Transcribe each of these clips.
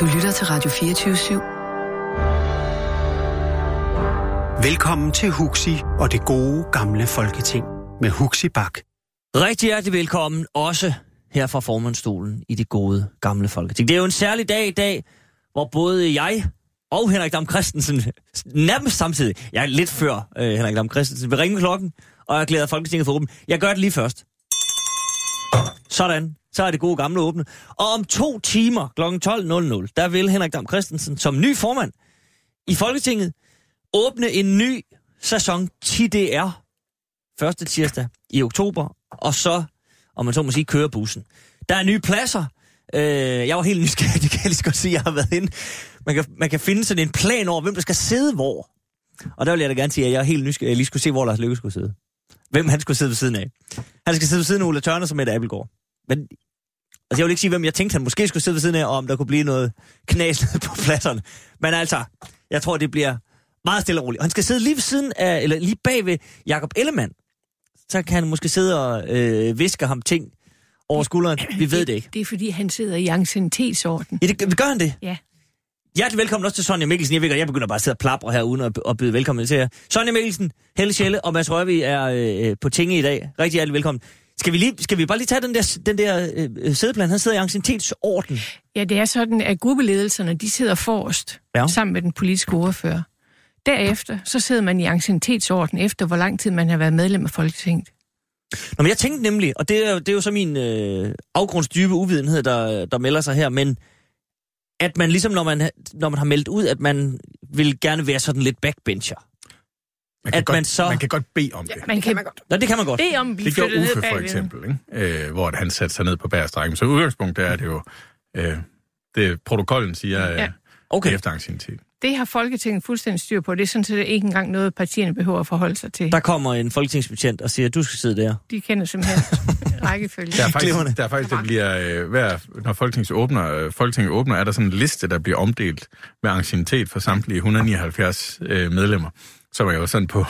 Du lytter til Radio 24 Velkommen til Huxi og det gode gamle folketing med Huxi Bak. Rigtig hjertelig velkommen også her fra formandstolen i det gode gamle folketing. Det er jo en særlig dag i dag, hvor både jeg og Henrik Dam Christensen, nærmest samtidig, jeg er lidt før øh, Henrik Dam Christensen, vil ringe klokken, og jeg glæder Folketinget for åben. Jeg gør det lige først. Sådan. Så er det gode gamle åbne. Og om to timer kl. 12.00, der vil Henrik Dam Christensen som ny formand i Folketinget åbne en ny sæson 10DR. Første tirsdag i oktober. Og så, om man så må sige, køre bussen. Der er nye pladser. Øh, jeg var helt nysgerrig, det kan jeg lige så godt sige, jeg har været inde. Man kan, man kan finde sådan en plan over, hvem der skal sidde hvor. Og der vil jeg da gerne sige, at jeg er helt nysgerrig, at jeg lige skulle se, hvor Lars Løkke skulle sidde. Hvem han skulle sidde ved siden af. Han skal sidde ved siden af Ulla Tørner som et Abelgaard. Men altså, jeg vil ikke sige, hvem jeg tænkte, han måske skulle sidde ved siden af, og om der kunne blive noget knas på pladserne. Men altså, jeg tror, det bliver meget stille og roligt. Og han skal sidde lige ved siden af, eller lige bag ved Jacob Ellemann. Så kan han måske sidde og øh, viske ham ting over skulderen. Vi ved det ikke. Det er, fordi han sidder i ancienitetsorden. Ja, det, gør han det? Ja. Hjertelig velkommen også til Sonja Mikkelsen. Jeg ved godt, jeg begynder bare at sidde og plapre her uden at, at byde velkommen til jer. Sonja Mikkelsen, Helle Schelle og Mads Rørvig er øh, på tinge i dag. Rigtig hjertelig velkommen. Skal vi, lige, skal vi bare lige tage den der, den der øh, sædeplan? Han sidder i ancientetsorden. Ja, det er sådan, at gruppeledelserne, de sidder forrest, ja. sammen med den politiske ordfører. Derefter, så sidder man i ancientetsorden efter, hvor lang tid man har været medlem af Folketinget. Nå, men jeg tænkte nemlig, og det er, det er jo så min øh, afgrundsdybe uvidenhed, der, der melder sig her, men at man ligesom, når man, når man har meldt ud, at man vil gerne være sådan lidt backbencher. Man kan, at godt, man, så... man kan godt bede om det. Ja, man kan, man godt. Nå, det kan man godt. Bede om at blive det gjorde Uffe for eksempel, ikke? Øh, hvor han satte sig ned på bærestrækken. Så udgangspunkt er det jo, øh, det protokollen siger, øh, ja. okay. efter ancienitet. Det har Folketinget fuldstændig styr på. Det er sådan set ikke engang noget, partierne behøver at forholde sig til. Der kommer en folketingsbetjent og siger, at du skal sidde der. De kender simpelthen rækkefølge. Der er faktisk, der er faktisk det bliver, øh, hver, når Folketinget åbner, øh, Folketinget åbner, er der sådan en liste, der bliver omdelt med ancienitet for samtlige 179 øh, medlemmer. Så var jeg jo sådan på,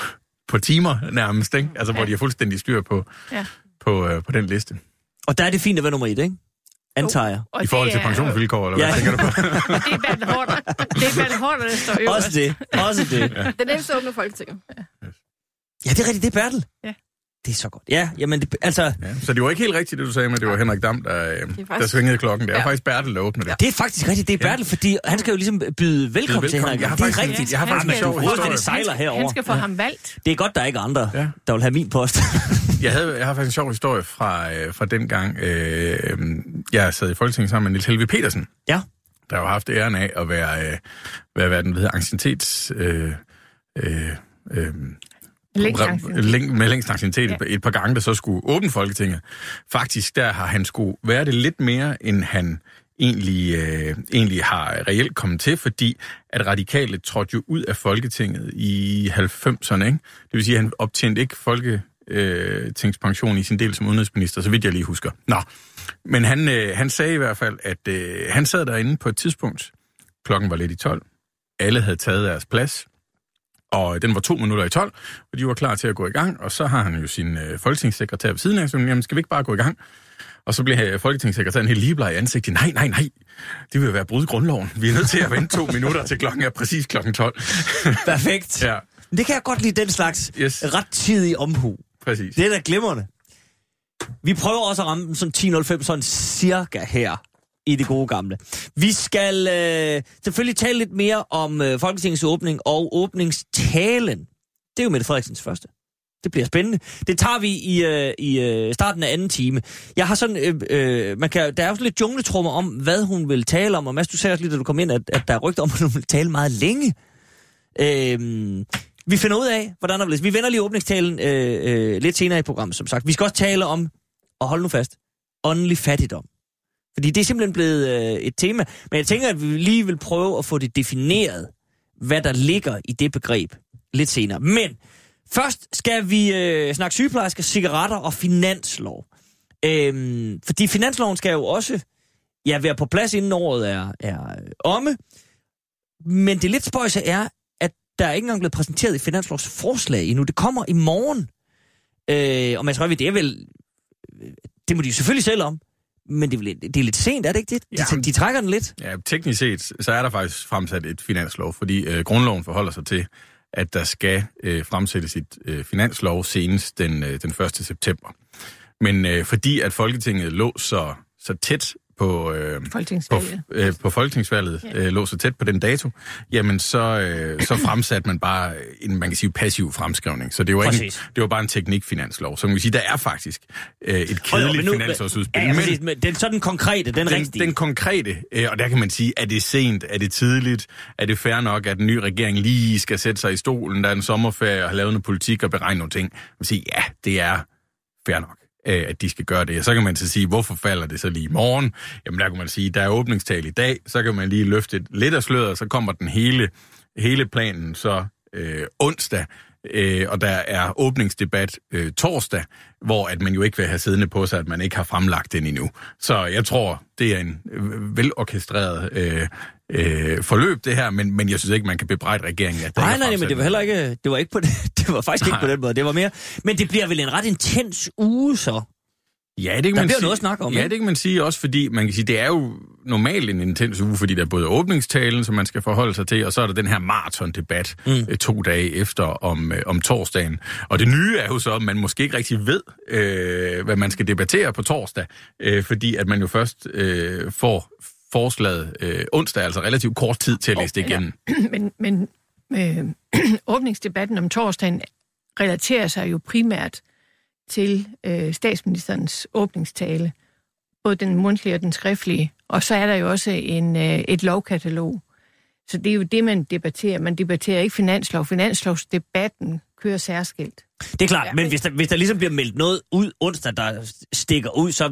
på timer nærmest, ikke? Altså, ja. hvor de har fuldstændig styr på, ja. på, øh, på den liste. Og der er det fint at være nummer et, ikke? Antager jeg. I forhold til pensionsvilkår, eller hvad ja. tænker du på? det er Bertel Hårder. Det er Bertel Hårder, der står øverst. Også det. Også det. Ja. Den ældste åbner Folketinget. Ja. ja, det er rigtigt. Det er Bertel. Ja. Det er så godt. Ja, jamen, det, altså... Ja, så det var ikke helt rigtigt, det du sagde, men det var Henrik Dam, der, faktisk... der svingede klokken. Det er ja. faktisk Bertel, der åbner det. Ja. Det er faktisk rigtigt, det er Bertel, ja. fordi han skal jo ligesom byde velkommen, velkommen. til Henrik. Jeg har det er rigtigt. Jeg har faktisk en sjov historie. Det sejler herover. Han skal få ja. ham valgt. Det er godt, der er ikke andre, ja. der vil have min post. jeg, havde, jeg har faktisk en sjov historie fra, øh, fra den gang, øh, jeg sad i Folketinget sammen med Nils Helve Petersen. Ja. Der har haft æren af at være, øh, være, være den, hvad hedder, ancientets... Øh, øh, øh, med længst anciennitet ja. et par gange, der så skulle åbne Folketinget. Faktisk, der har han skulle være det lidt mere, end han egentlig, øh, egentlig har reelt kommet til, fordi at radikale trådte jo ud af Folketinget i 90'erne. Ikke? Det vil sige, at han optjente ikke folketingspension øh, i sin del som udenrigsminister, så vidt jeg lige husker. Nå, men han, øh, han sagde i hvert fald, at øh, han sad derinde på et tidspunkt, klokken var lidt i 12, alle havde taget deres plads, og den var to minutter i 12, og de var klar til at gå i gang, og så har han jo sin øh, folketingssekretær ved siden af, så jamen, skal vi ikke bare gå i gang? Og så bliver øh, folketingssekretæren helt livebleg i ansigtet. Nej, nej, nej, det vil være brud grundloven. Vi er nødt til at vente to minutter til klokken er præcis klokken 12. Perfekt. ja. Det kan jeg godt lide, den slags yes. rettidig omhu. Præcis. Det er da glimrende. Vi prøver også at ramme sådan 10.05 sådan cirka her i det gode gamle. Vi skal øh, selvfølgelig tale lidt mere om øh, Folketingets åbning og åbningstalen. Det er jo Mette Frederiksens første. Det bliver spændende. Det tager vi i, øh, i øh, starten af anden time. Jeg har sådan, øh, øh, man kan, der er også lidt jungletrummer om, hvad hun vil tale om. Og Mads, du sagde også lige, da du kom ind, at, at der er rygter om, at hun vil tale meget længe. Øh, vi finder ud af, hvordan der vil. Vi vender lige åbningstalen øh, øh, lidt senere i programmet, som sagt. Vi skal også tale om, og hold nu fast, åndelig fattigdom. Fordi det er simpelthen blevet øh, et tema. Men jeg tænker, at vi lige vil prøve at få det defineret, hvad der ligger i det begreb lidt senere. Men først skal vi øh, snakke sygeplejersker, cigaretter og finanslov. Øhm, fordi finansloven skal jo også ja, være på plads, inden året er, er øh, omme. Men det lidt spøjse er, at der er ikke engang blevet præsenteret i finanslovsforslag endnu. Det kommer i morgen. Øh, og man tror, det er vel... Øh, det må de selvfølgelig selv om. Men det er, det er lidt sent, er det ikke det? De, ja, de trækker den lidt. Ja, teknisk set, så er der faktisk fremsat et finanslov, fordi øh, grundloven forholder sig til, at der skal øh, fremsættes et øh, finanslov senest den, øh, den 1. september. Men øh, fordi at Folketinget lå så, så tæt på, øh, folketingsvalget, på, øh, på folketingsvalget ja. øh, lå så tæt på den dato, jamen så, øh, så fremsatte man bare en, man kan sige, passiv fremskrivning. Så det var, ikke, det var bare en teknikfinanslov. Så man kan sige, der er faktisk øh, et kedeligt oh, finansårsudspil. Ja, men, men den, så den konkrete, den, den rigtige. Den konkrete, øh, og der kan man sige, er det sent, er det tidligt, er det fair nok, at den nye regering lige skal sætte sig i stolen, der er en sommerferie og har lavet noget politik og beregne nogle ting. Man kan sige, ja, det er fair nok øh, at de skal gøre det. Og så kan man så sige, hvorfor falder det så lige i morgen? Jamen der kan man sige, der er åbningstal i dag, så kan man lige løfte lidt af sløret, og så kommer den hele, hele planen så øh, onsdag, øh, og der er åbningsdebat øh, torsdag, hvor at man jo ikke vil have siddende på sig, at man ikke har fremlagt den endnu. Så jeg tror, det er en øh, velorkestreret øh, øh, forløb, det her, men, men jeg synes ikke, man kan bebrejde regeringen, at Nej, nej, nej, men det var heller ikke, det var ikke på det, det var faktisk nej. ikke på den måde, det var mere, men det bliver vel en ret intens uge så? Ja, det kan der man sige. noget at snakke om. Ja, det kan man sige også, fordi man kan sige, det er jo normalt en intens uge, fordi der er både åbningstalen, som man skal forholde sig til, og så er der den her maratondebat mm. Øh, to dage efter om, øh, om torsdagen. Og det nye er jo så, at man måske ikke rigtig ved, øh, hvad man skal debattere på torsdag, øh, fordi at man jo først øh, får forslaget øh, onsdag, altså relativt kort tid til at læse det igennem. Men, men øh, åbningsdebatten om torsdagen relaterer sig jo primært til øh, statsministerens åbningstale, både den mundtlige og den skriftlige, og så er der jo også en, øh, et lovkatalog. Så det er jo det, man debatterer. Man debatterer ikke finanslov. Finanslovsdebatten kører særskilt. Det er klart, ja, men hvis der, hvis der ligesom bliver meldt noget ud onsdag, der stikker ud, så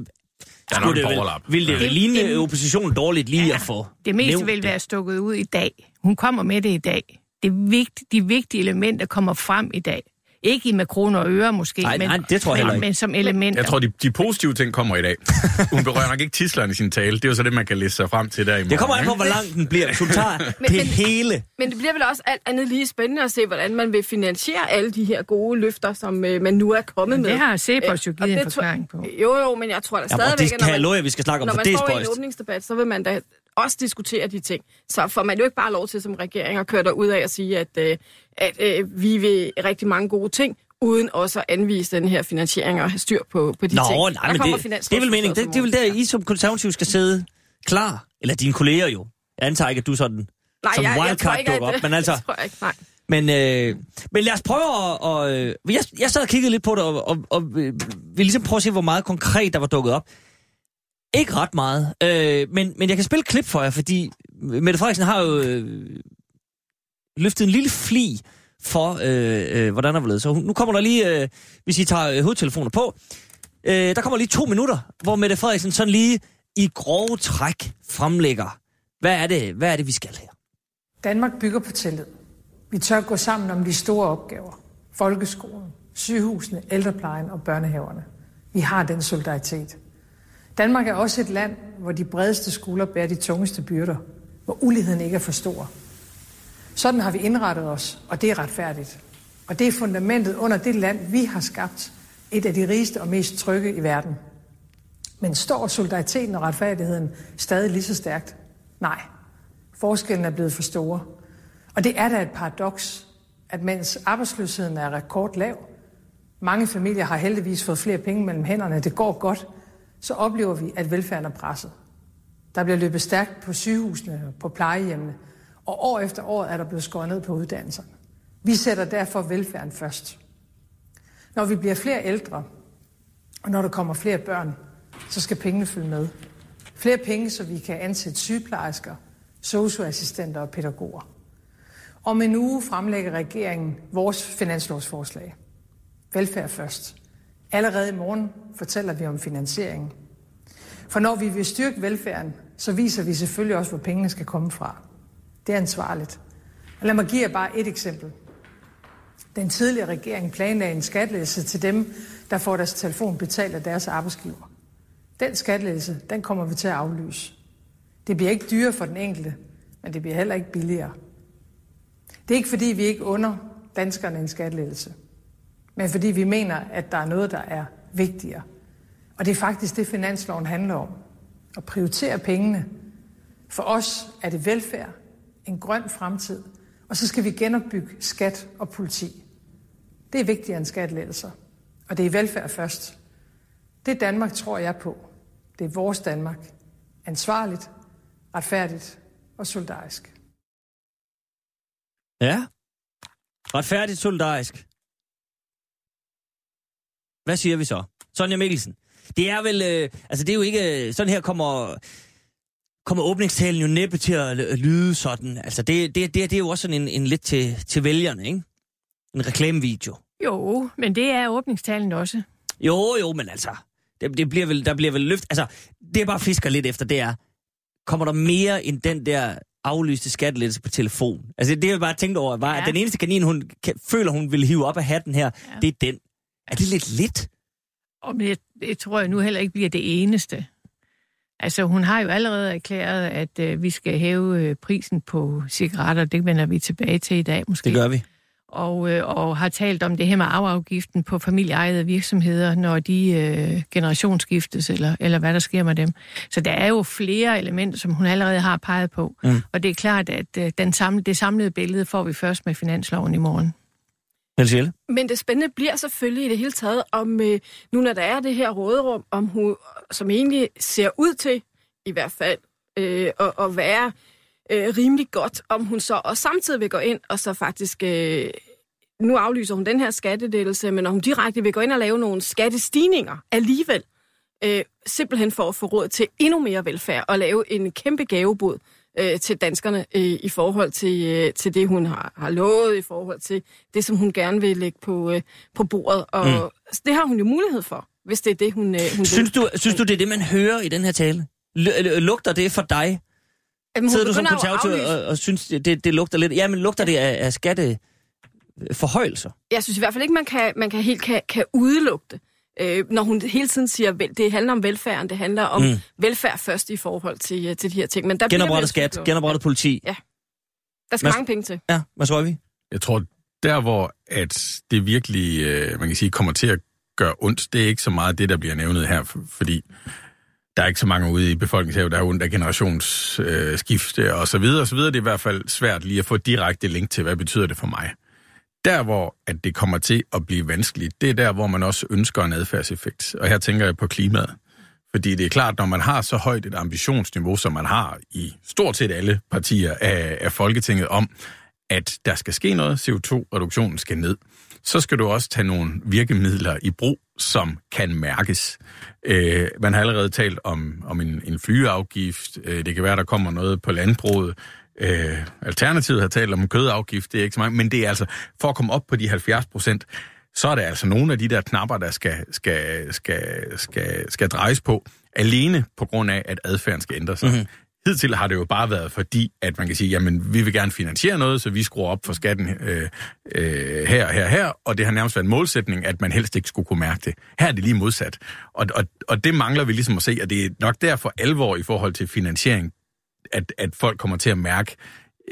der er det vel, vil det, det ligne oppositionen dårligt lige ja, at få Det meste vil være stukket ud i dag. Hun kommer med det i dag. Det vigt, de vigtige elementer kommer frem i dag. Ikke i med kroner og øre måske, nej, men, nej, det tror jeg men, men som elementer. Jeg tror, de, de positive ting kommer i dag. Hun berører nok ikke tislerne i sin tale. Det er jo så det, man kan læse sig frem til der i morgen. Det kommer an på, hvor lang den bliver. Hun tager men, det men, hele. Men det bliver vel også alt andet lige spændende at se, hvordan man vil finansiere alle de her gode løfter, som øh, man nu er kommet med. Det har Cepos jo givet en forklaring på. Jo, jo, men jeg tror da stadigvæk, det kan jeg love, at vi skal snakke om, når man, det står i en åbningsdebat, så vil man da også diskutere de ting. Så får man jo ikke bare lov til som regering at køre der ud af og sige, at, øh, at øh, vi vil rigtig mange gode ting, uden også at anvise den her finansiering og have styr på, på de Nå, ting. Nej, men det, det er vel meningen. Det, det er vel der, I som konservativ skal sidde klar. Eller dine kolleger jo. Jeg antager ikke, at du sådan nej, som jeg, wildcard jeg dukker op. Men altså, jeg tror ikke, nej. Men, øh, men lad os prøve at... Og, øh, jeg, jeg sad og kiggede lidt på det, og, og, og øh, vil ligesom prøve at se, hvor meget konkret der var dukket op. Ikke ret meget, øh, men, men jeg kan spille klip for jer, fordi Mette Frederiksen har jo øh, løftet en lille fli for, øh, øh, hvordan der var ledet. Så nu kommer der lige, øh, hvis I tager øh, hovedtelefoner på, øh, der kommer lige to minutter, hvor Mette Frederiksen sådan lige i grove træk fremlægger, hvad er det, hvad er det vi skal her? Danmark bygger på tillid. Vi tør gå sammen om de store opgaver. Folkeskolen, sygehusene, ældreplejen og børnehaverne. Vi har den solidaritet. Danmark er også et land, hvor de bredeste skuldre bærer de tungeste byrder, hvor uligheden ikke er for stor. Sådan har vi indrettet os, og det er retfærdigt. Og det er fundamentet under det land, vi har skabt, et af de rigeste og mest trygge i verden. Men står solidariteten og retfærdigheden stadig lige så stærkt? Nej. Forskellen er blevet for store. Og det er da et paradoks, at mens arbejdsløsheden er rekordlav, mange familier har heldigvis fået flere penge mellem hænderne, det går godt, så oplever vi, at velfærden er presset. Der bliver løbet stærkt på sygehusene og på plejehjemmene, og år efter år er der blevet skåret ned på uddannelserne. Vi sætter derfor velfærden først. Når vi bliver flere ældre, og når der kommer flere børn, så skal pengene følge med. Flere penge, så vi kan ansætte sygeplejersker, socioassistenter og pædagoger. Om en uge fremlægger regeringen vores finanslovsforslag. Velfærd først. Allerede i morgen fortæller vi om finansieringen. For når vi vil styrke velfærden, så viser vi selvfølgelig også, hvor pengene skal komme fra. Det er ansvarligt. Og lad mig give jer bare et eksempel. Den tidligere regering planlagde en skattelæse til dem, der får deres telefon betalt af deres arbejdsgiver. Den skattelæse, den kommer vi til at aflyse. Det bliver ikke dyrere for den enkelte, men det bliver heller ikke billigere. Det er ikke fordi, vi ikke under danskerne en skattelæse, men fordi vi mener, at der er noget, der er vigtigere. Og det er faktisk det, finansloven handler om. At prioritere pengene. For os er det velfærd, en grøn fremtid, og så skal vi genopbygge skat og politi. Det er vigtigere end skattelettelser, og det er velfærd først. Det Danmark tror jeg på. Det er vores Danmark. Ansvarligt, retfærdigt og solidarisk. Ja. Retfærdigt solidarisk. Hvad siger vi så? Sonja Mikkelsen. Det er vel, øh, altså det er jo ikke, sådan her kommer, kommer åbningstalen jo næppe til at lyde sådan. Altså det, det, det, det er jo også sådan en, en lidt til, til vælgerne, ikke? En reklamevideo. Jo, men det er åbningstalen også. Jo, jo, men altså, det, det bliver vel, der bliver vel løft. Altså, det jeg bare fisker lidt efter, det er, kommer der mere end den der aflyste skattelettelse på telefon? Altså, det jeg bare tænkt over, var, ja. at den eneste kanin, hun kan, føler, hun vil hive op af hatten her, ja. det er den. Er det lidt lidt? Og jeg, jeg tror jeg nu heller ikke bliver det eneste. Altså, hun har jo allerede erklæret, at øh, vi skal hæve øh, prisen på cigaretter. Det vender vi tilbage til i dag, måske. Det gør vi og, øh, og har talt om det her med afgiften på familieejede virksomheder, når de øh, generationsskiftes, eller, eller hvad der sker med dem. Så der er jo flere elementer, som hun allerede har peget på. Mm. Og det er klart, at øh, den samle, det samlede billede får vi først med finansloven i morgen. Helsielle? Men det spændende bliver selvfølgelig i det hele taget, om øh, nu når der er det her råderum, om hun, som egentlig ser ud til, i hvert fald, øh, at, at være øh, rimelig godt, om hun så også samtidig vil gå ind og så faktisk... Øh, nu aflyser hun den her skattedelelse, men når hun direkte vil gå ind og lave nogle skattestigninger alligevel, øh, simpelthen for at få råd til endnu mere velfærd og lave en kæmpe gavebod øh, til danskerne øh, i forhold til, øh, til det, hun har, har lovet, i forhold til det, som hun gerne vil lægge på, øh, på bordet. Og mm. det har hun jo mulighed for, hvis det er det, hun, øh, hun synes vil. Du, synes du, det er det, man hører i den her tale? L- lugter det for dig Jamen, Sidder du som konservativ og, og synes, det, det lugter lidt... Jamen, lugter det af, af skatteforhøjelser? Jeg synes i hvert fald ikke, man kan, man kan helt kan, kan udelukke det. Øh, når hun hele tiden siger, at det handler om velfærden, det handler om mm. velfærd først i forhold til, øh, til de her ting. Men der genoprettet skat, genoprettet politi. Ja, der skal Mas- mange penge til. Ja, hvad tror vi? Jeg tror, der hvor at det virkelig, øh, man kan sige, kommer til at gøre ondt, det er ikke så meget det, der bliver nævnet her, fordi der er ikke så mange ude i befolkningshavet, der er ondt af generationsskifte øh, og så videre og så videre. Det er i hvert fald svært lige at få direkte link til, hvad betyder det for mig. Der, hvor at det kommer til at blive vanskeligt, det er der, hvor man også ønsker en adfærdseffekt. Og her tænker jeg på klimaet. Fordi det er klart, når man har så højt et ambitionsniveau, som man har i stort set alle partier af, af Folketinget om, at der skal ske noget, CO2-reduktionen skal ned, så skal du også tage nogle virkemidler i brug, som kan mærkes. Øh, man har allerede talt om, om en, en flyafgift. Øh, det kan være, der kommer noget på landbruget. Øh, Alternativet har talt om kødafgift. Det er ikke så meget, men det er altså for at komme op på de 70 procent, så er det altså nogle af de der knapper, der skal, skal, skal, skal, skal drejes på, alene på grund af, at adfærden skal ændre sig. Mm-hmm. Hidtil har det jo bare været fordi, at man kan sige, jamen vi vil gerne finansiere noget, så vi skruer op for skatten øh, øh, her, her, her, og det har nærmest været en målsætning, at man helst ikke skulle kunne mærke det. Her er det lige modsat. Og, og, og det mangler vi ligesom at se, og det er nok derfor alvor i forhold til finansiering, at, at folk kommer til at mærke,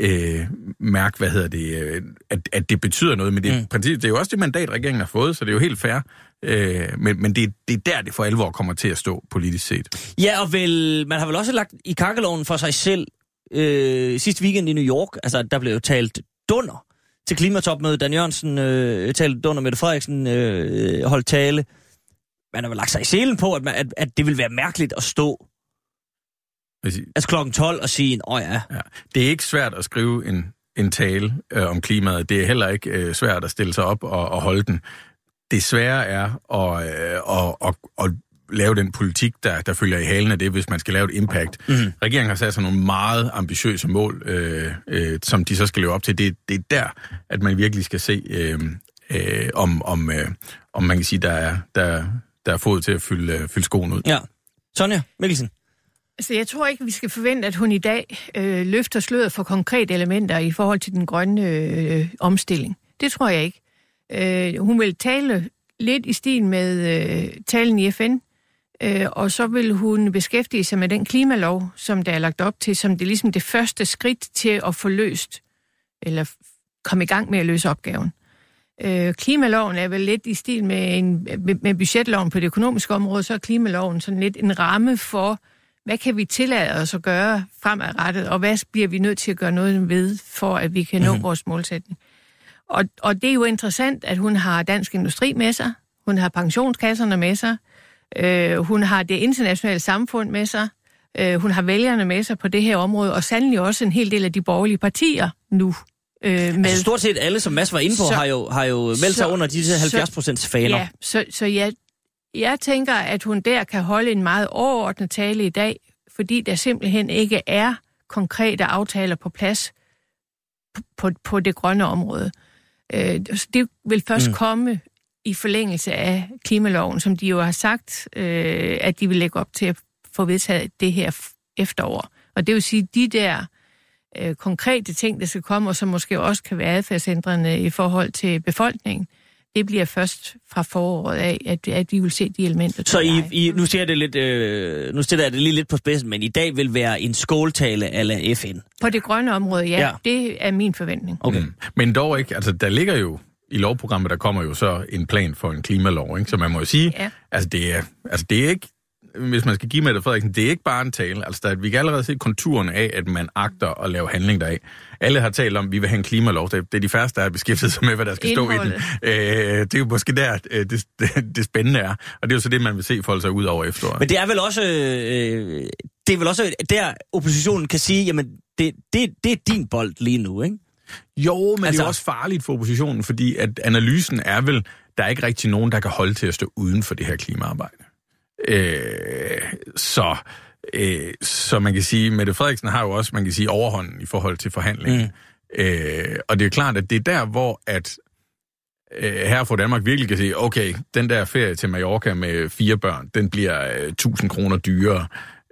øh, mærke, hvad hedder det, øh, at, at det betyder noget. Men det, mm. princip, det er jo også det mandat, regeringen har fået, så det er jo helt fair. Øh, men men det, det er der, det for alvor kommer til at stå politisk set. Ja, og vel, man har vel også lagt i kakkeloven for sig selv øh, sidste weekend i New York. Altså, der blev jo talt dunder til klimatopmødet. Dan Jørgensen øh, talte dunder, Mette Frederiksen øh, holdt tale. Man har vel lagt sig i selen på, at, man, at, at det vil være mærkeligt at stå Altså klokken 12 og sige, åh oh ja. ja. Det er ikke svært at skrive en, en tale øh, om klimaet. Det er heller ikke øh, svært at stille sig op og, og holde den. Det svære er at, øh, at, at, at lave den politik, der, der følger i halen af det, hvis man skal lave et impact. Mm. Regeringen har sat sig nogle meget ambitiøse mål, øh, øh, som de så skal leve op til. Det, det er der, at man virkelig skal se, øh, øh, om, om, øh, om man kan sige, der er, der, der er fod til at fylde, fylde skoen ud. Ja. Sonja Mikkelsen. Så jeg tror ikke, vi skal forvente, at hun i dag øh, løfter sløret for konkrete elementer i forhold til den grønne øh, omstilling. Det tror jeg ikke. Øh, hun vil tale lidt i stil med øh, talen i FN, øh, og så vil hun beskæftige sig med den klimalov, som der er lagt op til, som det er ligesom det første skridt til at få løst, eller komme i gang med at løse opgaven. Øh, klimaloven er vel lidt i stil med, en, med budgetloven på det økonomiske område, så er klimaloven sådan lidt en ramme for hvad kan vi tillade os at gøre fremadrettet, og hvad bliver vi nødt til at gøre noget ved, for at vi kan nå mm. vores målsætning. Og, og det er jo interessant, at hun har Dansk Industri med sig, hun har pensionskasserne med sig, øh, hun har det internationale samfund med sig, øh, hun har vælgerne med sig på det her område, og sandelig også en hel del af de borgerlige partier nu. Øh, med. Altså stort set alle, som Mads var inde på, så, har, jo, har jo meldt så, sig under disse 70 procents faner. Ja, så, så jeg, jeg tænker, at hun der kan holde en meget overordnet tale i dag, fordi der simpelthen ikke er konkrete aftaler på plads på, på, det grønne område. Øh, det vil først mm. komme i forlængelse af klimaloven, som de jo har sagt, øh, at de vil lægge op til at få vedtaget det her efterår. Og det vil sige, de der øh, konkrete ting, der skal komme, og som måske også kan være adfærdsændrende i forhold til befolkningen, det bliver først fra foråret af, at, at vi vil se de elementer. Så I, I, nu ser det lidt, øh, nu stiller jeg det lige lidt på spidsen, men i dag vil være en skåltale af FN. På det grønne område, ja. ja. Det er min forventning. Okay. Mm. Men dog ikke, altså der ligger jo i lovprogrammet, der kommer jo så en plan for en klimalov, ikke? så man må jo sige, ja. altså, det er, altså det er ikke hvis man skal give Mette Frederiksen, det er ikke bare en tale. Altså, der, vi kan allerede se konturen af, at man agter at lave handling deraf. Alle har talt om, at vi vil have en klimalov. Det er de færreste, der er beskæftiget sig med, hvad der skal Indholdet. stå i den. Øh, det er jo måske der, øh, det, det, det spændende er. Og det er jo så det, man vil se folde sig ud over efteråret. Men det er vel også, øh, det er vel også der, oppositionen kan sige, jamen, det, det, det er din bold lige nu, ikke? Jo, men altså, det er altså- også farligt for oppositionen, fordi at analysen er vel, der er ikke rigtig nogen, der kan holde til at stå uden for det her klimaarbejde. Øh, så, øh, så man kan sige, Mette Frederiksen har jo også, man kan sige, overhånden i forhold til forhandlingen. Mm. Øh, og det er klart, at det er der, hvor at øh, her for Danmark virkelig kan sige, okay, den der ferie til Mallorca med fire børn, den bliver øh, 1000 kroner dyrere.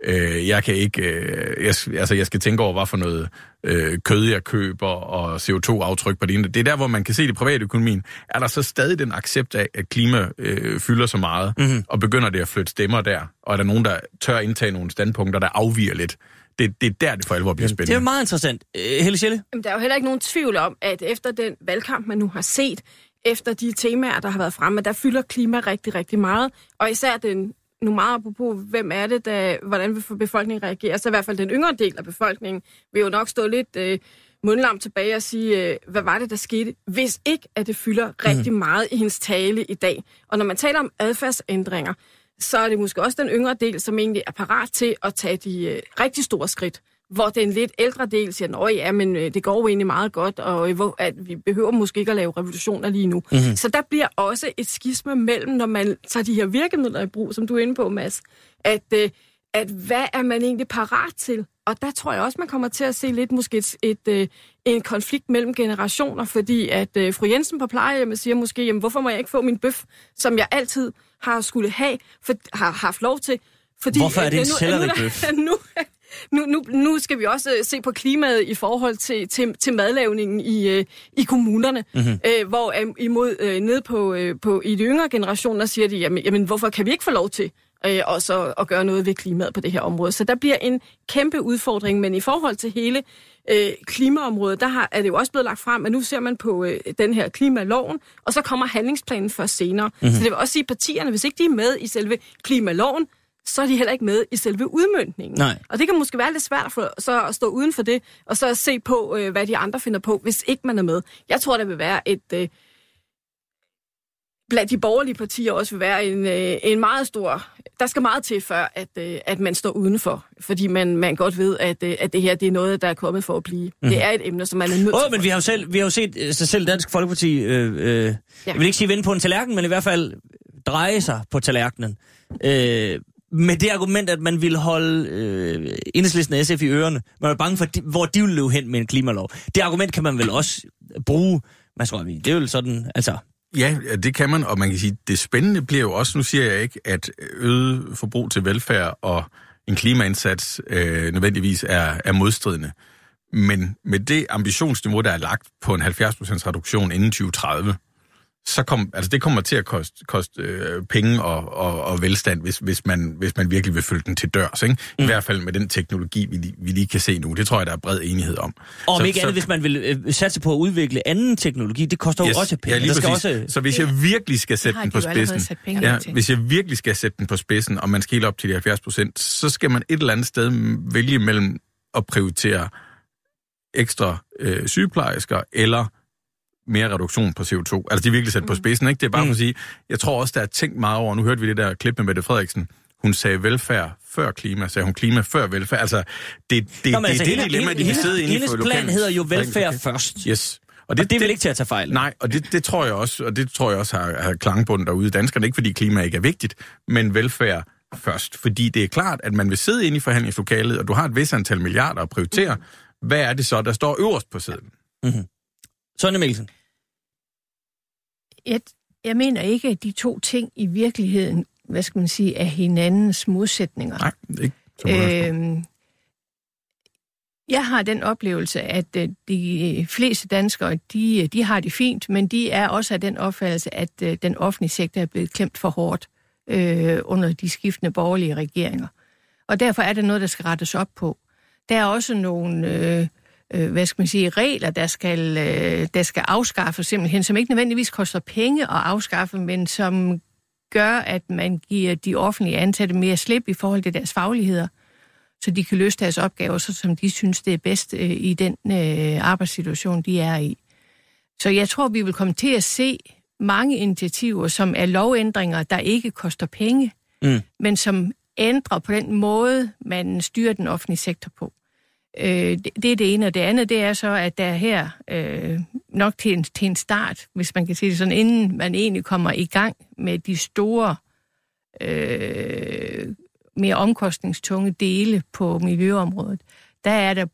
Øh, jeg kan ikke, øh, jeg, altså jeg skal tænke over, hvad for noget øh, kød jeg køber, og CO2-aftryk på det Det er der, hvor man kan se det private økonomien. Er der så stadig den accept af, at klima øh, fylder så meget, mm-hmm. og begynder det at flytte stemmer der? Og er der nogen, der tør indtage nogle standpunkter, der afviger lidt? Det, det er der, det for alvor bliver spændende. Det er meget interessant. Øh, Helle Schelle? Jamen, der er jo heller ikke nogen tvivl om, at efter den valgkamp, man nu har set, efter de temaer, der har været fremme, der fylder klima rigtig, rigtig meget. Og især den nu meget apropos, hvem er det, der, hvordan vil befolkningen reagere, så i hvert fald den yngre del af befolkningen vil jo nok stå lidt øh, mundlam tilbage og sige, øh, hvad var det, der skete, hvis ikke, at det fylder mm. rigtig meget i hendes tale i dag. Og når man taler om adfærdsændringer, så er det måske også den yngre del, som egentlig er parat til at tage de øh, rigtig store skridt hvor den lidt ældre del siger, at ja, men øh, det går jo egentlig meget godt, og øh, hvor, at vi behøver måske ikke at lave revolutioner lige nu. Mm-hmm. Så der bliver også et skisme mellem, når man tager de her virkemidler i brug, som du er inde på, Mads, at, øh, at hvad er man egentlig parat til? Og der tror jeg også, man kommer til at se lidt måske et, et, et en konflikt mellem generationer, fordi at øh, fru Jensen på plejehjemmet siger måske, jamen, hvorfor må jeg ikke få min bøf, som jeg altid har skulle have, for, har haft lov til, fordi, Hvorfor er det en selleribøf? Nu, nu, nu, nu, nu skal vi også øh, se på klimaet i forhold til, til, til madlavningen i, øh, i kommunerne, mm-hmm. øh, hvor øh, imod øh, ned på, øh, på i de yngre generationer siger de, jamen, jamen hvorfor kan vi ikke få lov til øh, også at gøre noget ved klimaet på det her område. Så der bliver en kæmpe udfordring, men i forhold til hele øh, klimaområdet, der har, er det jo også blevet lagt frem, at nu ser man på øh, den her klimaloven, og så kommer handlingsplanen først senere. Mm-hmm. Så det vil også sige, at partierne, hvis ikke de er med i selve klimaloven, så er de heller ikke med i selve udmyndningen. Nej. Og det kan måske være lidt svært for, så at stå uden for det, og så se på, øh, hvad de andre finder på, hvis ikke man er med. Jeg tror, der vil være et... Øh, blandt de borgerlige partier også vil være en, øh, en meget stor... Der skal meget til, før at, øh, at man står udenfor. Fordi man, man godt ved, at, øh, at det her det er noget, der er kommet for at blive. Mm. Det er et emne, som man er nødt oh, til men vi har jo selv, vi har jo set øh, sig selv Dansk Folkeparti... Øh, øh, ja. Jeg vil ikke sige vende på en tallerken, men i hvert fald dreje sig på tallerkenen. Øh, med det argument, at man ville holde øh, enhedslisten SF i ørerne. Man er bange for, hvor de vil løbe hen med en klimalov. Det argument kan man vel også bruge. Man skal, det er jo sådan, altså... Ja, det kan man, og man kan sige, det spændende bliver jo også, nu siger jeg ikke, at øget forbrug til velfærd og en klimaindsats øh, nødvendigvis er, er modstridende. Men med det ambitionsniveau, der er lagt på en 70% reduktion inden 2030, så kom, altså det kommer til at koste, koste øh, penge og, og, og velstand, hvis, hvis, man, hvis man virkelig vil følge den til dørs. Ikke? I mm. hvert fald med den teknologi, vi, vi lige kan se nu. Det tror jeg, der er bred enighed om. Og om så, ikke andet, så, hvis man vil øh, satse på at udvikle anden teknologi, det koster yes, jo også penge. Ja, lige skal også... Så hvis jeg virkelig skal sætte den på spidsen, ja, hvis jeg virkelig skal sætte den på spidsen, og man skal helt op til de 70 procent, så skal man et eller andet sted vælge mellem at prioritere ekstra øh, sygeplejersker eller mere reduktion på CO2. Altså, de er virkelig sat mm. på spidsen, ikke? Det er bare mm. for at sige, jeg tror også, der er tænkt meget over, nu hørte vi det der klip med Mette Frederiksen, hun sagde velfærd før klima, sagde hun klima før velfærd. Altså, det, det, Nå, det, altså, det er det dilemma, de kan sidde inde i for plan hedder jo velfærd først. Yes. Og det, og det er vel ikke til at tage fejl? Nej, og det, det tror jeg også, og det tror jeg også har, har klangbund derude i danskerne. Ikke fordi klima ikke er vigtigt, men velfærd først. Fordi det er klart, at man vil sidde inde i forhandlingslokalet, og du har et vis antal milliarder at prioritere. Hvad er det så, der står øverst på siden? Mm-hmm. Sonja Mikkelsen. Jeg, jeg mener ikke, at de to ting i virkeligheden, hvad skal man sige, er hinandens modsætninger. Nej, ikke. Øhm, jeg har den oplevelse, at øh, de fleste danskere, de, de har det fint, men de er også af den opfattelse, at øh, den offentlige sektor er blevet klemt for hårdt øh, under de skiftende borgerlige regeringer. Og derfor er det noget, der skal rettes op på. Der er også nogle øh, øh, hvad skal man sige, regler, der skal, øh, der skal afskaffes simpelthen, som ikke nødvendigvis koster penge at afskaffe, men som gør, at man giver de offentlige ansatte mere slip i forhold til deres fagligheder, så de kan løse deres opgaver, så som de synes, det er bedst øh, i den øh, arbejdssituation, de er i. Så jeg tror, vi vil komme til at se mange initiativer, som er lovændringer, der ikke koster penge, mm. men som ændrer på den måde, man styrer den offentlige sektor på. Øh, det, det er det ene, og det andet, det er så, at der her øh, nok til en, til en start, hvis man kan sige det sådan, inden man egentlig kommer i gang med de store, øh, mere omkostningstunge dele på miljøområdet, der er der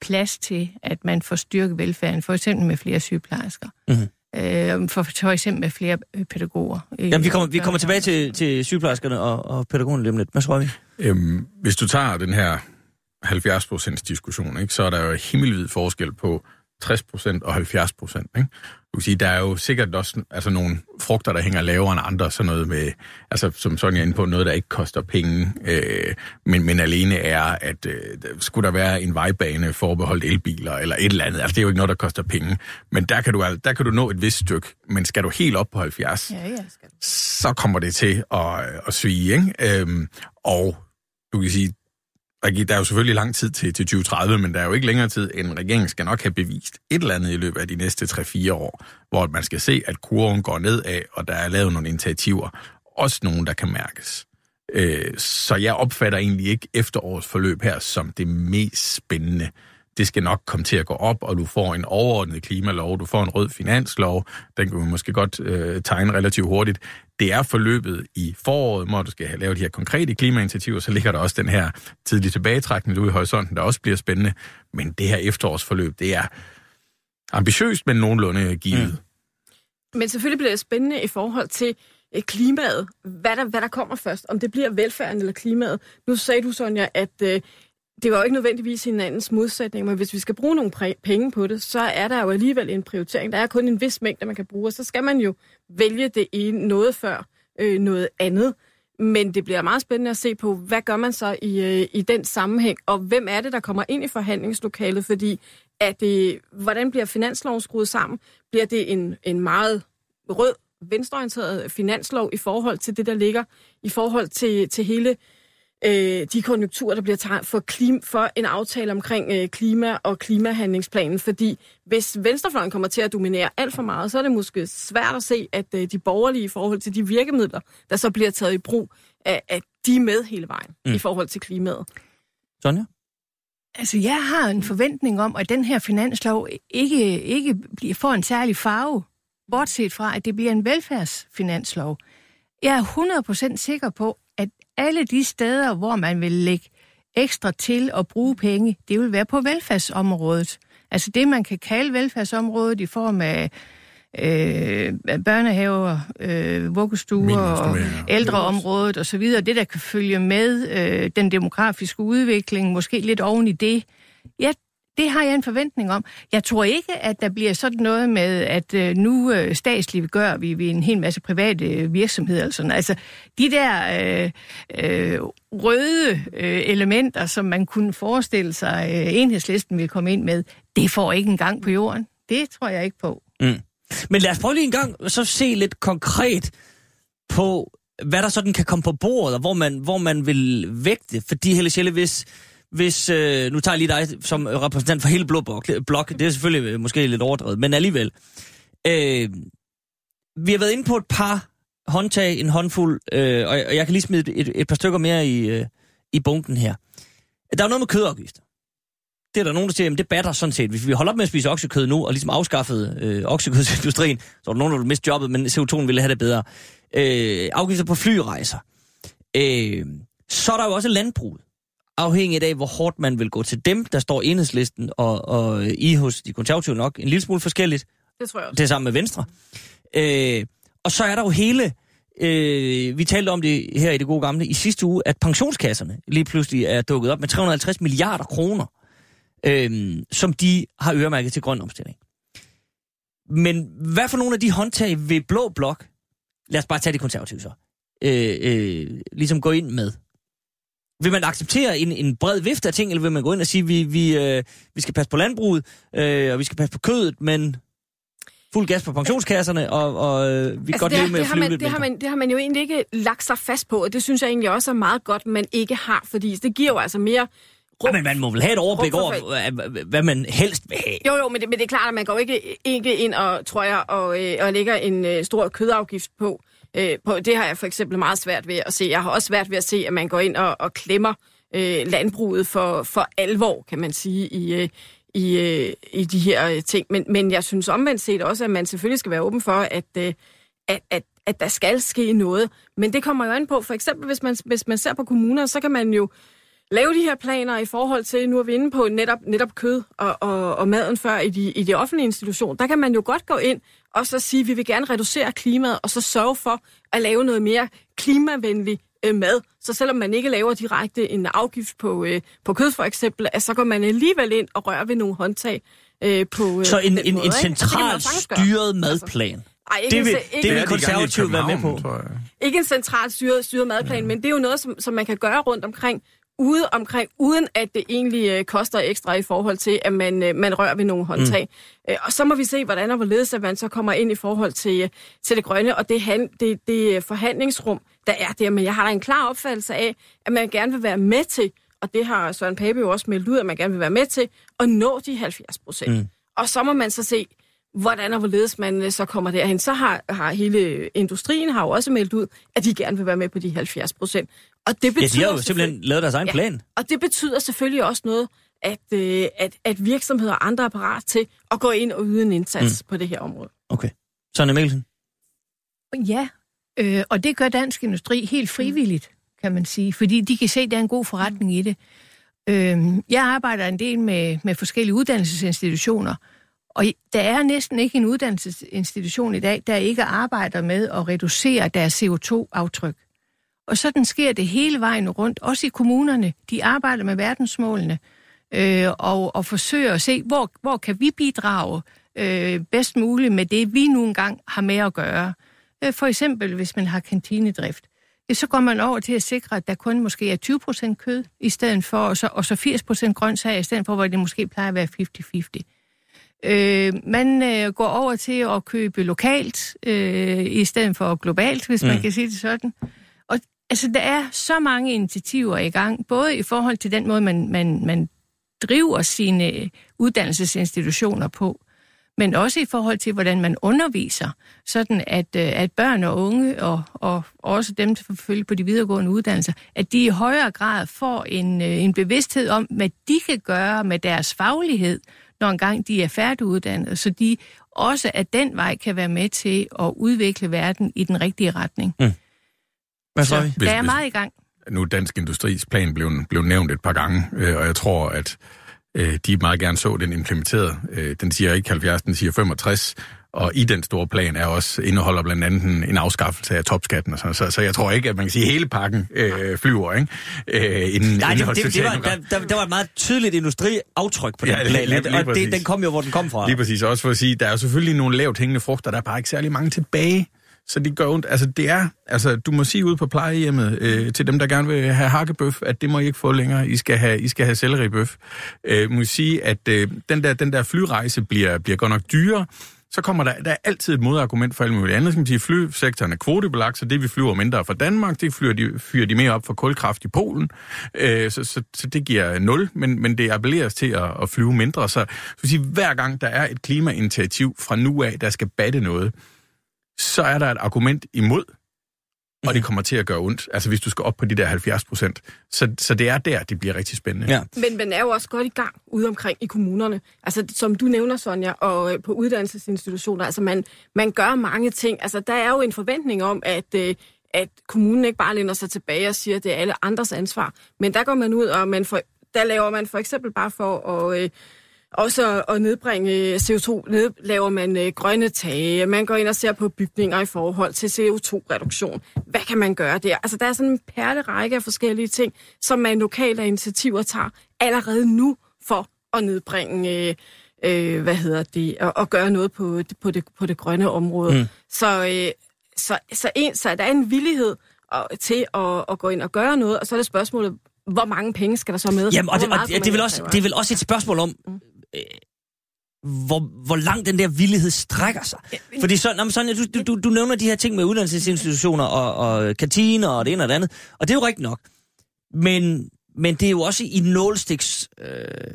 plads til, at man får styrket velfærden, for eksempel med flere sygeplejersker. Mm-hmm. Øh, for, for eksempel med flere øh, pædagoger. Jamen, vi kommer, vi kommer tilbage til, til sygeplejerskerne og, og pædagogerne lige om lidt. Hvad tror vi? Øhm, hvis du tager den her 70 procents diskussion, ikke, så er der jo himmelvid forskel på 60 procent og 70 procent. Ikke? Du kan sige, der er jo sikkert også altså, nogle frugter, der hænger lavere end andre, sådan noget med, altså, som Sonja er inde på, noget, der ikke koster penge, øh, men, men alene er, at øh, skulle der være en vejbane forbeholdt elbiler, eller et eller andet, altså det er jo ikke noget, der koster penge, men der kan du, der kan du nå et vist stykke, men skal du helt op på 70, ja, ja, skal. så kommer det til at, at svige, ikke? Øhm, og du kan sige, der er jo selvfølgelig lang tid til, til 2030, men der er jo ikke længere tid, end regeringen skal nok have bevist et eller andet i løbet af de næste 3-4 år, hvor man skal se, at kurven går nedad, og der er lavet nogle initiativer. Også nogle, der kan mærkes. Øh, så jeg opfatter egentlig ikke efterårets forløb her som det mest spændende det skal nok komme til at gå op, og du får en overordnet klimalov, du får en rød finanslov, den kan vi måske godt øh, tegne relativt hurtigt. Det er forløbet i foråret, hvor du skal have lavet de her konkrete klimainitiativer, så ligger der også den her tidlige tilbagetrækning ude i horisonten, der også bliver spændende. Men det her efterårsforløb, det er ambitiøst, men nogenlunde givet. Mm. Men selvfølgelig bliver det spændende i forhold til øh, klimaet. Hvad der, hvad der kommer først, om det bliver velfærden eller klimaet. Nu sagde du, Sonja, at øh, det var jo ikke nødvendigvis hinandens modsætning, men hvis vi skal bruge nogle penge på det, så er der jo alligevel en prioritering. Der er kun en vis mængde, man kan bruge, og så skal man jo vælge det ene noget før øh, noget andet. Men det bliver meget spændende at se på, hvad gør man så i, øh, i den sammenhæng, og hvem er det, der kommer ind i forhandlingslokalet, fordi at det, hvordan bliver finansloven skruet sammen? Bliver det en, en meget rød, venstreorienteret finanslov i forhold til det, der ligger, i forhold til, til hele øh, de konjunkturer, der bliver taget for, klim, for en aftale omkring øh, klima og klimahandlingsplanen. Fordi hvis venstrefløjen kommer til at dominere alt for meget, så er det måske svært at se, at øh, de borgerlige i forhold til de virkemidler, der så bliver taget i brug, at, at de er med hele vejen mm. i forhold til klimaet. Sonja? Altså, jeg har en forventning om, at den her finanslov ikke, ikke bliver, får en særlig farve, bortset fra, at det bliver en velfærdsfinanslov. Jeg er 100% sikker på, alle de steder, hvor man vil lægge ekstra til at bruge penge, det vil være på velfærdsområdet. Altså det, man kan kalde velfærdsområdet i form af øh, børnehaver, øh, vuggestuer og ældreområdet osv., det der kan følge med øh, den demografiske udvikling, måske lidt oven i det. Jeg det har jeg en forventning om. Jeg tror ikke, at der bliver sådan noget med, at øh, nu øh, statsligt gør vi, vi en hel masse private øh, virksomheder. Eller sådan. Altså, de der øh, øh, røde øh, elementer, som man kunne forestille sig, øh, enhedslisten vil komme ind med, det får ikke engang på jorden. Det tror jeg ikke på. Mm. Men lad os prøve lige en gang så se lidt konkret på, hvad der sådan kan komme på bordet, og hvor man, hvor man vil vægte. Fordi, Helle Schelle, hvis, hvis øh, nu tager jeg lige dig som repræsentant for hele Blå Blok, det er selvfølgelig øh, måske lidt overdrevet, men alligevel. Øh, vi har været inde på et par håndtag, en håndfuld, øh, og, og jeg kan lige smide et, et par stykker mere i, øh, i bunken her. Der er noget med kødafgifter. Det er der nogen, der siger, at det batter sådan set. Hvis vi holder op med at spise oksekød nu, og ligesom afskaffede øh, oksekødsindustrien, så er der nogen, der vil miste jobbet, men CO2 ville have det bedre. Øh, afgifter på flyrejser. Øh, så er der jo også landbruget afhængigt af, hvor hårdt man vil gå til dem, der står enhedslisten og, og I hos de konservative nok en lille smule forskelligt. Det tror jeg også. Det er sammen med Venstre. Øh, og så er der jo hele... Øh, vi talte om det her i det gode gamle i sidste uge, at pensionskasserne lige pludselig er dukket op med 350 milliarder kroner, øh, som de har øremærket til grøn omstilling. Men hvad for nogle af de håndtag ved Blå Blok, lad os bare tage de konservative så, øh, øh, ligesom gå ind med? Vil man acceptere en, en bred vifte af ting, eller vil man gå ind og sige, vi, vi, øh, vi skal passe på landbruget, øh, og vi skal passe på kødet, men fuld gas på pensionskasserne, og, og øh, vi altså, godt leve med det at flyve man, lidt det har, man, det har man jo egentlig ikke lagt sig fast på, og det synes jeg egentlig også er meget godt, man ikke har, fordi det giver jo altså mere Ja, men man må vel have et overblik over, hvad man helst vil have. Jo, jo, men det, men det er klart, at man går ikke, ikke ind og, tror jeg, og, øh, og lægger en øh, stor kødafgift på. Øh, på. Det har jeg for eksempel meget svært ved at se. Jeg har også svært ved at se, at man går ind og, og klemmer øh, landbruget for, for alvor, kan man sige, i, øh, i, øh, i de her øh, ting. Men, men jeg synes omvendt set også, at man selvfølgelig skal være åben for, at, øh, at, at, at der skal ske noget. Men det kommer jo an på, for eksempel hvis man, hvis man ser på kommuner, så kan man jo lave de her planer i forhold til, nu er vi inde på netop, netop kød og, og, og maden før i de, i de offentlige institutioner, der kan man jo godt gå ind og så sige, at vi vil gerne reducere klimaet, og så sørge for at lave noget mere klimavenlig øh, mad. Så selvom man ikke laver direkte en afgift på, øh, på kød for eksempel, at så går man alligevel ind og rører ved nogle håndtag øh, på øh, Så en, en, måde, en centralt styret madplan? Altså, ej, ikke det vil, en, det vil konservativt være med på. Ikke en centralt styret, styret madplan, ja. men det er jo noget, som, som man kan gøre rundt omkring ude omkring, uden at det egentlig øh, koster ekstra i forhold til, at man, øh, man rører ved nogle håndtag. Mm. Øh, og så må vi se, hvordan og hvorledes at man så kommer ind i forhold til, øh, til det grønne, og det, han, det, det forhandlingsrum, der er der. Men jeg har da en klar opfattelse af, at man gerne vil være med til, og det har Søren Pape jo også meldt ud, at man gerne vil være med til, at nå de 70 procent. Mm. Og så må man så se, hvordan og hvorledes man øh, så kommer derhen. Så har, har hele industrien har jo også meldt ud, at de gerne vil være med på de 70 procent. Og det betyder ja, de har jo simpelthen lavet deres egen ja, plan. Og det betyder selvfølgelig også noget, at, øh, at, at virksomheder og andre er parat til at gå ind og yde en indsats mm. på det her område. Okay. Sonja Mikkelsen? Ja, øh, og det gør dansk industri helt frivilligt, kan man sige, fordi de kan se, at der er en god forretning mm. i det. Øh, jeg arbejder en del med, med forskellige uddannelsesinstitutioner, og der er næsten ikke en uddannelsesinstitution i dag, der ikke arbejder med at reducere deres CO2-aftryk. Og sådan sker det hele vejen rundt, også i kommunerne. De arbejder med verdensmålene øh, og, og forsøger at se, hvor, hvor kan vi bidrage øh, bedst muligt med det, vi nu engang har med at gøre. Øh, for eksempel, hvis man har kantinedrift, så går man over til at sikre, at der kun måske er 20% kød i stedet for, og så, og så 80% grøntsager i stedet for, hvor det måske plejer at være 50-50. Øh, man øh, går over til at købe lokalt øh, i stedet for globalt, hvis mm. man kan sige det sådan. Og altså, der er så mange initiativer i gang, både i forhold til den måde, man, man, man driver sine uddannelsesinstitutioner på, men også i forhold til, hvordan man underviser, sådan at, øh, at børn og unge, og, og også dem, der forfølger på de videregående uddannelser, at de i højere grad får en, øh, en bevidsthed om, hvad de kan gøre med deres faglighed, når engang de er færdiguddannet, så de også af den vej kan være med til at udvikle verden i den rigtige retning. Mm. Hvad så? så der er meget i gang. Nu Dansk Industris plan blev, blev nævnt et par gange, øh, og jeg tror, at øh, de meget gerne så den implementeret. Øh, den siger ikke 70, den siger 65, og i den store plan er også indeholder blandt andet en, en afskaffelse af topskatten og sådan så, så jeg tror ikke, at man kan sige, at hele pakken øh, flyver, ikke? Øh, inden, Nej, det, det, det var, der, der, der var et meget tydeligt industriaftryk på den ja, plan, lige, lige og det, den kom jo, hvor den kom fra. Lige præcis, også for at sige, der er jo selvfølgelig nogle lavt hængende frugter, der er bare ikke særlig mange tilbage. Så det gør ondt. Altså, det er, altså, du må sige ud på plejehjemmet øh, til dem, der gerne vil have hakkebøf, at det må I ikke få længere. I skal have, I skal have selleribøf. Øh, må sige, at øh, den, der, den der flyrejse bliver, bliver godt nok dyrere. Så kommer der, der er altid et modargument for alt muligt andet. Som sige, flysektoren er kvotebelagt, så det vi flyver mindre fra Danmark, det fyrer de, fyrer de mere op for kulkraft i Polen. Øh, så, så, så, det giver nul, men, men det appelleres til at, at flyve mindre. Så, så sige, hver gang der er et klimainitiativ fra nu af, der skal batte noget, så er der et argument imod, og det mhm. kommer til at gøre ondt. Altså hvis du skal op på de der 70 procent. Så, så det er der, det bliver rigtig spændende. Ja. Men man er jo også godt i gang ude omkring i kommunerne. Altså som du nævner, Sonja, og øh, på uddannelsesinstitutioner. Altså man, man gør mange ting. Altså der er jo en forventning om, at, øh, at kommunen ikke bare lænder sig tilbage og siger, at det er alle andres ansvar. Men der går man ud, og man for, der laver man for eksempel bare for at... Øh, også at nedbringe CO2, ned, laver man øh, grønne tage, man går ind og ser på bygninger i forhold til CO2-reduktion. Hvad kan man gøre der? Altså, der er sådan en perlerække af forskellige ting, som man lokalt af initiativer tager allerede nu for at nedbringe, øh, øh, hvad hedder det, og, og gøre noget på, på, det, på det grønne område. Mm. Så, øh, så, så, en, så der er en villighed og, øh, til at, at gå ind og gøre noget, og så er det spørgsmålet, hvor mange penge skal der så med? Jamen, og, det, og det, det, er vel også, det er vel også et spørgsmål om, øh, hvor, hvor langt den der villighed strækker sig. Fordi så, når sådan, du, du, du nævner de her ting med uddannelsesinstitutioner og, og kantiner og det ene og det andet, og det er jo rigtigt nok. Men, men det er jo også i nålstiks øh,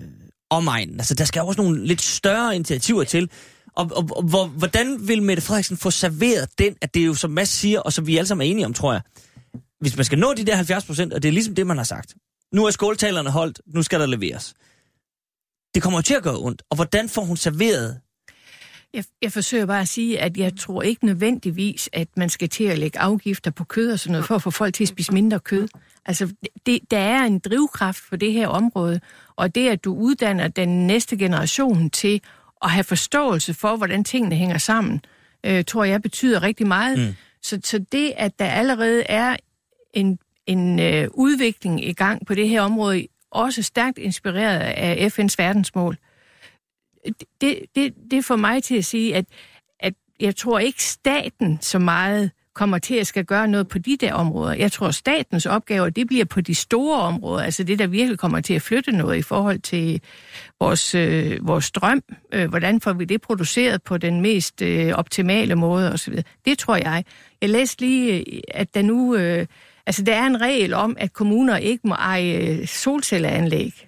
omegnen. Altså, der skal også nogle lidt større initiativer til. Og, og, og hvor, hvordan vil Mette Frederiksen få serveret den, at det er jo, som Mads siger, og som vi alle sammen er enige om, tror jeg, hvis man skal nå de der 70 procent, og det er ligesom det, man har sagt. Nu er skåltalerne holdt, nu skal der leveres. Det kommer til at gøre ondt. Og hvordan får hun serveret jeg, jeg forsøger bare at sige, at jeg tror ikke nødvendigvis, at man skal til at lægge afgifter på kød og sådan noget, for at få folk til at spise mindre kød. Altså, det, der er en drivkraft for det her område, og det, at du uddanner den næste generation til at have forståelse for, hvordan tingene hænger sammen, øh, tror jeg betyder rigtig meget. Mm. Så, så det, at der allerede er en, en øh, udvikling i gang på det her område, også stærkt inspireret af FN's verdensmål. Det, det, det får mig til at sige, at, at jeg tror ikke staten så meget kommer til at skal gøre noget på de der områder. Jeg tror, statens opgaver, det bliver på de store områder, altså det, der virkelig kommer til at flytte noget i forhold til vores, øh, vores strøm. Øh, hvordan får vi det produceret på den mest øh, optimale måde osv. Det tror jeg. Jeg læste lige, øh, at der nu... Øh, Altså, der er en regel om, at kommuner ikke må eje solcelleanlæg.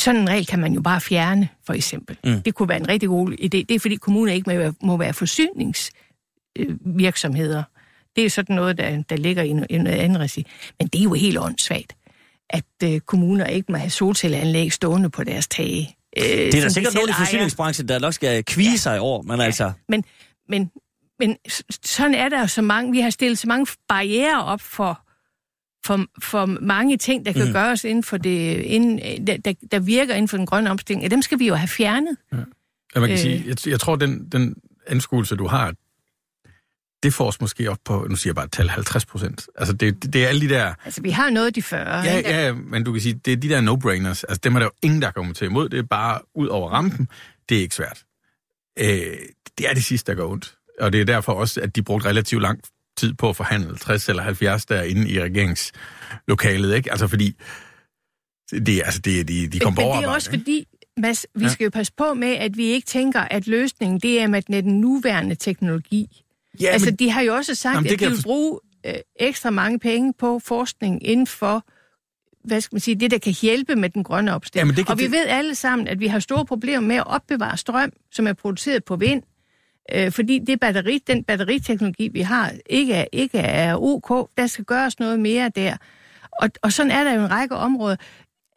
Sådan en regel kan man jo bare fjerne, for eksempel. Mm. Det kunne være en rigtig god idé. Det er, fordi kommuner ikke må være, må være forsyningsvirksomheder. Det er sådan noget, der, der ligger i, noget andet regi. Men det er jo helt åndssvagt, at øh, kommuner ikke må have solcelleanlæg stående på deres tage. Øh, det er der sikkert nogen i forsyningsbranchen, der nok skal kvige ja. sig over, men ja. altså... Men, men, men sådan er der jo så mange... Vi har stillet så mange barriere op for for, for mange ting, der kan mm. gøres inden for det, inden, der, der, der virker inden for den grønne omstilling, dem skal vi jo have fjernet. Ja. Ja, man kan øh. sige, jeg, jeg tror, den, den anskuelse, du har, det får os måske op på, nu siger jeg bare tal 50 procent. Altså, det, det, det er alle de der... Altså, vi har noget de 40. Ja, ja, men du kan sige, det er de der no-brainers. Altså, dem er der jo ingen, der kommer til imod. Det er bare ud over rampen. Det er ikke svært. Øh, det er det sidste, der går ondt. Og det er derfor også, at de brugte relativt lang tid på at forhandle 60 eller 70 derinde i regeringslokalet, ikke? Altså fordi, det, altså det, de, de kom på Men det er også ikke? fordi, Mads, vi ja. skal jo passe på med, at vi ikke tænker, at løsningen det er med den nuværende teknologi. Ja, altså, men, de har jo også sagt, jamen, at de vil bruge øh, ekstra mange penge på forskning inden for hvad skal man sige, det, der kan hjælpe med den grønne opstilling. Ja, og vi det... ved alle sammen, at vi har store problemer med at opbevare strøm, som er produceret på vind, Øh, fordi det batteri, den batteriteknologi, vi har, ikke er, ikke er ok. Der skal gøres noget mere der. Og, og sådan er der jo en række områder.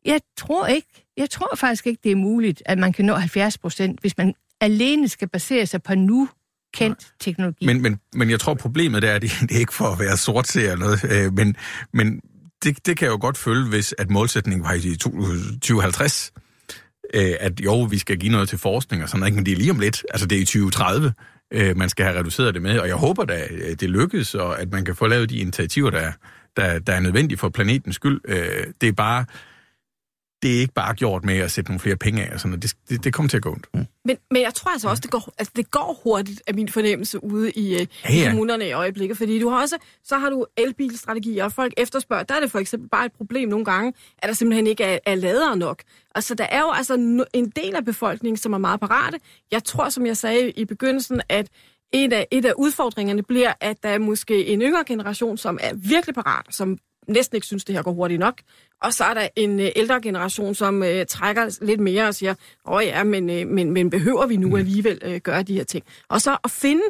Jeg tror ikke, jeg tror faktisk ikke, det er muligt, at man kan nå 70 procent, hvis man alene skal basere sig på nu kendt teknologi. Men, men, men jeg tror, problemet er, at det, det er ikke for at være sort eller noget, øh, men, men det, det kan jeg jo godt følge, hvis at målsætningen var i 2050 øh, at jo, vi skal give noget til forskning og sådan noget, men det er lige om lidt. Altså det er i 2030. øh, man skal have reduceret det med. Og jeg håber da, øh, det lykkes, og at man kan få lavet de initiativer, der, der, der er nødvendige for planetens skyld. Øh, det er bare det er ikke bare gjort med at sætte nogle flere penge af, og sådan, det, det, det kommer til at gå ondt. Mm. Men, men jeg tror altså også, det går, altså, det går hurtigt af min fornemmelse ude i, øh, ja, ja. i kommunerne i øjeblikket, fordi du har også, så har du elbilstrategier, og folk efterspørger, der er det for eksempel bare et problem nogle gange, at der simpelthen ikke er, er ladere nok. Altså, der er jo altså en del af befolkningen, som er meget parate. Jeg tror, som jeg sagde i begyndelsen, at et af, et af udfordringerne bliver, at der er måske en yngre generation, som er virkelig parat, som næsten ikke synes, det her går hurtigt nok. Og så er der en øh, ældre generation, som øh, trækker lidt mere og siger, åh ja, men, øh, men, men behøver vi nu mm. alligevel øh, gøre de her ting? Og så at finde,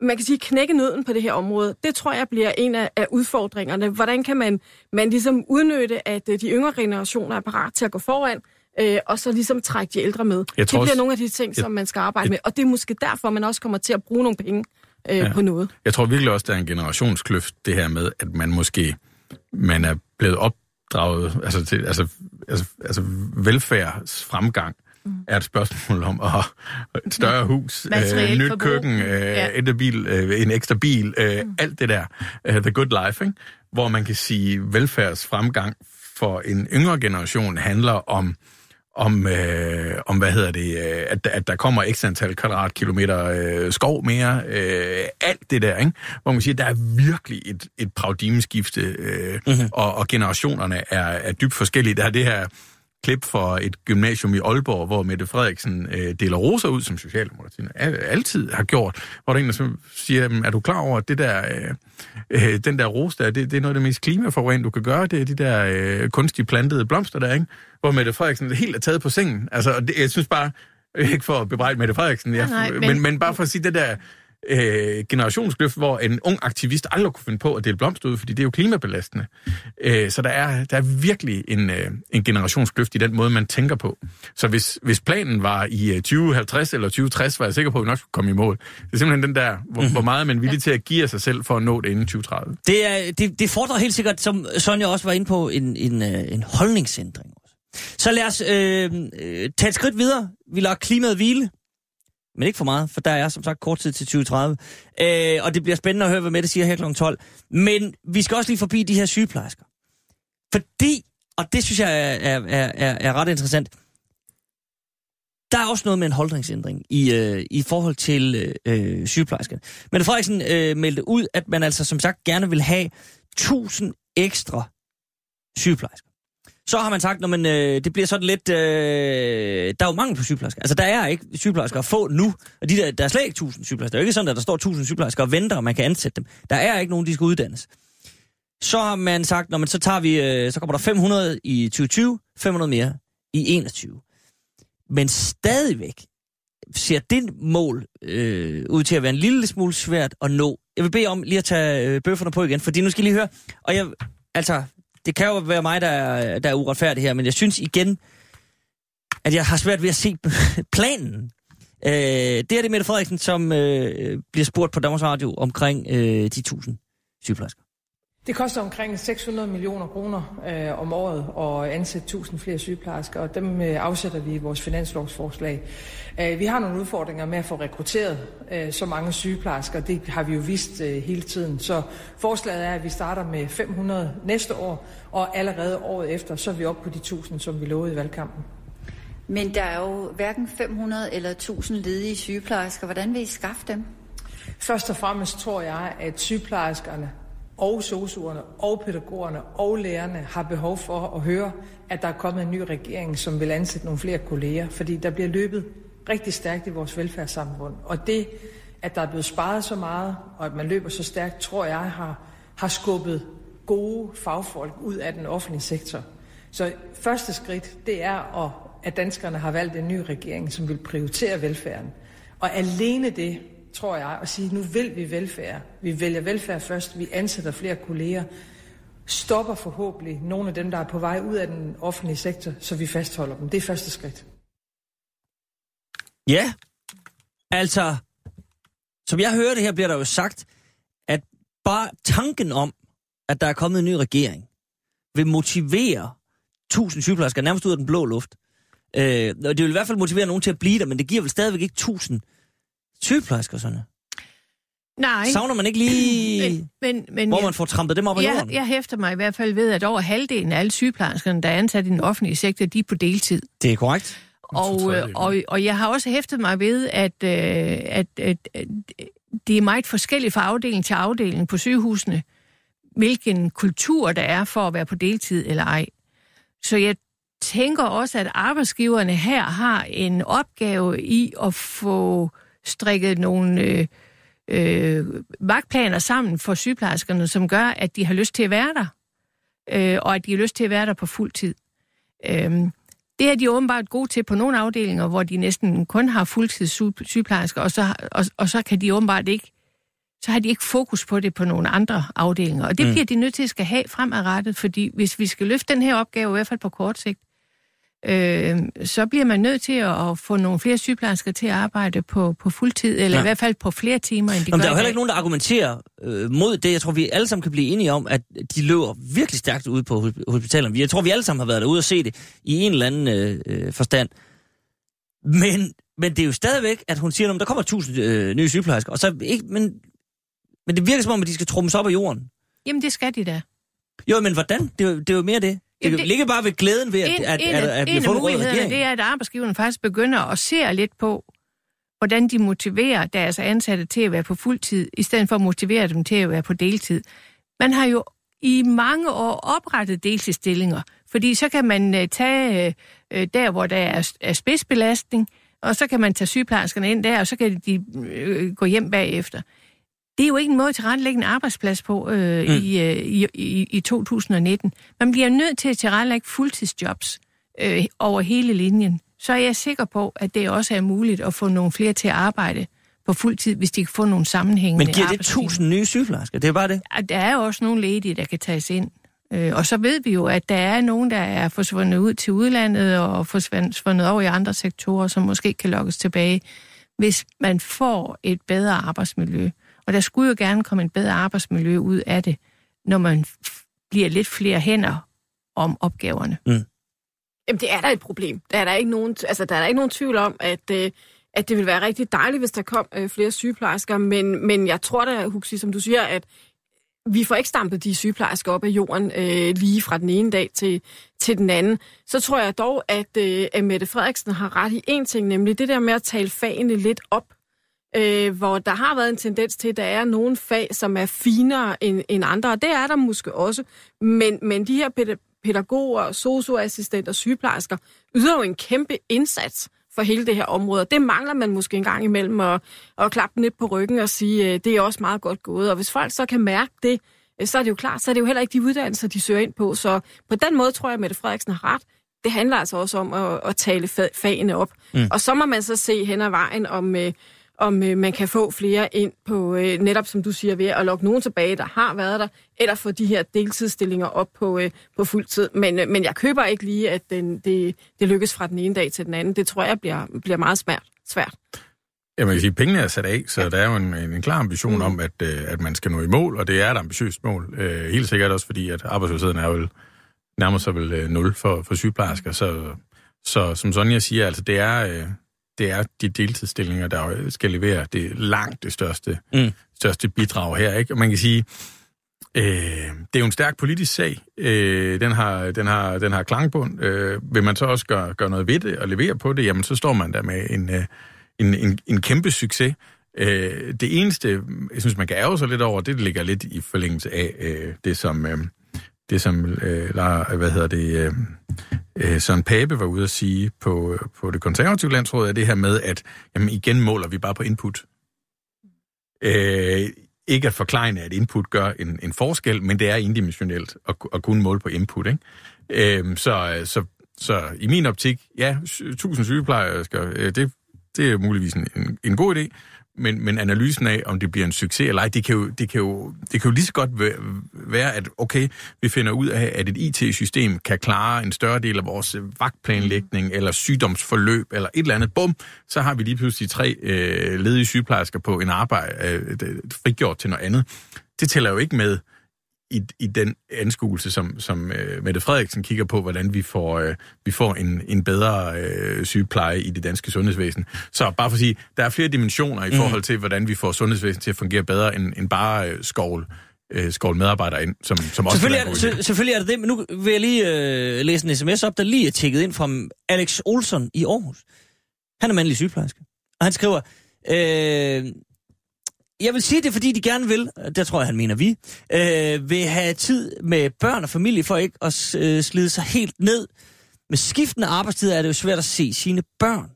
man kan sige, knække nøden på det her område, det tror jeg bliver en af, af udfordringerne. Hvordan kan man, man ligesom udnytte, at øh, de yngre generationer er parat til at gå foran, øh, og så ligesom trække de ældre med? Jeg det bliver også, nogle af de ting, som man skal arbejde jeg, med, og det er måske derfor, man også kommer til at bruge nogle penge øh, ja. på noget. Jeg tror virkelig også, der er en generationskløft, det her med, at man måske man er blevet opdraget, altså, til, altså, altså, altså velfærdsfremgang mm. er et spørgsmål om at et større hus, øh, nyt køkken, øh, ja. en, bil, øh, en ekstra bil, øh, mm. alt det der, uh, the good life, ikke? hvor man kan sige, velfærdsfremgang for en yngre generation handler om om, øh, om hvad hedder det, øh, at, at der kommer x antal kvadratkilometer øh, skov mere, øh, alt det der, ikke? hvor man siger, at der er virkelig et, et paradigmeskifte, øh, mm-hmm. og, og generationerne er, er dybt forskellige. Der er det her klip for et gymnasium i Aalborg, hvor Mette Frederiksen øh, deler roser ud, som Socialdemokratiet altid har gjort, hvor der en, der siger, er du klar over, at det der, øh, øh, den der rose der, det, det er noget af det mest klimaforurening, du kan gøre, det er de der øh, kunstigt plantede blomster der, ikke? hvor Mette Frederiksen helt er taget på sengen. Altså, det, jeg synes bare, ikke for at bebrejde Mette Frederiksen, ja, nej, men... Men, men bare for at sige det der øh, generationskløft, hvor en ung aktivist aldrig kunne finde på at dele blomster ud, fordi det er jo klimabelastende. Øh, så der er, der er virkelig en, øh, en generationskløft i den måde, man tænker på. Så hvis, hvis planen var i 2050 øh, eller 2060, var jeg sikker på, at vi nok skulle komme i mål. Det er simpelthen den der, hvor, mm-hmm. hvor meget man er villig til at give af sig selv for at nå det inden 2030. Det, er, det, det fordrer helt sikkert, som Sonja også var inde på, en, en, øh, en holdningsændring. Så lad os øh, øh, tage et skridt videre. Vi lader klimaet hvile men ikke for meget, for der er som sagt kort tid til 2030. Øh, og det bliver spændende at høre, hvad Mette siger her kl. 12. Men vi skal også lige forbi de her sygeplejersker. Fordi, og det synes jeg er, er, er, er ret interessant, der er også noget med en holdningsændring i, øh, i forhold til øh, sygeplejerskerne. Men Frederiksen øh, meldte ud, at man altså som sagt gerne vil have 1000 ekstra sygeplejersker. Så har man sagt, at øh, det bliver sådan lidt... Øh, der er jo mangel på sygeplejersker. Altså, der er ikke sygeplejersker at få nu. Og de der, der er slet ikke 1000 sygeplejersker. Det er jo ikke sådan, at der står 1000 sygeplejersker og venter, og man kan ansætte dem. Der er ikke nogen, de skal uddannes. Så har man sagt, når man så tager vi, øh, så kommer der 500 i 2020, 500 mere i 21. Men stadigvæk ser det mål øh, ud til at være en lille smule svært at nå. Jeg vil bede om lige at tage øh, bøfferne på igen, fordi nu skal I lige høre. Og jeg, altså, det kan jo være mig, der er, der er uretfærdig her, men jeg synes igen, at jeg har svært ved at se planen. Øh, det er det Mette Frederiksen, som øh, bliver spurgt på Danmarks Radio omkring øh, de 1000 sygeplejersker. Det koster omkring 600 millioner kroner øh, om året at ansætte 1000 flere sygeplejersker, og dem øh, afsætter vi i vores finanslovsforslag. Øh, vi har nogle udfordringer med at få rekrutteret øh, så mange sygeplejersker, det har vi jo vist øh, hele tiden. Så forslaget er, at vi starter med 500 næste år, og allerede året efter, så er vi oppe på de 1000, som vi lovede i valgkampen. Men der er jo hverken 500 eller 1000 ledige sygeplejersker. Hvordan vil I skaffe dem? Først og fremmest tror jeg, at sygeplejerskerne og sosuerne og pædagogerne og lærerne har behov for at høre, at der er kommet en ny regering, som vil ansætte nogle flere kolleger, fordi der bliver løbet rigtig stærkt i vores velfærdssamfund. Og det, at der er blevet sparet så meget, og at man løber så stærkt, tror jeg har, har skubbet gode fagfolk ud af den offentlige sektor. Så første skridt, det er, at, at danskerne har valgt en ny regering, som vil prioritere velfærden. Og alene det tror jeg, at sige, nu vil vi velfærd. Vi vælger velfærd først, vi ansætter flere kolleger, stopper forhåbentlig nogle af dem, der er på vej ud af den offentlige sektor, så vi fastholder dem. Det er første skridt. Ja, altså, som jeg hører det her, bliver der jo sagt, at bare tanken om, at der er kommet en ny regering, vil motivere tusind sygeplejersker nærmest ud af den blå luft. Øh, og det vil i hvert fald motivere nogen til at blive der, men det giver vel stadigvæk ikke tusind sygeplejersker sådan Nej. Savner man ikke lige, men, men, men, hvor man får trampet dem op ad jeg, jorden? jeg hæfter mig i hvert fald ved, at over halvdelen af alle sygeplejerskerne, der er ansat i den offentlige sektor, de er på deltid. Det er korrekt. Og, øh, og, og jeg har også hæftet mig ved, at, øh, at, at, at det er meget forskelligt fra afdeling til afdeling på sygehusene, hvilken kultur der er for at være på deltid eller ej. Så jeg tænker også, at arbejdsgiverne her har en opgave i at få strikket nogle øh, øh, vagtplaner sammen for sygeplejerskerne, som gør, at de har lyst til at være der, øh, og at de har lyst til at være der på fuld tid. Øh, det er de åbenbart gode til på nogle afdelinger, hvor de næsten kun har fuldtids sygeplejersker, og så, og, og så kan de åbenbart ikke så har de ikke fokus på det på nogle andre afdelinger. Og det mm. bliver de nødt til at skal have fremadrettet, fordi hvis vi skal løfte den her opgave, i hvert fald på kort sigt, øh, så bliver man nødt til at få nogle flere sygeplejersker til at arbejde på, på fuld tid, eller ja. i hvert fald på flere timer, end de Jamen, gør der er jo heller ikke nogen, der argumenterer øh, mod det. Jeg tror, vi alle sammen kan blive enige om, at de løber virkelig stærkt ude på hospitalerne. Jeg tror, vi alle sammen har været derude og se det i en eller anden øh, øh forstand. Men, men det er jo stadigvæk, at hun siger, at der kommer tusind øh, nye sygeplejersker, og så ikke, men, men det virker som om, at de skal trummes op af jorden. Jamen, det skal de da. Jo, men hvordan? Det det er jo mere det. Det, det ligger bare ved glæden ved, at, en, at, en, at, at, at en få af mulighederne, det er, at arbejdsgiverne faktisk begynder at se lidt på, hvordan de motiverer deres ansatte til at være på fuld tid, i stedet for at motivere dem til at være på deltid. Man har jo i mange år oprettet deltidsstillinger, fordi så kan man uh, tage uh, der, hvor der er, er spidsbelastning, og så kan man tage sygeplejerskerne ind der, og så kan de uh, gå hjem bagefter. Det er jo ikke en måde at tilrettelægge en arbejdsplads på øh, mm. i, øh, i, i, i 2019. Man bliver nødt til at tilrettelægge fuldtidsjobs øh, over hele linjen. Så er jeg sikker på, at det også er muligt at få nogle flere til at arbejde på fuld tid, hvis de kan få nogle sammenhængende Men giver det tusind nye sygeplejersker? Det er bare det? Der er jo også nogle ledige, der kan tages ind. Øh, og så ved vi jo, at der er nogen, der er forsvundet ud til udlandet og forsvundet over i andre sektorer, som måske kan lokkes tilbage, hvis man får et bedre arbejdsmiljø. Og der skulle jo gerne komme en bedre arbejdsmiljø ud af det, når man bliver lidt flere hænder om opgaverne. Mm. Jamen, det er da et problem. Der er der ikke nogen, altså, der er der ikke nogen tvivl om, at, øh, at det vil være rigtig dejligt, hvis der kom øh, flere sygeplejersker, men, men jeg tror da, Huxi, som du siger, at vi får ikke stampet de sygeplejersker op af jorden øh, lige fra den ene dag til, til den anden. Så tror jeg dog, at, øh, at Mette Frederiksen har ret i en ting, nemlig det der med at tale fagene lidt op øh, hvor der har været en tendens til, at der er nogle fag, som er finere end, end andre, og det er der måske også. Men, men de her pædagoger, socioassistenter sygeplejersker yder jo en kæmpe indsats for hele det her område. Det mangler man måske en gang imellem at, at klappe den lidt på ryggen og sige, øh, det er også meget godt gået. Og hvis folk så kan mærke det, øh, så er det jo klart, så er det jo heller ikke de uddannelser, de søger ind på. Så på den måde tror jeg, at Mette Frederiksen har ret. Det handler altså også om at, at tale fagene op. Mm. Og så må man så se hen ad vejen, om, øh, om øh, man kan få flere ind på, øh, netop som du siger, ved at lokke nogen tilbage, der har været der, eller få de her deltidsstillinger op på, øh, på fuld tid. Men, øh, men jeg køber ikke lige, at den, det, det lykkes fra den ene dag til den anden. Det tror jeg bliver, bliver meget svært. svært. Ja, man kan sige, at pengene er sat af, så ja. der er jo en, en, klar ambition mm. om, at, øh, at man skal nå i mål, og det er et ambitiøst mål. Øh, helt sikkert også fordi, at arbejdsløsheden er vel nærmest sig vel øh, 0 for, for sygeplejersker. Så, så som Sonja siger, altså det er, øh, det er de deltidsstillinger, der skal levere det langt det største, mm. største bidrag her. Ikke? Og man kan sige, øh, det er jo en stærk politisk sag. Øh, den, har, den, har, den har klangbund. Øh, vil man så også gøre, gøre noget ved det og levere på det, jamen så står man der med en, øh, en, en, en kæmpe succes. Øh, det eneste, jeg synes, man kan ærge sig lidt over, det ligger lidt i forlængelse af øh, det, som... Øh, det som øh, hvad hedder det, øh, øh, Søren Pape var ude at sige på, øh, på det konservative landsråd, er det her med, at jamen, igen måler vi bare på input. Øh, ikke at forklare, at input gør en, en forskel, men det er indimensionelt at, at kunne måle på input. Ikke? Øh, så, så, så i min optik, ja, 1000 sygeplejersker, øh, det, det er muligvis en, en god idé, men, men analysen af, om det bliver en succes eller ej, det kan jo, det kan jo, det kan jo lige så godt være, at okay, vi finder ud af, at et IT-system kan klare en større del af vores vagtplanlægning mm. eller sygdomsforløb eller et eller andet. Bum, så har vi lige pludselig tre øh, ledige sygeplejersker på en arbejde øh, frigjort til noget andet. Det tæller jo ikke med i, i den anskuelse, som, som uh, Mette Frederiksen kigger på, hvordan vi får, uh, vi får en, en bedre uh, sygepleje i det danske sundhedsvæsen. Så bare for at sige, der er flere dimensioner i mm. forhold til, hvordan vi får sundhedsvæsen til at fungere bedre end, end bare uh, skovl øh, skål medarbejdere ind, som, som også selvfølgelig er, det, selvfølgelig er det det, men nu vil jeg lige øh, læse en sms op, der lige er tjekket ind fra Alex Olsen i Aarhus. Han er mandlig sygeplejerske. Og han skriver, øh, jeg vil sige det, fordi de gerne vil, der tror jeg, han mener vi, øh, vil have tid med børn og familie for ikke at øh, slide sig helt ned. Med skiftende arbejdstider er det jo svært at se sine børn.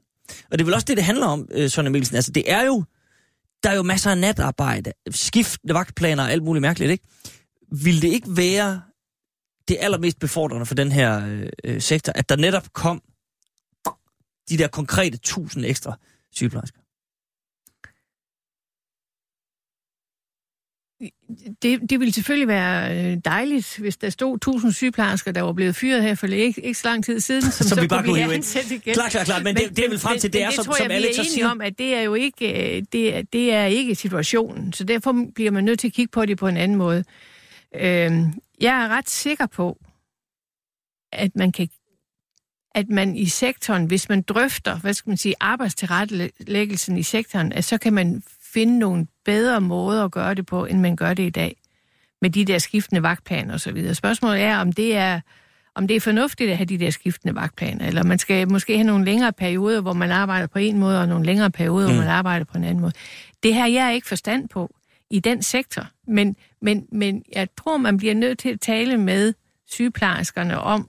Og det er vel også det, det handler om, øh, Søren Mikkelsen. Altså, det er jo, der er jo masser af natarbejde, skiftende vagtplaner og alt muligt mærkeligt, ikke? Vil det ikke være det allermest befordrende for den her øh, øh sektor, at der netop kom de der konkrete tusind ekstra sygeplejersker? Det, det ville selvfølgelig være øh, dejligt, hvis der stod 1000 sygeplejersker, der var blevet fyret her for ikke, ikke så lang tid siden, som, som så vi bare kunne blive ansat igen. Klar, klar, klar, men, men det, det er vel frem til, det er, som, som Alex også siger. om, at det er jo ikke, øh, det, det er ikke situationen, så derfor bliver man nødt til at kigge på det på en anden måde. Øhm, jeg er ret sikker på, at man kan at man i sektoren, hvis man drøfter, hvad skal man sige, arbejdstilrettelæggelsen i sektoren, at så kan man finde nogle bedre måder at gøre det på, end man gør det i dag. Med de der skiftende vagtplaner osv. Spørgsmålet er, om det er, om det er fornuftigt at have de der skiftende vagtplaner, eller man skal måske have nogle længere perioder, hvor man arbejder på en måde, og nogle længere perioder, mm. hvor man arbejder på en anden måde. Det her jeg er ikke forstand på i den sektor, men, men, men jeg tror, man bliver nødt til at tale med sygeplejerskerne om,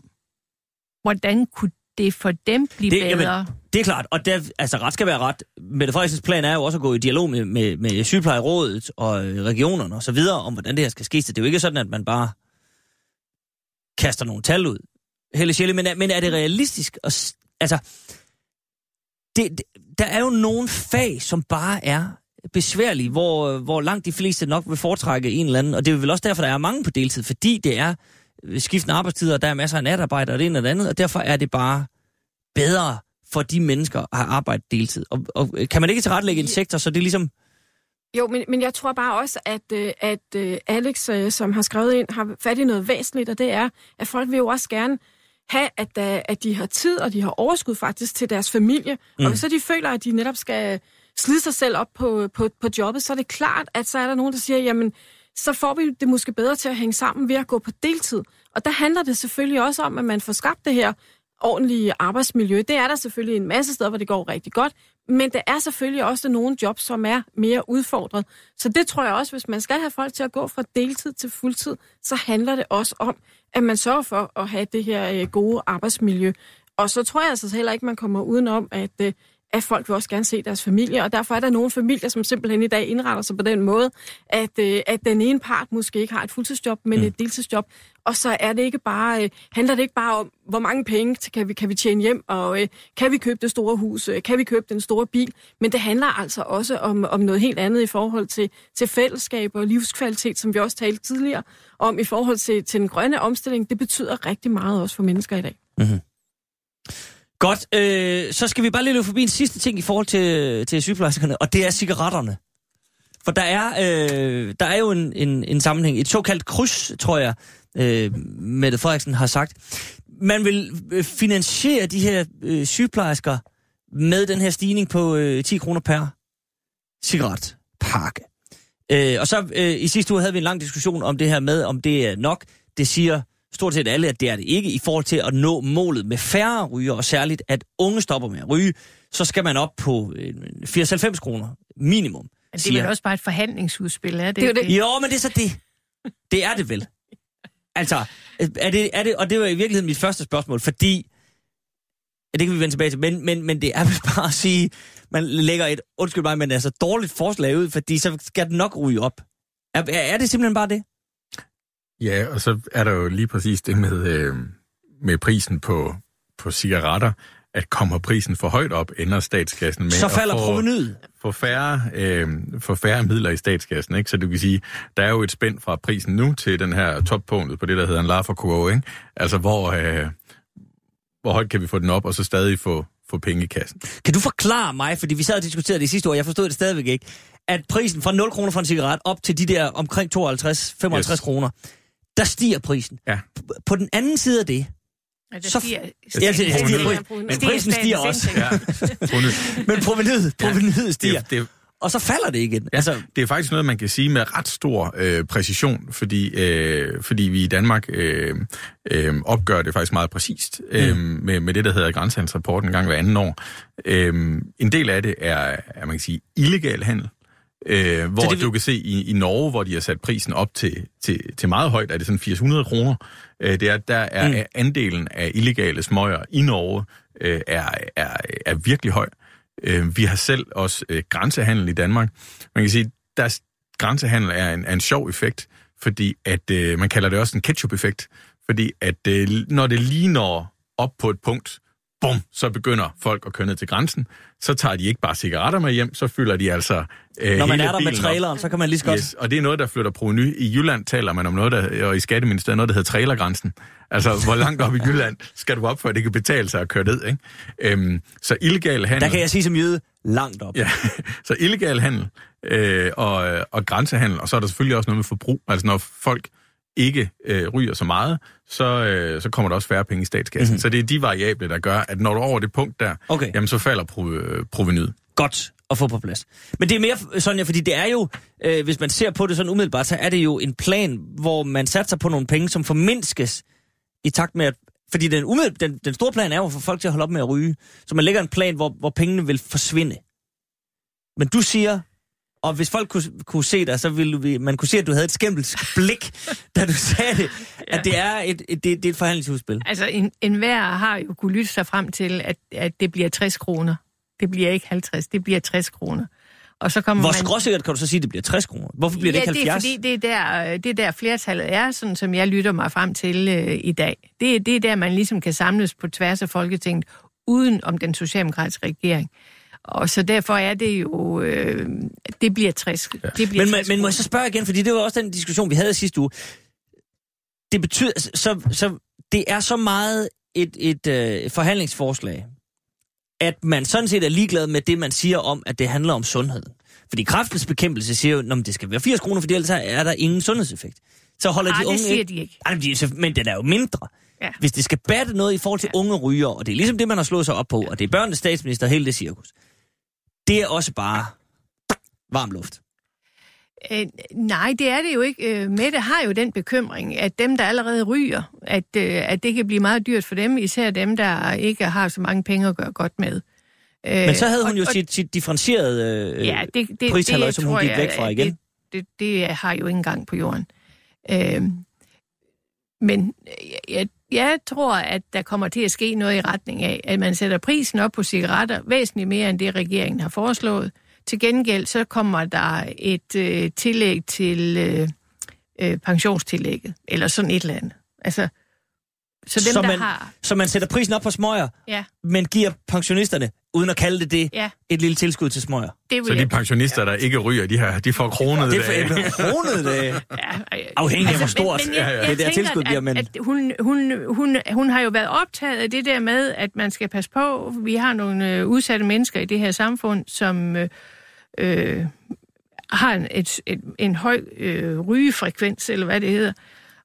hvordan kunne det for dem blive det, bedre? Jamen, det er klart, og der, altså ret skal være ret. Mette Frederiksens plan er jo også at gå i dialog med, med, med sygeplejerådet og regionerne og så videre om, hvordan det her skal ske. Så det er jo ikke sådan, at man bare kaster nogle tal ud. Helle Schelle, men, men er det realistisk? At, altså, det, det, der er jo nogle fag, som bare er besværlige, hvor, hvor langt de fleste nok vil foretrække en eller anden, og det er vel også derfor, der er mange på deltid, fordi det er skiftende arbejdstider, og der er masser af natarbejde og det ene og det andet, og derfor er det bare bedre for de mennesker at have arbejdet deltid. Og, og kan man ikke tilrettelægge en sektor, så det er ligesom... Jo, men, men jeg tror bare også, at, øh, at øh, Alex, øh, som har skrevet ind, har fat i noget væsentligt, og det er, at folk vil jo også gerne have, at, at de har tid, og de har overskud faktisk til deres familie. Mm. Og hvis så de føler, at de netop skal slide sig selv op på, på, på jobbet, så er det klart, at så er der nogen, der siger, jamen, så får vi det måske bedre til at hænge sammen ved at gå på deltid. Og der handler det selvfølgelig også om, at man får skabt det her ordentlige arbejdsmiljø. Det er der selvfølgelig en masse steder, hvor det går rigtig godt, men der er selvfølgelig også nogle jobs, som er mere udfordret. Så det tror jeg også, hvis man skal have folk til at gå fra deltid til fuldtid, så handler det også om, at man sørger for at have det her øh, gode arbejdsmiljø. Og så tror jeg altså heller ikke, man kommer udenom, at øh, at folk vil også gerne se deres familie, og derfor er der nogle familier, som simpelthen i dag indretter sig på den måde, at, øh, at den ene part måske ikke har et fuldtidsjob, men mm. et deltidsjob, og så er det ikke bare, øh, handler det ikke bare om, hvor mange penge kan vi, kan vi tjene hjem, og øh, kan vi købe det store hus, øh, kan vi købe den store bil, men det handler altså også om, om noget helt andet i forhold til, til fællesskab og livskvalitet, som vi også talte tidligere om i forhold til, til den grønne omstilling. Det betyder rigtig meget også for mennesker i dag. Mm-hmm. Godt, øh, så skal vi bare lige løbe forbi en sidste ting i forhold til, til sygeplejerskerne, og det er cigaretterne. For der er, øh, der er jo en, en, en sammenhæng, et såkaldt kryds, tror jeg, øh, Mette Frederiksen har sagt. Man vil øh, finansiere de her øh, sygeplejersker med den her stigning på øh, 10 kroner per cigaretpakke. Øh, og så øh, i sidste uge havde vi en lang diskussion om det her med, om det er nok. Det siger stort set alle, at det er det ikke, i forhold til at nå målet med færre ryger, og særligt at unge stopper med at ryge, så skal man op på 94 øh, kroner minimum. Men det er vel også bare et forhandlingsudspil, er det? det, det? Jo, men det er så det. Det er det vel. Altså, er det, er det, og det var i virkeligheden mit første spørgsmål, fordi, det kan vi vende tilbage til, men, men, men det er vel bare at sige, man lægger et, undskyld mig, men altså dårligt forslag ud, fordi så skal den nok ryge op. Er, er det simpelthen bare det? Ja, og så er der jo lige præcis det med, øh, med prisen på, på cigaretter, at kommer prisen for højt op, ender statskassen med så falder at få, provenyet. få, færre, øh, få færre midler i statskassen. Ikke? Så du kan sige, der er jo et spænd fra prisen nu til den her toppunktet på det, der hedder en Laffer-kurve. Ikke? Altså, hvor, øh, hvor højt kan vi få den op, og så stadig få, få penge i kassen. Kan du forklare mig, fordi vi sad og diskuterede det i sidste år, jeg forstod det stadigvæk ikke, at prisen fra 0 kroner for en cigaret op til de der omkring 52-55 yes. kroner, der stiger prisen. Ja. På den anden side af det, Ja, Så- stiger, Ja, det- stiger- stiger- stiger- men stiger prisen stiger også. Ja. Men provenyet, provenyet stiger. Det, det, Og så falder det igen. Ja, altså, det er faktisk noget, man kan sige med ret stor øh, præcision, fordi, øh, fordi vi i Danmark øh, øh, opgør det faktisk meget præcist øh, med, med det, der hedder grænsehandelsrapporten en gang hver anden år. Øh, en del af det er, er man kan sige, illegal handel. Øh, hvor det du kan se i, i Norge, hvor de har sat prisen op til, til, til meget højt, er det sådan 800 kroner. Øh, det er, der er Mm. andelen af illegale smøger i Norge øh, er, er, er virkelig høj. Øh, vi har selv også øh, grænsehandel i Danmark. Man kan sige, der grænsehandel er en, er en sjov effekt, fordi at øh, man kalder det også en ketchup-effekt, fordi at øh, når det lige når op på et punkt, bum, så begynder folk at køre ned til grænsen. Så tager de ikke bare cigaretter med hjem, så fylder de altså øh, Når man hele er der med bilen op. traileren, så kan man lige så godt... Yes, og det er noget, der flytter proveny. I Jylland taler man om noget, der, og i Skatteministeriet noget, der hedder trailergrænsen. Altså, hvor langt op i Jylland skal du op, for at det kan betale sig at køre ned, ikke? Øhm, så illegal handel... Der kan jeg sige som jøde, langt op. Ja, så illegal handel øh, og, og grænsehandel, og så er der selvfølgelig også noget med forbrug. Altså, når folk ikke øh, ryger så meget, så, øh, så kommer der også færre penge i statskassen. Mm-hmm. Så det er de variable, der gør, at når du er over det punkt der, Okay. jamen så falder pro, øh, provenyet. godt at få på plads. Men det er mere, Sonja, fordi det er jo, øh, hvis man ser på det sådan umiddelbart, så er det jo en plan, hvor man satser på nogle penge, som formindskes i takt med, at fordi den, umiddel, den, den store plan er jo at få folk til at holde op med at ryge. Så man lægger en plan, hvor, hvor pengene vil forsvinde. Men du siger, og hvis folk kunne, kunne se dig, så ville vi, man kunne se, at du havde et skæmbelsk blik, da du sagde det, ja. at det er et, et, det, det er et forhandlingsudspil. Altså, en, en hver har jo kunne lytte sig frem til, at, at det bliver 60 kroner. Det bliver ikke 50, det bliver 60 kroner. Og så kommer Hvor man... skråsikkert kan du så sige, at det bliver 60 kroner? Hvorfor bliver det ja, ikke 70? det er fordi, det er, der, det er der flertallet er, sådan som jeg lytter mig frem til øh, i dag. Det, er- det er der, man ligesom kan samles på tværs af Folketinget, uden om den socialdemokratiske regering. Og så derfor er det jo, øh, det bliver 60. Ja. Det bliver Men, 60 men, må jeg så spørge igen, fordi det var også den diskussion, vi havde sidste uge. Det betyder, så, så det er så meget et, et øh, forhandlingsforslag, at man sådan set er ligeglad med det, man siger om, at det handler om sundheden. Fordi kraftens bekæmpelse siger jo, at det skal være 80 kroner, for ellers er der ingen sundhedseffekt. Så holder Ej, de det unge siger de ikke. Ej, men, de, men den er jo mindre. Ja. Hvis det skal batte noget i forhold til Ja. unge ryger, og det er ligesom det, man har slået sig op på, og det er børnenes statsminister, hele det cirkus. Det er også bare varm luft. Øh, nej, det er det jo ikke. Øh, Mette har jo den bekymring, at dem, der allerede ryger, at, øh, at det kan blive meget dyrt for dem, især dem, der ikke har så mange penge at gøre godt med. Øh, Men så havde hun og- jo sit, sit differentierede øh, ja, det, det, prishalløj, det som hun gik jeg, væk fra igen. Det, det, det har jo ikke engang på jorden. Øh, men jeg, jeg tror, at der kommer til at ske noget i retning af, at man sætter prisen op på cigaretter væsentligt mere end det, regeringen har foreslået. Til gengæld så kommer der et øh, tillæg til øh, øh, pensionstillægget, eller sådan et eller andet. Altså, så dem, Så der man- har... Så man sætter prisen op på smøger, Ja, men giver pensionisterne, uden at kalde det det, ja, et lille tilskud til smøger. det Så de pensionister, der ikke ryger, de, har, de får kronet Det er for et kronet det. Ja, Afhængig af, hvor stort Altså, men, men jeg, jeg det der tænker, tilskud bliver, at, men- at hun, hun, hun, hun har jo været optaget af det der med, at man skal passe på. Vi har nogle øh, udsatte mennesker i det her samfund, som øh, øh, har en, et, et, en høj øh, rygefrekvens, eller hvad det hedder.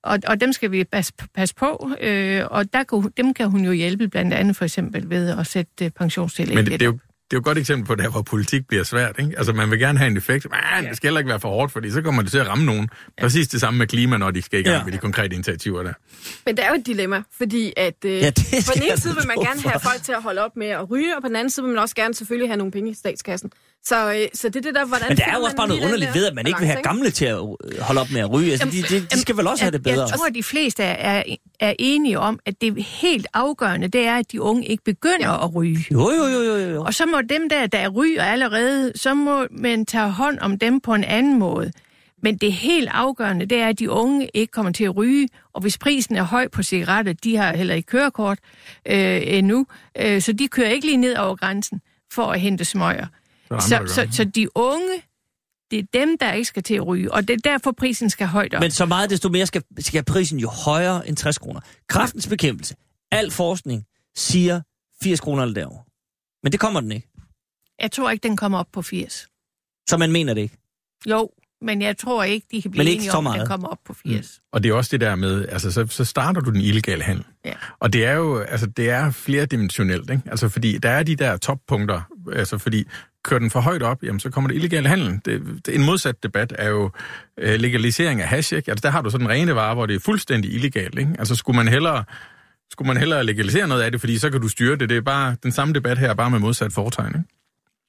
Og, og dem skal vi passe, passe på, øh, og der kan, hun- dem kan hun jo hjælpe, blandt andet for eksempel ved at sætte øh, pensionstillæg Men det, det, er jo, det er jo et godt eksempel på der, hvor politik bliver svært. Ikke? Altså, man vil gerne have en effekt, men det skal heller ikke være for hårdt, fordi så kommer det til at ramme nogen. Præcis det samme med klima, når de skal i gang Ja. med de konkrete initiativer der. Men det er jo et dilemma, fordi at øh, Ja, på den ene side vil man gerne for. have folk til at holde op med at ryge, og på den anden side vil man også gerne selvfølgelig have nogle penge i statskassen. Så, øh, så det er det der, hvordan Men der er jo også bare noget underligt der ved, at man ikke vil have gamle til at øh, holde op med at ryge. Altså, de, de, de skal vel også have det bedre. Jeg tror, at de fleste er, er enige om, at det helt afgørende, det er, at de unge ikke begynder at ryge. Jo, jo, jo, jo, jo. Og så må dem der, der ryger allerede, så må man tage hånd om dem på en anden måde. Men det helt afgørende, det er, at de unge ikke kommer til at ryge. Og hvis prisen er høj på cigaretter, de har heller ikke kørekort øh, endnu, øh, så de kører ikke lige ned over grænsen for at hente smøger. Så, Så, andre, så, gør. så de unge, det er dem, der ikke skal til at ryge. Og det er derfor, prisen skal højt op. Men så meget desto mere skal, skal prisen jo højere end 60 kroner. Kraftens bekæmpelse, al forskning siger 80 kroner eller derovre. Men det kommer den ikke. Jeg tror ikke, den kommer op på 80. Så man mener det ikke. Jo, Men jeg tror ikke, de kan blive Men ikke enige så om, at den kommer op på 80. Og det er også det der med, altså så, så starter du den illegale handel. Ja. Og det er jo, altså det er flerdimensionelt, ikke? Altså fordi der er de der toppunkter, altså fordi kører den for højt op, jamen så kommer det illegale handel. Det, det, en modsat debat er jo øh, legalisering af hash, ikke? Altså der har du sådan en rene vare, hvor det er fuldstændig illegalt, ikke? Altså skulle man hellere skulle man hellere legalisere noget af det, fordi så kan du styre det. Det er bare den samme debat her, bare med modsat foretegn, ikke?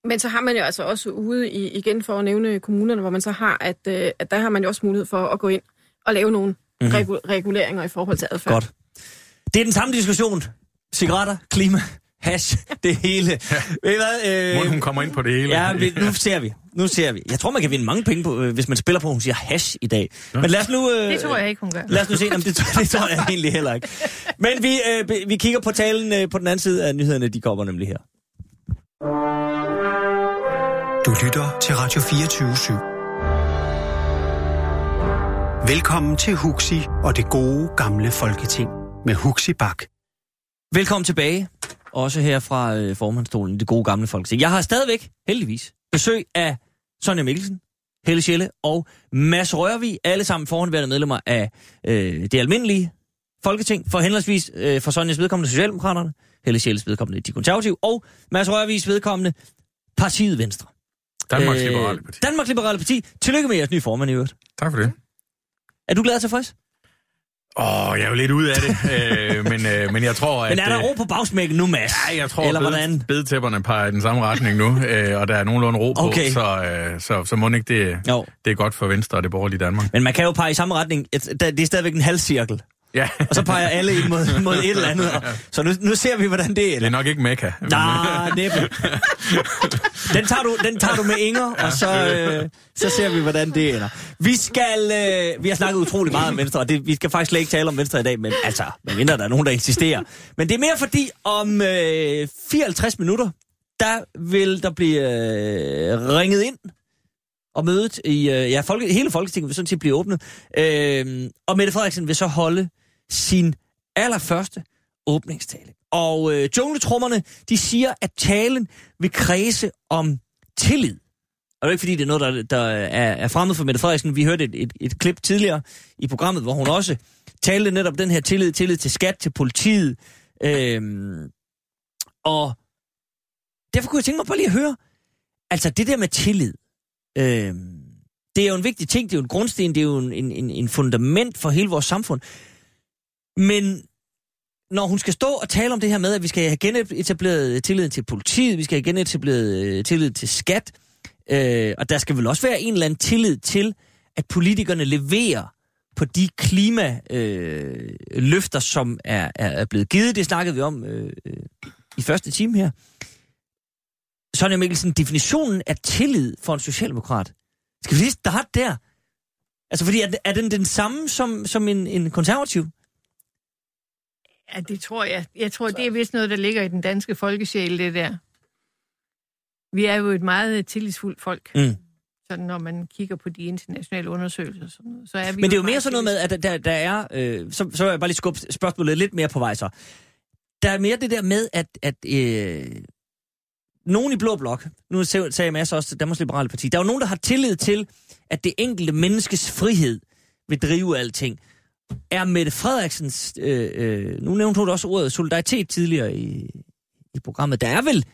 Men så har man jo altså også ude i, igen for at nævne kommunerne, hvor man så har, at, øh, at der har man jo også mulighed for at gå ind og lave nogle mm-hmm. regu- reguleringer i forhold til adfærd. Godt. Det er den samme diskussion. Cigaretter, klima, hash, det hele. Ja. Ved I hvad? Øh, hun kommer ind på det hele. Ja, vi, nu ser vi. Nu ser vi. Jeg tror, man kan vinde mange penge, på, øh, hvis man spiller på, at hun siger hash i dag. Men lad os nu... Øh, Det tror jeg ikke, hun gør. Lad os nu se, om det, det tror jeg egentlig heller ikke. Men vi, øh, vi kigger på talen øh, på den anden side af nyhederne, de kommer nemlig her. Du lytter til Radio 24 /7. Velkommen til Huxi og det gode gamle folketing med Huxi Bak. Velkommen tilbage, også her fra øh, formandstolen det gode gamle folketing. Jeg har stadigvæk, heldigvis, besøg af Sonja Mikkelsen, Helle Schelle og Mads Rørvig, alle sammen forhåndværende medlemmer af øh, det almindelige folketing, for henholdsvis øh, for Sonjas vedkommende Socialdemokraterne, Helle Schelles vedkommende De Konservative, og Mads Rørvigs vedkommende Partiet Venstre. Danmarks Liberale Parti. Danmarks Liberale Parti. Tillykke med jeres nye formand i øvrigt. Tak for det. Er du glad og tilfreds? Åh, jeg er jo lidt ud af det, øh, men, øh, men jeg tror, at... Men er der øh, ro på bagsmækken nu, Mads? Ja, jeg tror, Eller bed, hvordan? bedetæpperne peger i den samme retning nu, øh, og der er nogenlunde ro Okay. på, så, øh, så, så må ikke det, Jo. det er godt for Venstre og det borgerlige Danmark. Men man kan jo pege i samme retning. Det er stadigvæk en halvcirkel. Ja, Og så peger alle ind mod, mod et eller andet. Og, så nu, nu ser vi, hvordan det det er nok ikke Mekka. Nej, næppe. Den tager du, den tager du med Inger, og så, øh, så ser vi, hvordan det ender. Vi skal, øh, vi har snakket utrolig meget om Venstre, og det, vi skal faktisk slet ikke tale om Venstre i dag, men altså, medmindre der er nogen, der insisterer. Men det er mere fordi, om øh, 54 minutter, der vil der blive øh, ringet ind og mødet i, øh, ja, folke, hele Folketinget vil sådan set blive åbnet. Øh, og Mette Frederiksen vil så holde sin allerførste åbningstale. Og øh, jungletrummerne, de siger, at talen vil kredse om tillid. Og det er ikke fordi, det er noget, der, der er, er fremmed for Mette Frederiksen. Vi hørte et, et, et klip tidligere i programmet, hvor hun også talte netop den her tillid, tillid til skat, til politiet. Øhm, og derfor kunne jeg tænke mig bare lige at høre, altså det der med tillid, øhm, det er jo en vigtig ting, det er jo en grundsten, det er jo en, en, en fundament for hele vores samfund. Men når hun skal stå og tale om det her med, at vi skal have genetableret tilliden til politiet, vi skal have genetableret øh, tillid til skat, øh, og der skal vel også være en eller anden tillid til, at politikerne leverer på de klimaløfter, øh, løfter, som er, er, blevet givet. Det snakkede vi om øh, i første time her. Sonja Mikkelsen, definitionen af tillid for en socialdemokrat. Skal vi lige starte der? Altså, fordi er, er den den samme som, som en, en konservativ? Ja, det tror jeg. Jeg tror, det er vist noget, der ligger i den danske folkesjæl, det der. Vi er jo et meget tillidsfuldt folk. Mm. Sådan, når man kigger på de internationale undersøgelser. og Sådan noget, så er vi Men det er jo mere sådan noget med, at der, der, er... Øh, så, så vil jeg bare lige skubbe spørgsmålet lidt mere på vej så. Der er mere det der med, at, at øh, nogen i Blå Blok, nu sagde Mads også til Danmarks Liberale Parti, der er jo nogen, der har tillid til, at det enkelte menneskes frihed vil drive alting. Er Mette Frederiksens, øh, øh, nu nævnte hun også ordet solidaritet tidligere i, i programmet, der er vel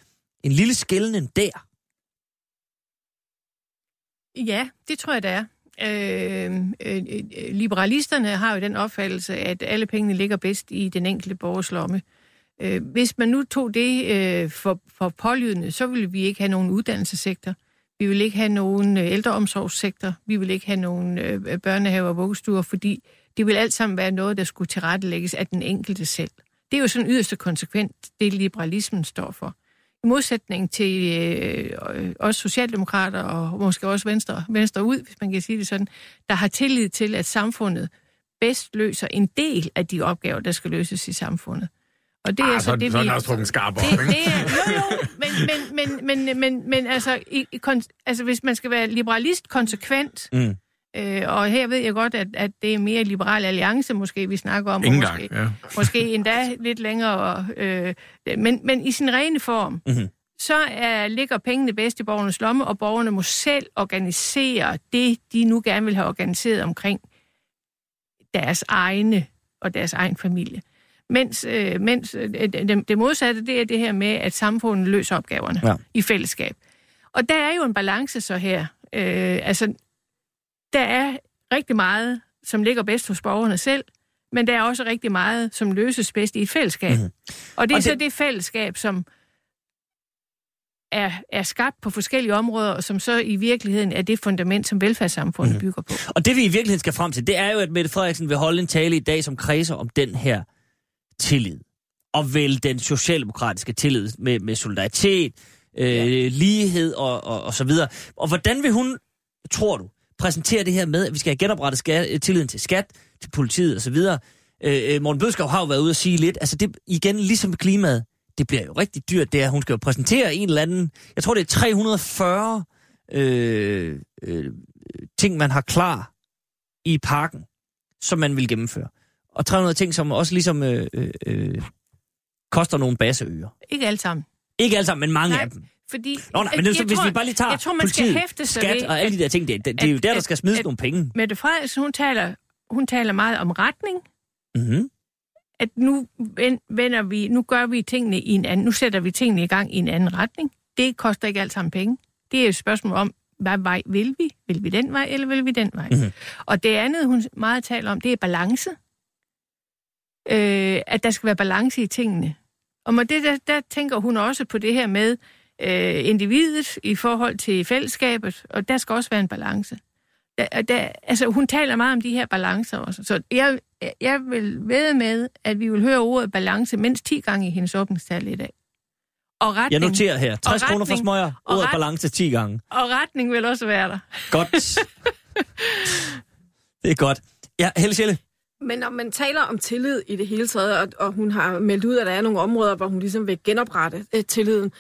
en lille skældning der? Ja, det tror jeg, det er. Øh, øh, øh, liberalisterne har jo den opfattelse, at alle pengene ligger bedst i den enkelte borgers lomme. Øh, hvis man nu tog det øh, for, for pålydende, så ville vi ikke have nogen uddannelsessektor. Vi vil ikke have nogen øh, ældreomsorgssektor. Vi vil ikke have nogen øh, børnehaver og vuggestuer, fordi det vil alt sammen være noget, der skulle tilrettelægges af den enkelte selv. Det er jo sådan yderste konsekvent, det liberalismen står for. I modsætning til øh, også socialdemokrater og måske også venstre, venstre ud, hvis man kan sige det sådan, der har tillid til, at samfundet bedst løser en del af de opgaver, der skal løses i samfundet. Og det er Ah, så, så, det, så er vi... den også trukket skarp op, Det, ikke? det er, jo, jo, men, men, men, men, men, men altså, i, i, kon- altså, hvis man skal være liberalist konsekvent, Mm. Øh, og her ved jeg godt, at, at det er mere liberal alliance, måske vi snakker om, Ingen og gang, måske, ja. måske endda lidt længere, øh, men, men i sin rene form, Mhm. så er, ligger pengene bedst i borgernes lomme, og borgerne må selv organisere det, de nu gerne vil have organiseret omkring deres egne og deres egen familie. Mens, øh, mens øh, det, det modsatte, det er det her med, at samfundet løser opgaverne ja. i fællesskab. Og der er jo en balance så her. Øh, altså, der er rigtig meget, som ligger bedst hos borgerne selv, men der er også rigtig meget, som løses bedst i et fællesskab. Mm-hmm. Og det er og så det... det fællesskab, som er, er skabt på forskellige områder, og som så i virkeligheden er det fundament, som velfærdssamfundet mm-hmm. bygger på. Og det vi i virkeligheden skal frem til, det er jo, at Mette Frederiksen vil holde en tale i dag, som kredser om den her tillid. Og vel den socialdemokratiske tillid med, med solidaritet, øh, ja. lighed og, og, og så videre. Og hvordan vil hun, tror du, præsentere det her med, at vi skal have genoprettet skat, tilliden til skat, til politiet og så videre. Øh, øh, Morten Bødskov har jo været ude at sige lidt, altså det igen, ligesom klimaet, det bliver jo rigtig dyrt, det er, hun skal jo præsentere en eller anden, jeg tror det er 340 øh, øh, ting, man har klar i parken, som man vil gennemføre. Og 300 ting, som også ligesom øh, øh, øh, koster nogle basseøer. Ikke alle sammen. Ikke alle sammen, men mange Nej. af dem. Fordi, Nå, nej, men det, så, hvis tror, vi bare lige tager jeg tror, man politiet, skal hæfte sig skat ved, og alle de der ting, det, det, det er jo der, der skal smides at, nogle penge. Mette Frederiksen, hun taler, hun taler meget om retning. Mm-hmm. At nu vender vi, nu gør vi tingene i en anden, nu sætter vi tingene i gang i en anden retning. Det koster ikke alt sammen penge. Det er et spørgsmål om, hvad vej vil vi? Vil vi den vej, eller vil vi den vej? Mm-hmm. Og det andet, hun meget taler om, det er balance. Øh, at der skal være balance i tingene. Og med det, der, der tænker hun også på det her med øh, individet i forhold til fællesskabet, og der skal også være en balance. Der, der, altså, hun taler meget om de her balancer også. Så jeg, jeg vil ved med, at vi vil høre ordet balance mindst 10 gange i hendes åbningstal i dag. Og retning, jeg noterer her. 60 retning, kroner for smøger, ordet ret, balance 10 gange. Og retning vil også være der. Godt. det er godt. Ja, Helle Sjælle. Men når man taler om tillid i det hele taget, og, og hun har meldt ud, at der er nogle områder, hvor hun ligesom vil genoprette øh, tilliden,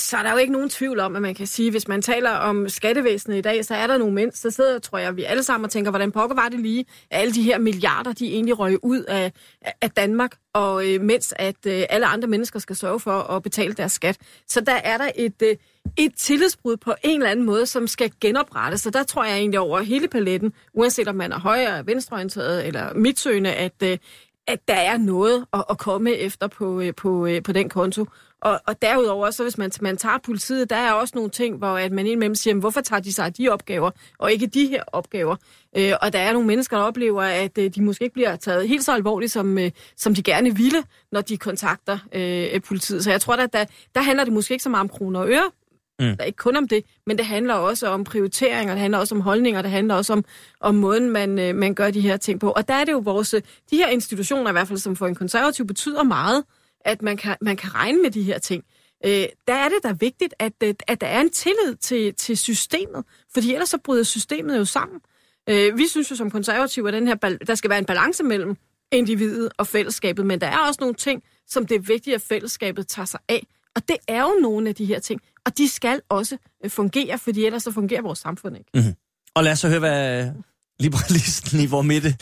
så er der jo ikke nogen tvivl om, at man kan sige, hvis man taler om skattevæsenet i dag, så er der nogle mænd, så sidder, tror jeg, vi alle sammen og tænker, hvordan pokker var det lige, at alle de her milliarder, de egentlig røg ud af, af Danmark, og øh, mens at øh, alle andre mennesker skal sørge for at betale deres skat. Så der er der et, øh, et tillidsbrud på en eller anden måde, som skal genoprettes. Så der tror jeg egentlig over hele paletten, uanset om man er højre, venstreorienteret eller midtsøgende, at, øh, at der er noget at, at komme efter på, øh, på, øh, på den konto. Og, og derudover, så hvis man, man tager politiet, der er også nogle ting, hvor at man indimellem siger, hvorfor tager de sig de opgaver, og ikke de her opgaver? Øh, og der er nogle mennesker, der oplever, at øh, de måske ikke bliver taget helt så alvorligt, som, øh, som de gerne ville, når de kontakter øh, politiet. Så jeg tror, at der, der handler det måske ikke så meget om kroner og øre, Mm. Der er ikke kun om det, men det handler også om prioriteringer, det handler også om holdninger, det handler også om, om måden, man, øh, man gør de her ting på. Og der er det jo vores, de her institutioner i hvert fald, som for en konservativ betyder meget, at man kan, man kan regne med de her ting. Øh, der er det da vigtigt, at, øh, at der er en tillid til, til systemet, fordi ellers så bryder systemet jo sammen. Øh, vi synes jo som konservative, at den her, der skal være en balance mellem individet og fællesskabet, men der er også nogle ting, som det er vigtigt, at fællesskabet tager sig af. Og det er jo nogle af de her ting, og de skal også øh, fungere, fordi ellers så fungerer vores samfund ikke. Mm-hmm. Og lad os så høre, hvad liberalisten i vores midte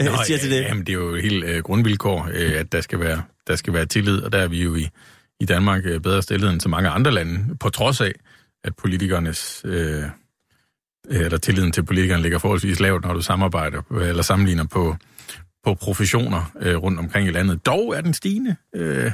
øh, Nå, siger til det. Jamen, det er jo helt øh, grundvilkår, øh, at der skal, være, der skal være tillid, og der er vi jo i, i Danmark øh, bedre stillet end så mange andre lande, på trods af, at politikernes... Øh, eller tilliden til politikerne ligger forholdsvis lavt, når du samarbejder øh, eller sammenligner på, på professioner øh, rundt omkring i landet. Dog er den stigende, øh,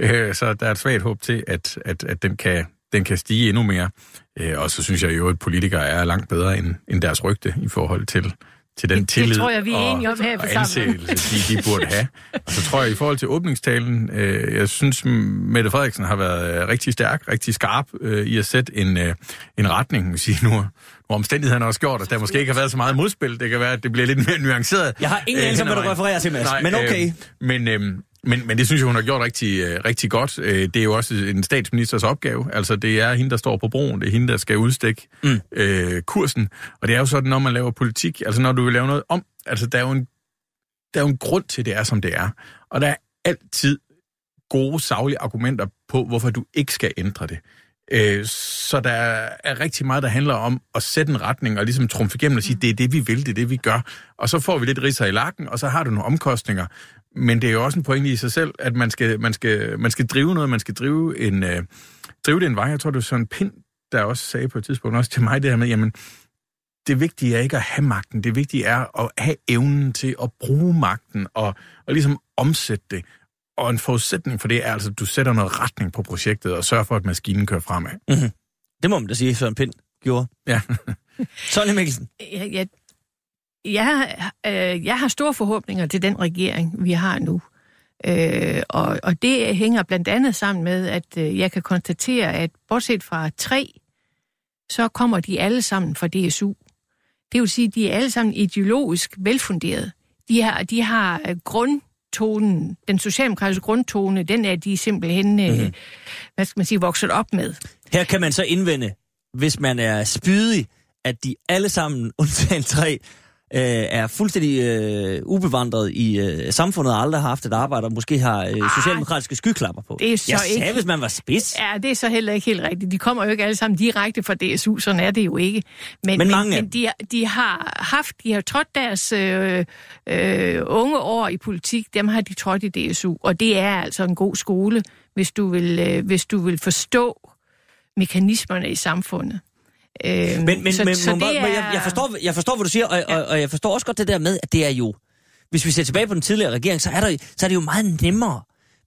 øh, så der er et svagt håb til, at, at, at den, kan, den kan stige endnu mere. Øh, og så synes jeg jo, at politikere er langt bedre end, end deres rygte i forhold til, til den tillid det tror jeg, vi er enige om her og ansættelse, de, de burde have. Og så tror jeg, i forhold til åbningstalen, øh, jeg synes, Mette Frederiksen har været øh, rigtig stærk, rigtig skarp øh, i at sætte en, øh, en retning. Sige, nu, nu omstændighederne også gjort, at der måske ikke har været så meget modspil. Det kan være, at det bliver lidt mere nuanceret. Jeg har ingen anelse om, hvad du refererer til, Mads, men okay. Øh, men, øh, men, men det synes jeg, hun har gjort rigtig, øh, rigtig godt. Øh, det er jo også en statsministers opgave. Altså, det er hende, der står på broen. Det er hende, der skal udstikke mm. øh, kursen. Og det er jo sådan, når man laver politik, altså når du vil lave noget om, altså der er jo en, der er jo en grund til, det er, som det er. Og der er altid gode, savlige argumenter på, hvorfor du ikke skal ændre det. Øh, så der er rigtig meget, der handler om at sætte en retning og ligesom trumfe igennem og sige, mm. det er det, vi vil, det er det, vi gør. Og så får vi lidt ridser i lakken, og så har du nogle omkostninger. Men det er jo også en pointe i sig selv, at man skal, man skal, man skal drive noget, man skal drive, en, øh, drive det en vej. Jeg tror, det var sådan Pind, der også sagde på et tidspunkt, også til mig det her med, jamen, det vigtige er ikke at have magten, det vigtige er at have evnen til at bruge magten og, og ligesom omsætte det. Og en forudsætning for det er altså, at du sætter noget retning på projektet og sørger for, at maskinen kører fremad. Mm-hmm. Det må man da sige, Søren Pind gjorde. Ja. Sonja Mikkelsen. Jeg, jeg, jeg, øh, jeg har store forhåbninger til den regering, vi har nu. Øh, og, og det hænger blandt andet sammen med, at øh, jeg kan konstatere, at bortset fra tre, så kommer de alle sammen fra DSU. Det vil sige, at de er alle sammen ideologisk velfunderet. De har, de har øh, grundtonen, den socialdemokratiske grundtone, den er de simpelthen, mm-hmm. hvad skal man sige, vokset op med. Her kan man så indvende, hvis man er spydig, at de alle sammen, undtagen tre, øh, er fuldstændig øh, ubevandret i øh, samfundet og aldrig har haft et arbejde, og måske har øh, socialdemokratiske skyklapper på. Det er så jeg ikke... sagde, hvis man var spids. Ja, det er så heller ikke helt rigtigt. De kommer jo ikke alle sammen direkte fra DSU, sådan er det jo ikke. Men, men mange men de, de har haft, de har trådt deres øh, øh, unge år i politik, dem har de trådt i DSU, og det er altså en god skole, hvis du vil, øh, hvis du vil forstå mekanismerne i samfundet. Øh, men men, så, men så det er... jeg, jeg, forstår, jeg forstår, hvad du siger, og, ja. og, og jeg forstår også godt det der med, at det er jo... Hvis vi ser tilbage på den tidligere regering, så er, der, så er det jo meget nemmere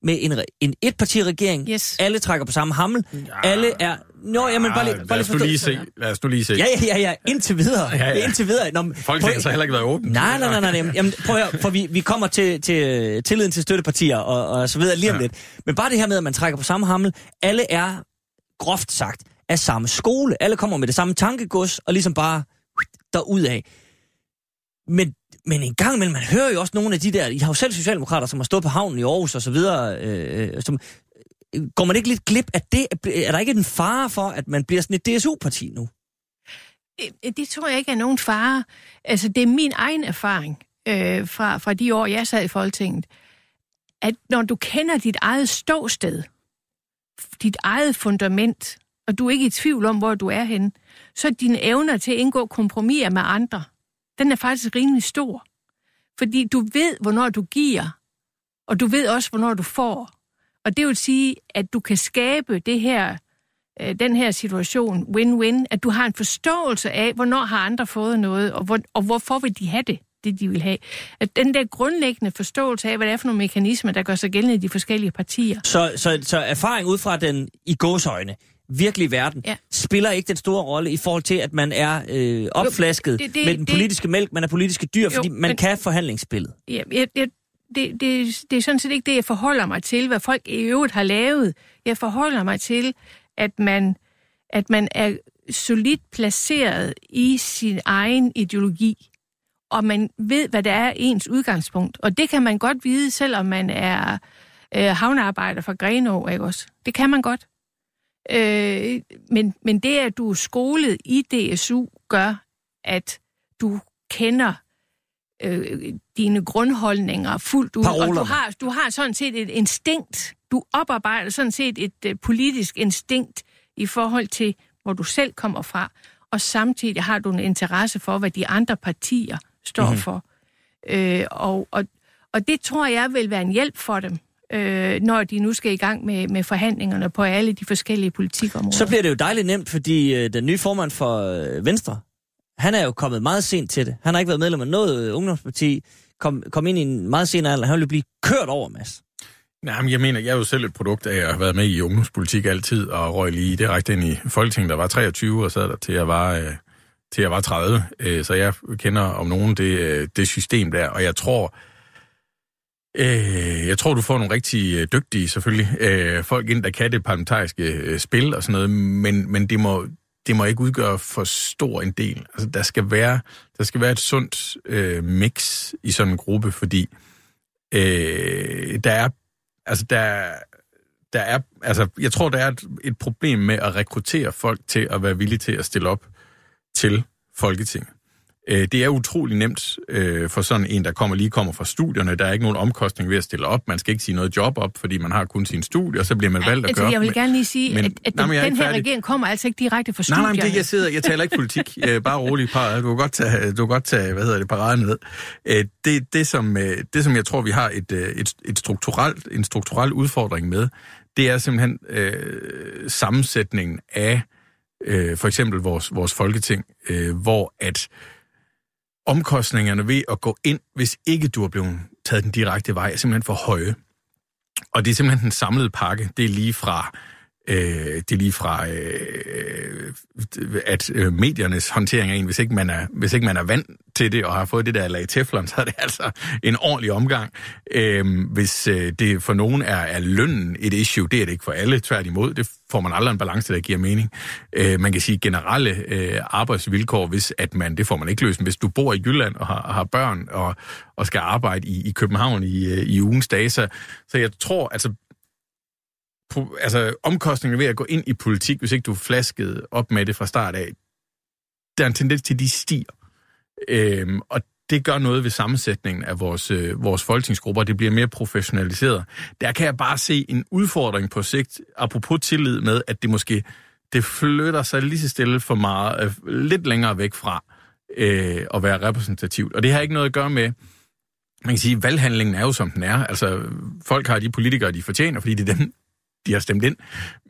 med en, en etpartiregering. Yes. Alle trækker på samme hammel. Ja. Alle er... Nå, jamen bare lige, bare lad, os lige se. lad os nu lige se. Ja, ja, ja, ja. Indtil videre. ja, ja. Indtil videre. Nå, Folk har så heller ikke været åbent. Nej, nej, nej, nej. nej. Jamen, prøv at høre, for vi, vi kommer til, til tilliden til støttepartier og, og så videre lige om ja. lidt. Men bare det her med, at man trækker på samme hammel. Alle er, groft sagt, af samme skole. Alle kommer med det samme tankegods, og ligesom bare af. Men, men en gang imellem, man hører jo også nogle af de der, I har jo selv socialdemokrater, som har stået på havnen i Aarhus og så videre, øh, øh som, øh, går man ikke lidt glip af det? Er der ikke en fare for, at man bliver sådan et DSU-parti nu? Øh, det tror jeg ikke er nogen fare. Altså, det er min egen erfaring øh, fra, fra de år, jeg sad i Folketinget, at når du kender dit eget ståsted, dit eget fundament, og du er ikke i tvivl om, hvor du er henne, så er dine evner til at indgå kompromiser med andre, den er faktisk rimelig stor. Fordi du ved, hvornår du giver, og du ved også, hvornår du får. Og det vil sige, at du kan skabe det her, øh, den her situation, win-win, at du har en forståelse af, hvornår har andre fået noget, og, hvor, og hvorfor vil de have det, det de vil have. At den der grundlæggende forståelse af, hvad det er for nogle mekanismer, der gør sig gældende i de forskellige partier. Så, så, så erfaring ud fra den i gåsøjne, virkelige verden, ja. spiller ikke den store rolle i forhold til, at man er øh, opflasket jo, det, det, med den politiske det, mælk, man er politiske dyr, jo, fordi man men, kan forhandlingsspillet. Ja, jeg, det, det, det er sådan set ikke det, jeg forholder mig til, hvad folk i øvrigt har lavet. Jeg forholder mig til, at man, at man er solidt placeret i sin egen ideologi, og man ved, hvad det er ens udgangspunkt. Og det kan man godt vide, selvom man er øh, havnearbejder fra Grenå, ikke også? Det kan man godt. Øh, men, men det, at du er skolet i DSU, gør, at du kender øh, dine grundholdninger fuldt ud. Paroler. Og du har, du har sådan set et instinkt. Du oparbejder sådan set et uh, politisk instinkt i forhold til, hvor du selv kommer fra. Og samtidig har du en interesse for, hvad de andre partier står mm-hmm. for. Øh, og, og, og det tror jeg vil være en hjælp for dem øh, når de nu skal i gang med, med forhandlingerne på alle de forskellige politikområder. Så bliver det jo dejligt nemt, fordi øh, den nye formand for øh, Venstre, han er jo kommet meget sent til det. Han har ikke været medlem af noget øh, ungdomsparti, kom, kom ind i en meget sen alder. Han vil blive kørt over, Mads. Nej, men jeg mener, jeg er jo selv et produkt af at have været med i ungdomspolitik altid, og røg lige direkte ind i Folketinget, der var 23, og sad der til jeg var, øh, til jeg var 30. Øh, så jeg kender om nogen det, øh, det system der, og jeg tror, Øh, Øh, jeg tror, du får nogle rigtig øh, dygtige, selvfølgelig, øh, folk ind, der kan det parlamentariske øh, spil og sådan noget, men, men det, må, det må ikke udgøre for stor en del. Altså, der skal være, der skal være et sundt øh, mix i sådan en gruppe, fordi øh, der er, altså der, der er, altså jeg tror, der er et, et problem med at rekruttere folk til at være villige til at stille op til Folketinget. Øh, det er utrolig nemt øh, for sådan en, der kommer lige kommer fra studierne. Der er ikke nogen omkostning ved at stille op. Man skal ikke sige noget job op, fordi man har kun sin studie, og så bliver man valgt at altså, gøre Jeg vil gerne lige sige, men, at, at nej, den, den her færdig. regering kommer altså ikke direkte fra studierne. Nej, nej, det, jeg sidder, jeg taler ikke politik. bare rolig, par, du kan godt tage, du kan godt tage hvad hedder det, paraden ned. Det, det, som, det, som jeg tror, vi har et, et, et strukturelt, en strukturel udfordring med, det er simpelthen øh, sammensætningen af øh, for eksempel vores, vores folketing, øh, hvor at omkostningerne ved at gå ind, hvis ikke du er blevet taget den direkte vej, er simpelthen for høje. Og det er simpelthen den samlede pakke. Det er lige fra Øh, det er lige fra, øh, at øh, mediernes håndtering af en, hvis ikke, man er, hvis ikke man er vant til det og har fået det der lag teflon, så er det altså en ordentlig omgang. Øh, hvis øh, det for nogen er, er lønnen et issue, det er det ikke for alle, tværtimod. Det får man aldrig en balance, der giver mening. Øh, man kan sige generelle øh, arbejdsvilkår, hvis at man, det får man ikke løst. Hvis du bor i Jylland og har, har børn og, og skal arbejde i, i København i, øh, i ugens dage, så, så jeg tror, altså altså, omkostningerne ved at gå ind i politik, hvis ikke du flaskede op med det fra start af, der er en tendens til, at de stiger. Øhm, og det gør noget ved sammensætningen af vores, øh, vores folketingsgrupper, det bliver mere professionaliseret. Der kan jeg bare se en udfordring på sigt, apropos tillid med, at det måske det flytter sig lige så stille for meget, øh, lidt længere væk fra øh, at være repræsentativt. Og det har ikke noget at gøre med, man kan sige, valghandlingen er jo som den er. Altså, folk har de politikere, de fortjener, fordi det er dem, de har stemt ind.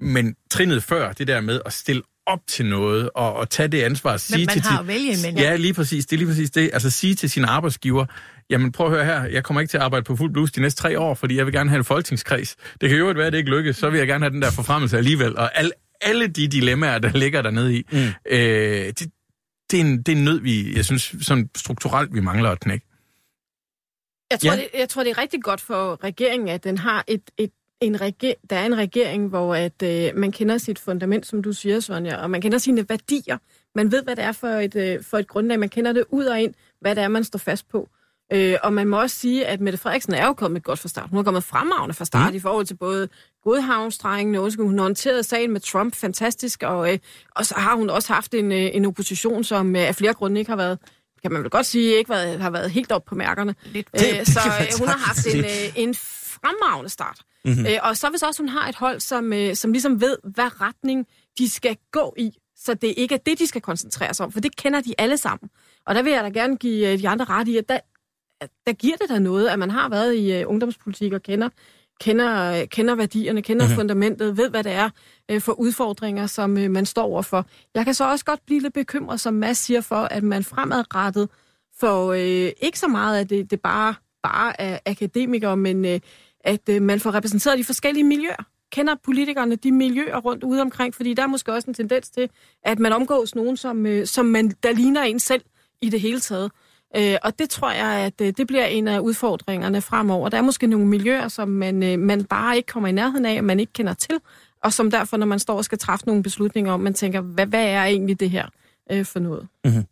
Men trinnet før, det der med at stille op til noget, og, og tage det ansvar at sige men man til... har jo vælge, men ja. ja. lige præcis. Det er lige præcis det. Altså sige til sin arbejdsgiver, jamen prøv at høre her, jeg kommer ikke til at arbejde på fuld blus de næste tre år, fordi jeg vil gerne have en folketingskreds. Det kan jo være, at det ikke lykkes, så vil jeg gerne have den der forfremmelse alligevel. Og al, alle de dilemmaer, der ligger dernede i, mm. øh, det, det, er en, det er en nød, vi, jeg synes, sådan strukturelt, vi mangler at knække. Jeg tror, ja. det, jeg tror, det er rigtig godt for regeringen, at den har et, et en reger- der er en regering, hvor at, øh, man kender sit fundament, som du siger, Sonja, og man kender sine værdier. Man ved, hvad det er for et, øh, for et grundlag. Man kender det ud og ind, hvad det er, man står fast på. Øh, og man må også sige, at Mette Frederiksen er jo kommet godt fra start. Hun er kommet fremragende fra start mm. i forhold til både Godhavnstrengen, og hun håndterede sagen med Trump fantastisk, og, øh, og så har hun også haft en, øh, en opposition, som øh, af flere grunde ikke har været kan man vel godt sige, ikke været, har været helt op på mærkerne. Lidt. Øh, så øh, hun har haft en, øh, en fremragende start. Mm-hmm. Øh, og så hvis også hun har et hold, som, øh, som ligesom ved, hvad retning de skal gå i, så det ikke er det, de skal koncentrere sig om, for det kender de alle sammen. Og der vil jeg da gerne give øh, de andre ret i, at der, der giver det da noget, at man har været i uh, ungdomspolitik og kender, kender, kender værdierne, kender mm-hmm. fundamentet, ved, hvad det er uh, for udfordringer, som uh, man står overfor. Jeg kan så også godt blive lidt bekymret, som Mads siger, for at man fremadrettet får uh, ikke så meget af det, det bare, bare er akademikere, men uh, at øh, man får repræsenteret de forskellige miljøer. Kender politikerne de miljøer rundt ude omkring? Fordi der er måske også en tendens til, at man omgås nogen, som, øh, som man, der ligner en selv i det hele taget. Øh, og det tror jeg, at øh, det bliver en af udfordringerne fremover. Der er måske nogle miljøer, som man, øh, man bare ikke kommer i nærheden af, og man ikke kender til, og som derfor, når man står og skal træffe nogle beslutninger om, man tænker, hvad, hvad er egentlig det her øh, for noget? Mm-hmm.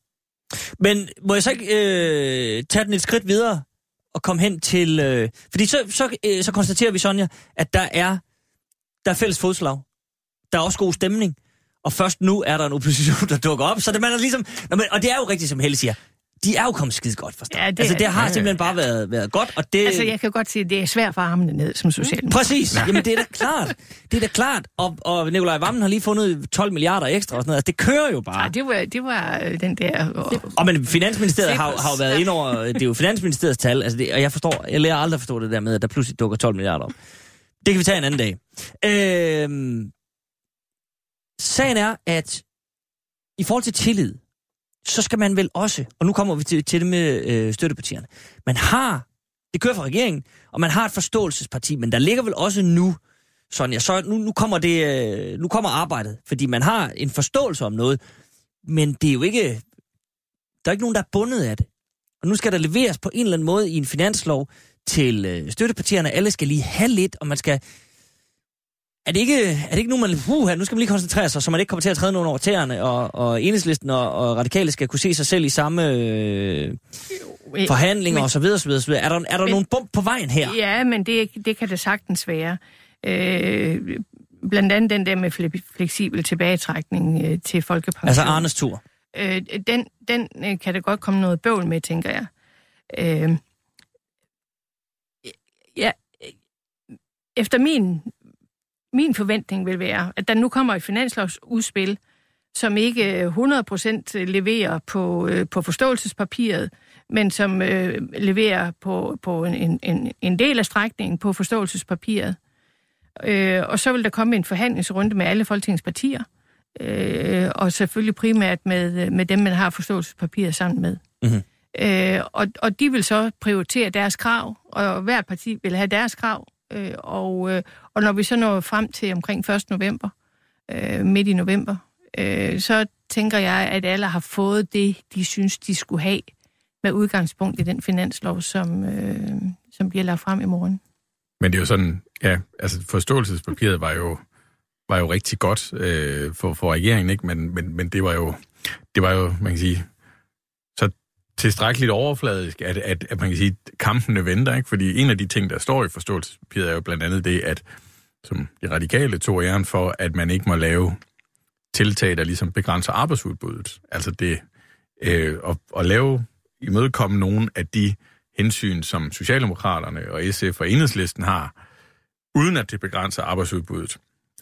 Men må jeg så ikke øh, tage den et skridt videre? At komme hen til... Øh, fordi så, så, øh, så konstaterer vi, Sonja, at der er, der er fælles fodslag. Der er også god stemning. Og først nu er der en opposition, der dukker op. Så det, man er ligesom, og det er jo rigtigt, som Helle siger de er jo kommet skide godt fra start. Ja, det, altså, det har ja, simpelthen bare været, været godt. Og det... Altså, jeg kan godt sige, at det er svært for armene ned som social. Præcis. Ja. Jamen, det er da klart. Det er da klart. Og, og Nikolaj Vammen har lige fundet 12 milliarder ekstra og sådan noget. Altså, det kører jo bare. Ja, det var, det var øh, den der... Og, og men Finansministeriet har, har jo været ind over... Det er jo Finansministeriets tal. Altså, det, og jeg forstår... Jeg lærer aldrig at forstå det der med, at der pludselig dukker 12 milliarder op. Det kan vi tage en anden dag. Øh, sagen er, at i forhold til tillid, så skal man vel også, og nu kommer vi til, til det med øh, støttepartierne, man har, det kører fra regeringen, og man har et forståelsesparti, men der ligger vel også nu, Sonja, så nu, nu, kommer det, øh, nu kommer arbejdet, fordi man har en forståelse om noget, men det er jo ikke, der er ikke nogen, der er bundet af det. Og nu skal der leveres på en eller anden måde i en finanslov til øh, støttepartierne, alle skal lige have lidt, og man skal er det ikke, er det ikke nu, man, uh, nu skal man lige koncentrere sig, så man ikke kommer til at træde nogen over tæerne, og, og enhedslisten og, og radikale skal kunne se sig selv i samme øh, forhandlinger osv. osv., osv. Er der, er der men, nogle bump på vejen her? Ja, men det, det kan det sagtens være. Øh, blandt andet den der med fleksibel tilbagetrækning øh, til folkepension. Altså Arnes tur? øh, den, den øh, kan der godt komme noget bøvl med, tænker jeg. Øh, ja, efter min, min forventning vil være, at der nu kommer et finanslovsudspil, som ikke 100% leverer på, øh, på forståelsespapiret, men som øh, leverer på, på en, en, en del af strækningen på forståelsespapiret. Øh, og så vil der komme en forhandlingsrunde med alle Folketingets partier, øh, og selvfølgelig primært med, med dem, man har forståelsespapiret sammen med. Mm-hmm. Øh, og, og de vil så prioritere deres krav, og hvert parti vil have deres krav. Øh, og, øh, og når vi så når frem til omkring 1. november, øh, midt i november, øh, så tænker jeg, at alle har fået det, de synes, de skulle have med udgangspunkt i den finanslov, som, øh, som bliver lagt frem i morgen. Men det er jo sådan, ja, altså forståelsespapiret var jo, var jo rigtig godt øh, for, for regeringen, ikke? Men, men, men det var jo, det var jo, man kan sige, tilstrækkeligt overfladisk, at, at, at man kan sige, at kampene venter, ikke? Fordi en af de ting, der står i forståelsespapiret, er jo blandt andet det, at som de radikale tog æren for, at man ikke må lave tiltag, der ligesom begrænser arbejdsudbuddet. Altså det, øh, at, at lave, imødekomme nogle af de hensyn, som Socialdemokraterne og SF og Enhedslisten har, uden at det begrænser arbejdsudbuddet.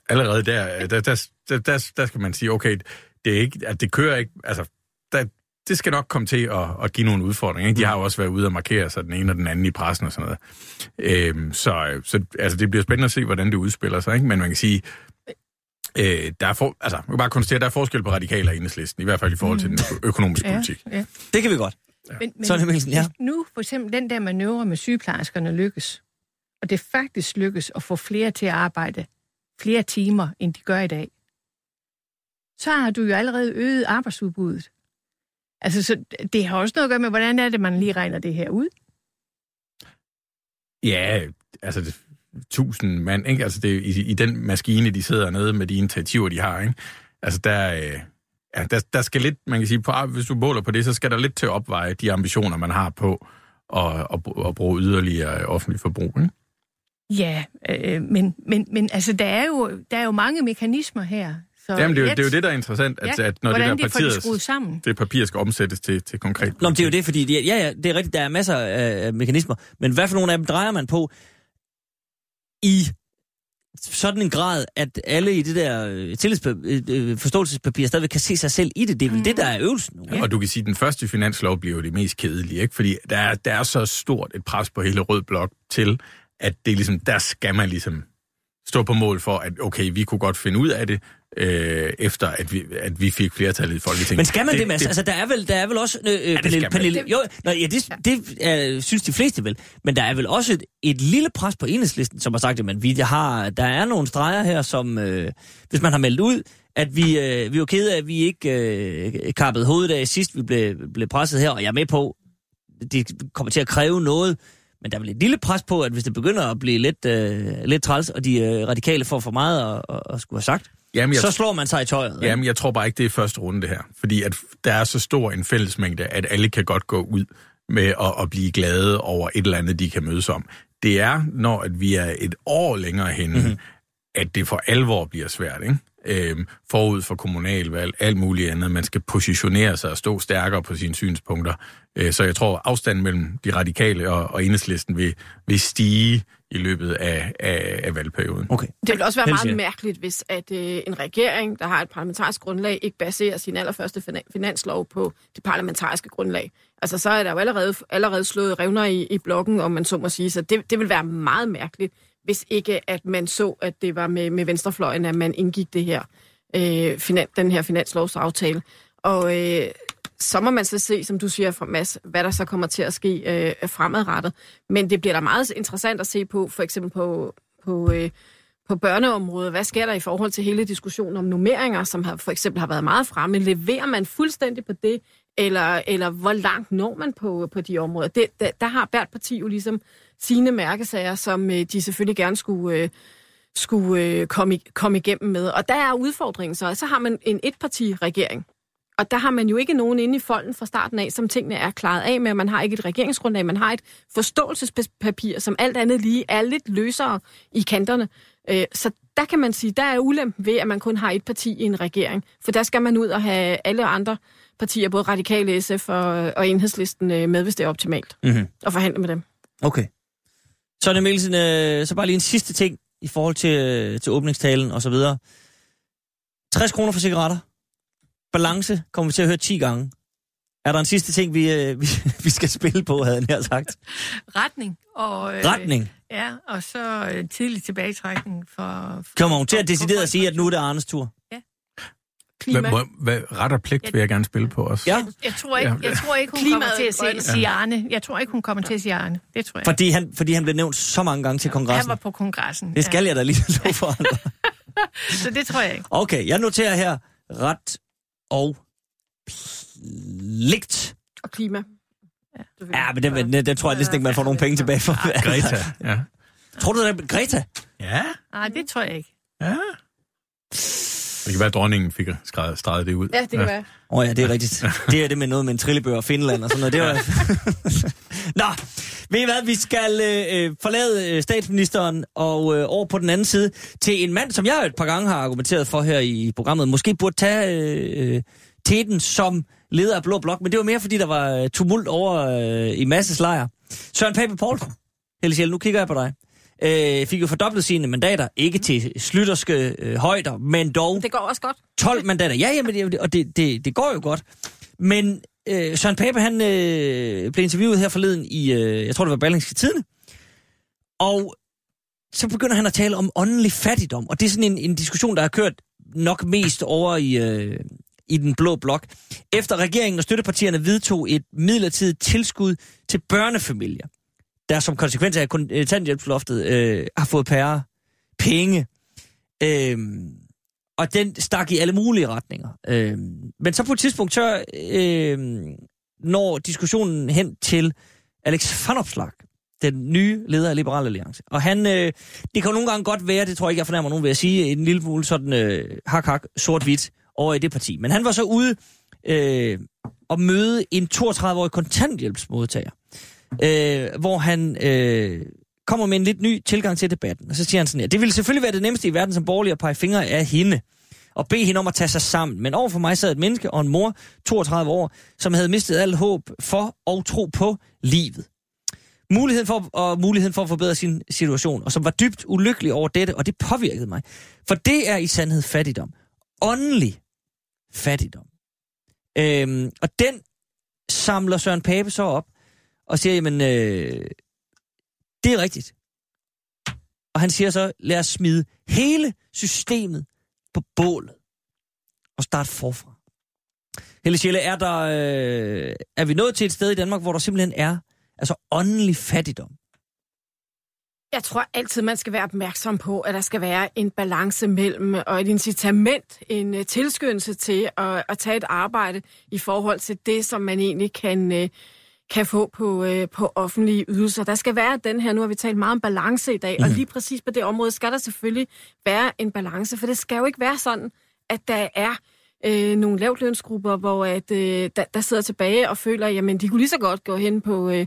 Allerede der, der, der, der, der, der skal man sige, okay, det, er ikke, at det kører ikke, altså, der, det skal nok komme til at, at give nogle udfordringer. Ikke? De har jo også været ude og markere sig den ene og den anden i pressen og sådan noget. Øhm, så så altså, det bliver spændende at se, hvordan det udspiller sig. Ikke? Men man kan sige, øh, der er for, altså, man kan bare konstatere, at der er forskel på radikaler og enhedslisten, i hvert fald i forhold til den mm. økonomiske ja, politik. Ja. Det kan vi godt. Ja. Men, men Sådan Mikkelsen, ja. nu for eksempel den der manøvre med sygeplejerskerne lykkes, og det faktisk lykkes at få flere til at arbejde flere timer, end de gør i dag, så har du jo allerede øget arbejdsudbuddet. Altså, så det har også noget at gøre med, hvordan er det, man lige regner det her ud? Ja, altså, det, tusind mand, ikke? Altså, det, i, i den maskine, de sidder nede med de initiativer, de har, ikke? Altså, der, øh, ja, der, der skal lidt, man kan sige, på, hvis du måler på det, så skal der lidt til at opveje de ambitioner, man har på at, at, at bruge yderligere offentlig forbrug, ikke? Ja, øh, men, men, men altså, der er, jo, der er jo mange mekanismer her. Så Jamen, det er, jo, det er jo det, der er interessant, at, ja, at når det der papir, de sammen. det papir skal omsættes til, til konkret Nå, men det er jo det, fordi de, ja, ja, det er rigtigt, der er masser af mekanismer, men hvad for nogle af dem drejer man på i sådan en grad, at alle i det der øh, øh, forståelsespapir stadigvæk kan se sig selv i det. Det er vel mm. det, der er øvelsen nu. Ja. Og du kan sige, at den første finanslov bliver jo det mest kedelige, ikke? fordi der er, der er så stort et pres på hele Rød Blok til, at det ligesom, der skal man ligesom stå på mål for, at okay, vi kunne godt finde ud af det, øh, efter at vi, at vi fik flertallet i Folketinget. Men skal man det, det Mads? Det, altså, der er vel, der er vel også... Øh, ja, Pernille, Pernille, jo, nå, ja, det, det øh, synes de fleste vel. Men der er vel også et, et lille pres på enhedslisten, som har sagt, at man, vi har, der er nogle streger her, som øh, hvis man har meldt ud, at vi, øh, vi var kede af, at vi ikke øh, kappede hovedet af sidst, vi blev, blev presset her, og jeg er med på, det kommer til at kræve noget men der er vel et lille pres på, at hvis det begynder at blive lidt, øh, lidt træls, og de øh, radikale får for meget at, at, at skulle have sagt, Jamen, jeg, så slår man sig i tøjet. Jamen, jeg tror bare ikke, det er første runde, det her. Fordi at der er så stor en fællesmængde, at alle kan godt gå ud med at, at blive glade over et eller andet, de kan mødes om. Det er, når at vi er et år længere henne, mm-hmm. at det for alvor bliver svært, ikke? Øhm, forud for kommunalvalg, alt muligt andet. Man skal positionere sig og stå stærkere på sine synspunkter. Øh, så jeg tror, afstanden mellem de radikale og, og enhedslisten vil, vil stige i løbet af, af, af valgperioden. Okay. Det vil også være meget mærkeligt, hvis at øh, en regering, der har et parlamentarisk grundlag, ikke baserer sin allerførste finanslov på det parlamentariske grundlag. Altså, så er der jo allerede, allerede slået revner i, i blokken, om man så må sige. Så det, det vil være meget mærkeligt, hvis ikke at man så, at det var med, med venstrefløjen, at man indgik det her, øh, finan, den her finanslovsaftale. Og øh, så må man så se, som du siger fra Mads, hvad der så kommer til at ske øh, fremadrettet. Men det bliver da meget interessant at se på, for eksempel på, på, øh, på børneområdet. Hvad sker der i forhold til hele diskussionen om nummeringer, som har, for eksempel har været meget fremme? Leverer man fuldstændig på det, eller, eller hvor langt når man på, på de områder? Det, der, der har hvert parti jo ligesom sine mærkesager, som øh, de selvfølgelig gerne skulle... Øh, skulle øh, komme, komme igennem med. Og der er udfordringen så. Så har man en etparti-regering, og der har man jo ikke nogen inde i folden fra starten af, som tingene er klaret af med. Man har ikke et regeringsgrundlag, man har et forståelsespapir, som alt andet lige er lidt løsere i kanterne. Øh, så der kan man sige, der er ulempen ved, at man kun har et parti i en regering. For der skal man ud og have alle andre partier, både radikale SF og, og enhedslisten, øh, med, hvis det er optimalt. Mm-hmm. Og forhandle med dem. Okay. Så er Mikkelsen, øh, så bare lige en sidste ting i forhold til, øh, til åbningstalen og så videre. 60 kroner for cigaretter. Balance kommer vi til at høre 10 gange. Er der en sidste ting, vi, øh, vi, vi skal spille på, havde jeg sagt? Retning. Og, øh, Retning? Ja, og så øh, tidlig tilbagetrækning for... for Kommer hun til at decidere at sige, at nu er det Arnes tur? Ja. Klima. Hvad, hvad, ret og pligt vil jeg gerne spille på os. Ja. Jeg, jeg, tror ikke, jeg tror ikke, hun Klimaet kommer til at sige, sige Arne. Jeg tror ikke, hun kommer til at sige Arne. Det tror jeg. Fordi han, fordi han blev nævnt så mange gange til kongressen? Han var på kongressen. Det skal ja. jeg da lige lov for så det tror jeg ikke. Okay, jeg noterer her ret og pligt. Og klima. Ja, ja men den, den, den tror jeg næsten ikke, man får nogen penge tilbage for. Greta, ja. Tror du, det er Greta? Ja. Nej, det tror jeg ikke. Ja. Det kan være, at dronningen fik streget det ud. Ja, det kan ja. være. Åh oh, ja, det er rigtigt. Det er det med noget med en trillebør og Finland og sådan noget. Det var... Nå, ved I hvad, vi skal øh, forlade øh, statsministeren og øh, over på den anden side til en mand, som jeg et par gange har argumenteret for her i programmet, måske burde tage øh, teten som leder af Blå Blok, men det var mere, fordi der var øh, tumult over øh, i Masses lejr. Søren Pape Poulsen, Helle nu kigger jeg på dig øh, fik jo fordoblet sine mandater. Ikke til slytterske øh, højder, men dog... Det går også godt. 12 mandater. Ja, jamen, og det, det, det går jo godt. Men øh, Søren Pape, han øh, blev interviewet her forleden i, øh, jeg tror det var Berlingske Tidene, og så begynder han at tale om åndelig fattigdom, og det er sådan en, en diskussion, der har kørt nok mest over i, øh, i den blå blok. Efter regeringen og støttepartierne vedtog et midlertidigt tilskud til børnefamilier, der som konsekvens af kontanthjælpsloftet øh, øh, har fået pære penge. Øh, og den stak i alle mulige retninger. Øh, men så på et tidspunkt, så øh, når diskussionen hen til Alex Van Opslag, den nye leder af Liberal Alliance. Og han, øh, det kan jo nogle gange godt være, det tror jeg ikke, jeg fornærmer nogen ved at sige, en lille smule sådan øh, hak-hak, sort-hvidt over i det parti. Men han var så ude øh, og møde en 32-årig kontanthjælpsmodtager øh, hvor han øh, kommer med en lidt ny tilgang til debatten. Og så siger han sådan her, det ville selvfølgelig være det nemmeste i verden som borgerlig at pege fingre af hende og bede hende om at tage sig sammen. Men overfor mig sad et menneske og en mor, 32 år, som havde mistet alt håb for og tro på livet. Muligheden for, og muligheden for at forbedre sin situation, og som var dybt ulykkelig over dette, og det påvirkede mig. For det er i sandhed fattigdom. Åndelig fattigdom. Øhm, og den samler Søren Pape så op og siger, jamen, øh, det er rigtigt. Og han siger så, lad os smide hele systemet på bålet og starte forfra. Helle Sjæle, er, der, øh, er vi nået til et sted i Danmark, hvor der simpelthen er altså åndelig fattigdom? Jeg tror altid, man skal være opmærksom på, at der skal være en balance mellem øh, og et incitament, en uh, tilskyndelse til at, at tage et arbejde i forhold til det, som man egentlig kan, uh, kan få på, øh, på offentlige ydelser. Der skal være den her, nu har vi talt meget om balance i dag, mm. og mhm. lige præcis på det område skal der selvfølgelig være en balance, for det skal jo ikke være sådan, at der er øh, nogle lavtlønsgrupper, hvor at, øh, der, der sidder tilbage og føler, jamen de kunne lige så godt gå hen på... Øh,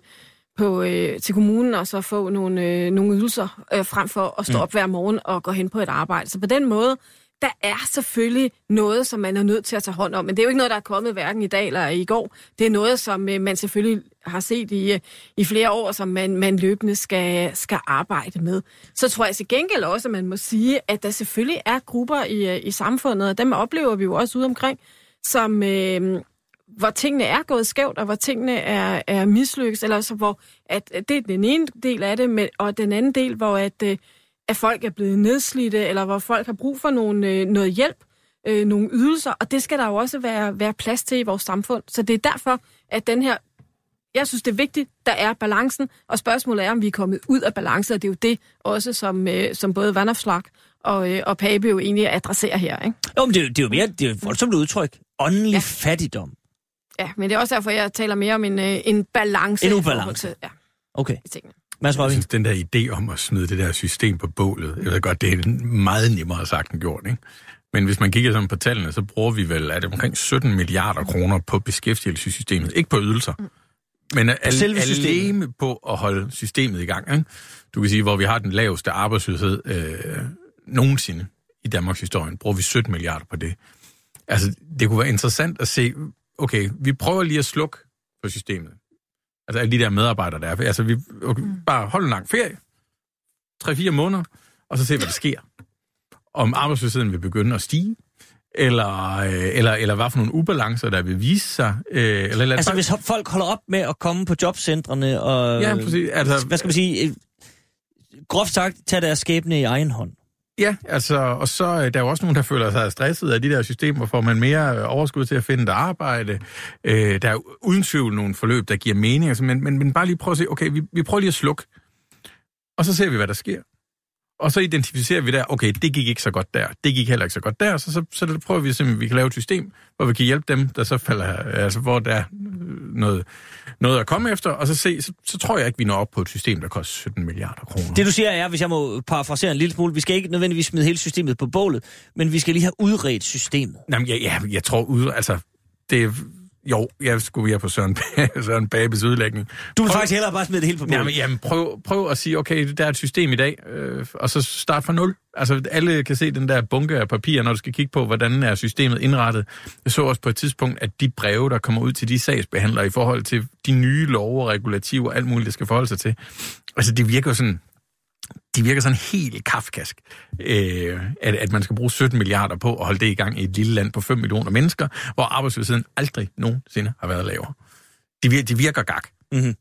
på, øh, til kommunen og så få nogle, øh, nogle ydelser, øh, frem for at stå mm. op hver morgen og gå hen på et arbejde. Så på den måde, der er selvfølgelig noget, som man er nødt til at tage hånd om. Men det er jo ikke noget, der er kommet hverken i dag eller i går. Det er noget, som øh, man selvfølgelig har set i, øh, i flere år, som man, man løbende skal, skal arbejde med. Så tror jeg til gengæld også, at man må sige, at der selvfølgelig er grupper i, øh, i samfundet, og dem oplever vi jo også ude omkring, som, øh, hvor tingene er gået skævt, og hvor tingene er, er mislykkes, eller så hvor at, det er den ene del af det, med, og den anden del, hvor at, at folk er blevet nedslidte, eller hvor folk har brug for nogle, øh, noget hjælp, øh, nogle ydelser, og det skal der jo også være, være plads til i vores samfund. Så det er derfor, at den her jeg synes, det er vigtigt, der er balancen, og spørgsmålet er, om vi er kommet ud af balance, og det er jo det også, som, øh, som både Vandopslag og, øh, og Pape jo egentlig adresserer her. Ikke? Jo, men det, det er jo mere det er et voldsomt udtryk. Åndelig ja. fattigdom. Ja, men det er også derfor, jeg taler mere om en, øh, en balance. En ubalance. Til, ja, okay. tingene. Mads jeg synes, den der idé om at smide det der system på bålet, jeg ved godt, det er meget nemmere sagt end gjort, ikke? Men hvis man kigger sådan på tallene, så bruger vi vel er det omkring 17 milliarder kroner på beskæftigelsessystemet. Ikke på ydelser, mm. men al- alene på at holde systemet i gang. Ikke? Du kan sige, hvor vi har den laveste arbejdsløshed øh, nogensinde i Danmarks historie bruger vi 17 milliarder på det. Altså, det kunne være interessant at se, okay, vi prøver lige at slukke på systemet. Altså alle de der medarbejdere, der er. Altså, vi okay, mm. bare holde en lang ferie, 3-4 måneder, og så se, hvad der sker. Om arbejdsløsheden vil begynde at stige, eller, øh, eller, eller hvad for nogle ubalancer, der vil vise sig. Øh, eller, eller, altså, hvis folk holder op med at komme på jobcentrene og... Ja, præcis. Altså, hvad skal man sige? Øh, groft sagt, tage deres skæbne i egen hånd. Ja, altså, og så øh, der er jo også nogen, der føler sig stresset af de der systemer, får man mere øh, overskud til at finde et arbejde. Øh, der er uden tvivl nogle forløb, der giver mening, altså, men, men, men bare lige prøve at se, okay, vi, vi prøver lige at slukke, og så ser vi, hvad der sker. Og så identificerer vi der, okay, det gik ikke så godt der, det gik heller ikke så godt der, så, så, så prøver vi simpelthen, at vi kan lave et system, hvor vi kan hjælpe dem, der så falder, altså hvor der er øh, noget, noget at komme efter, og så se, så, så tror jeg ikke, vi når op på et system, der koster 17 milliarder kroner. Det du siger er, hvis jeg må parafrasere en lille smule, vi skal ikke nødvendigvis smide hele systemet på bålet, men vi skal lige have udredt systemet. Jamen, ja, ja jeg tror, ud, altså, det, jo, jeg skulle være på Søren, Søren Babes udlægning. Du vil prøv, faktisk hellere bare smide det helt på bordet. Jamen, jamen prøv, prøv at sige, okay, der er et system i dag, øh, og så start fra nul. Altså, alle kan se den der bunke af papir, når du skal kigge på, hvordan er systemet indrettet. Jeg så også på et tidspunkt, at de breve, der kommer ud til de sagsbehandlere i forhold til de nye love og regulativer, alt muligt, der skal forholde sig til, altså, det virker sådan de virker sådan helt kafkask, øh, at, at man skal bruge 17 milliarder på at holde det i gang i et lille land på 5 millioner mennesker, hvor arbejdsløsheden aldrig nogensinde har været lavere. De, vir, de virker gak. Mm-hmm.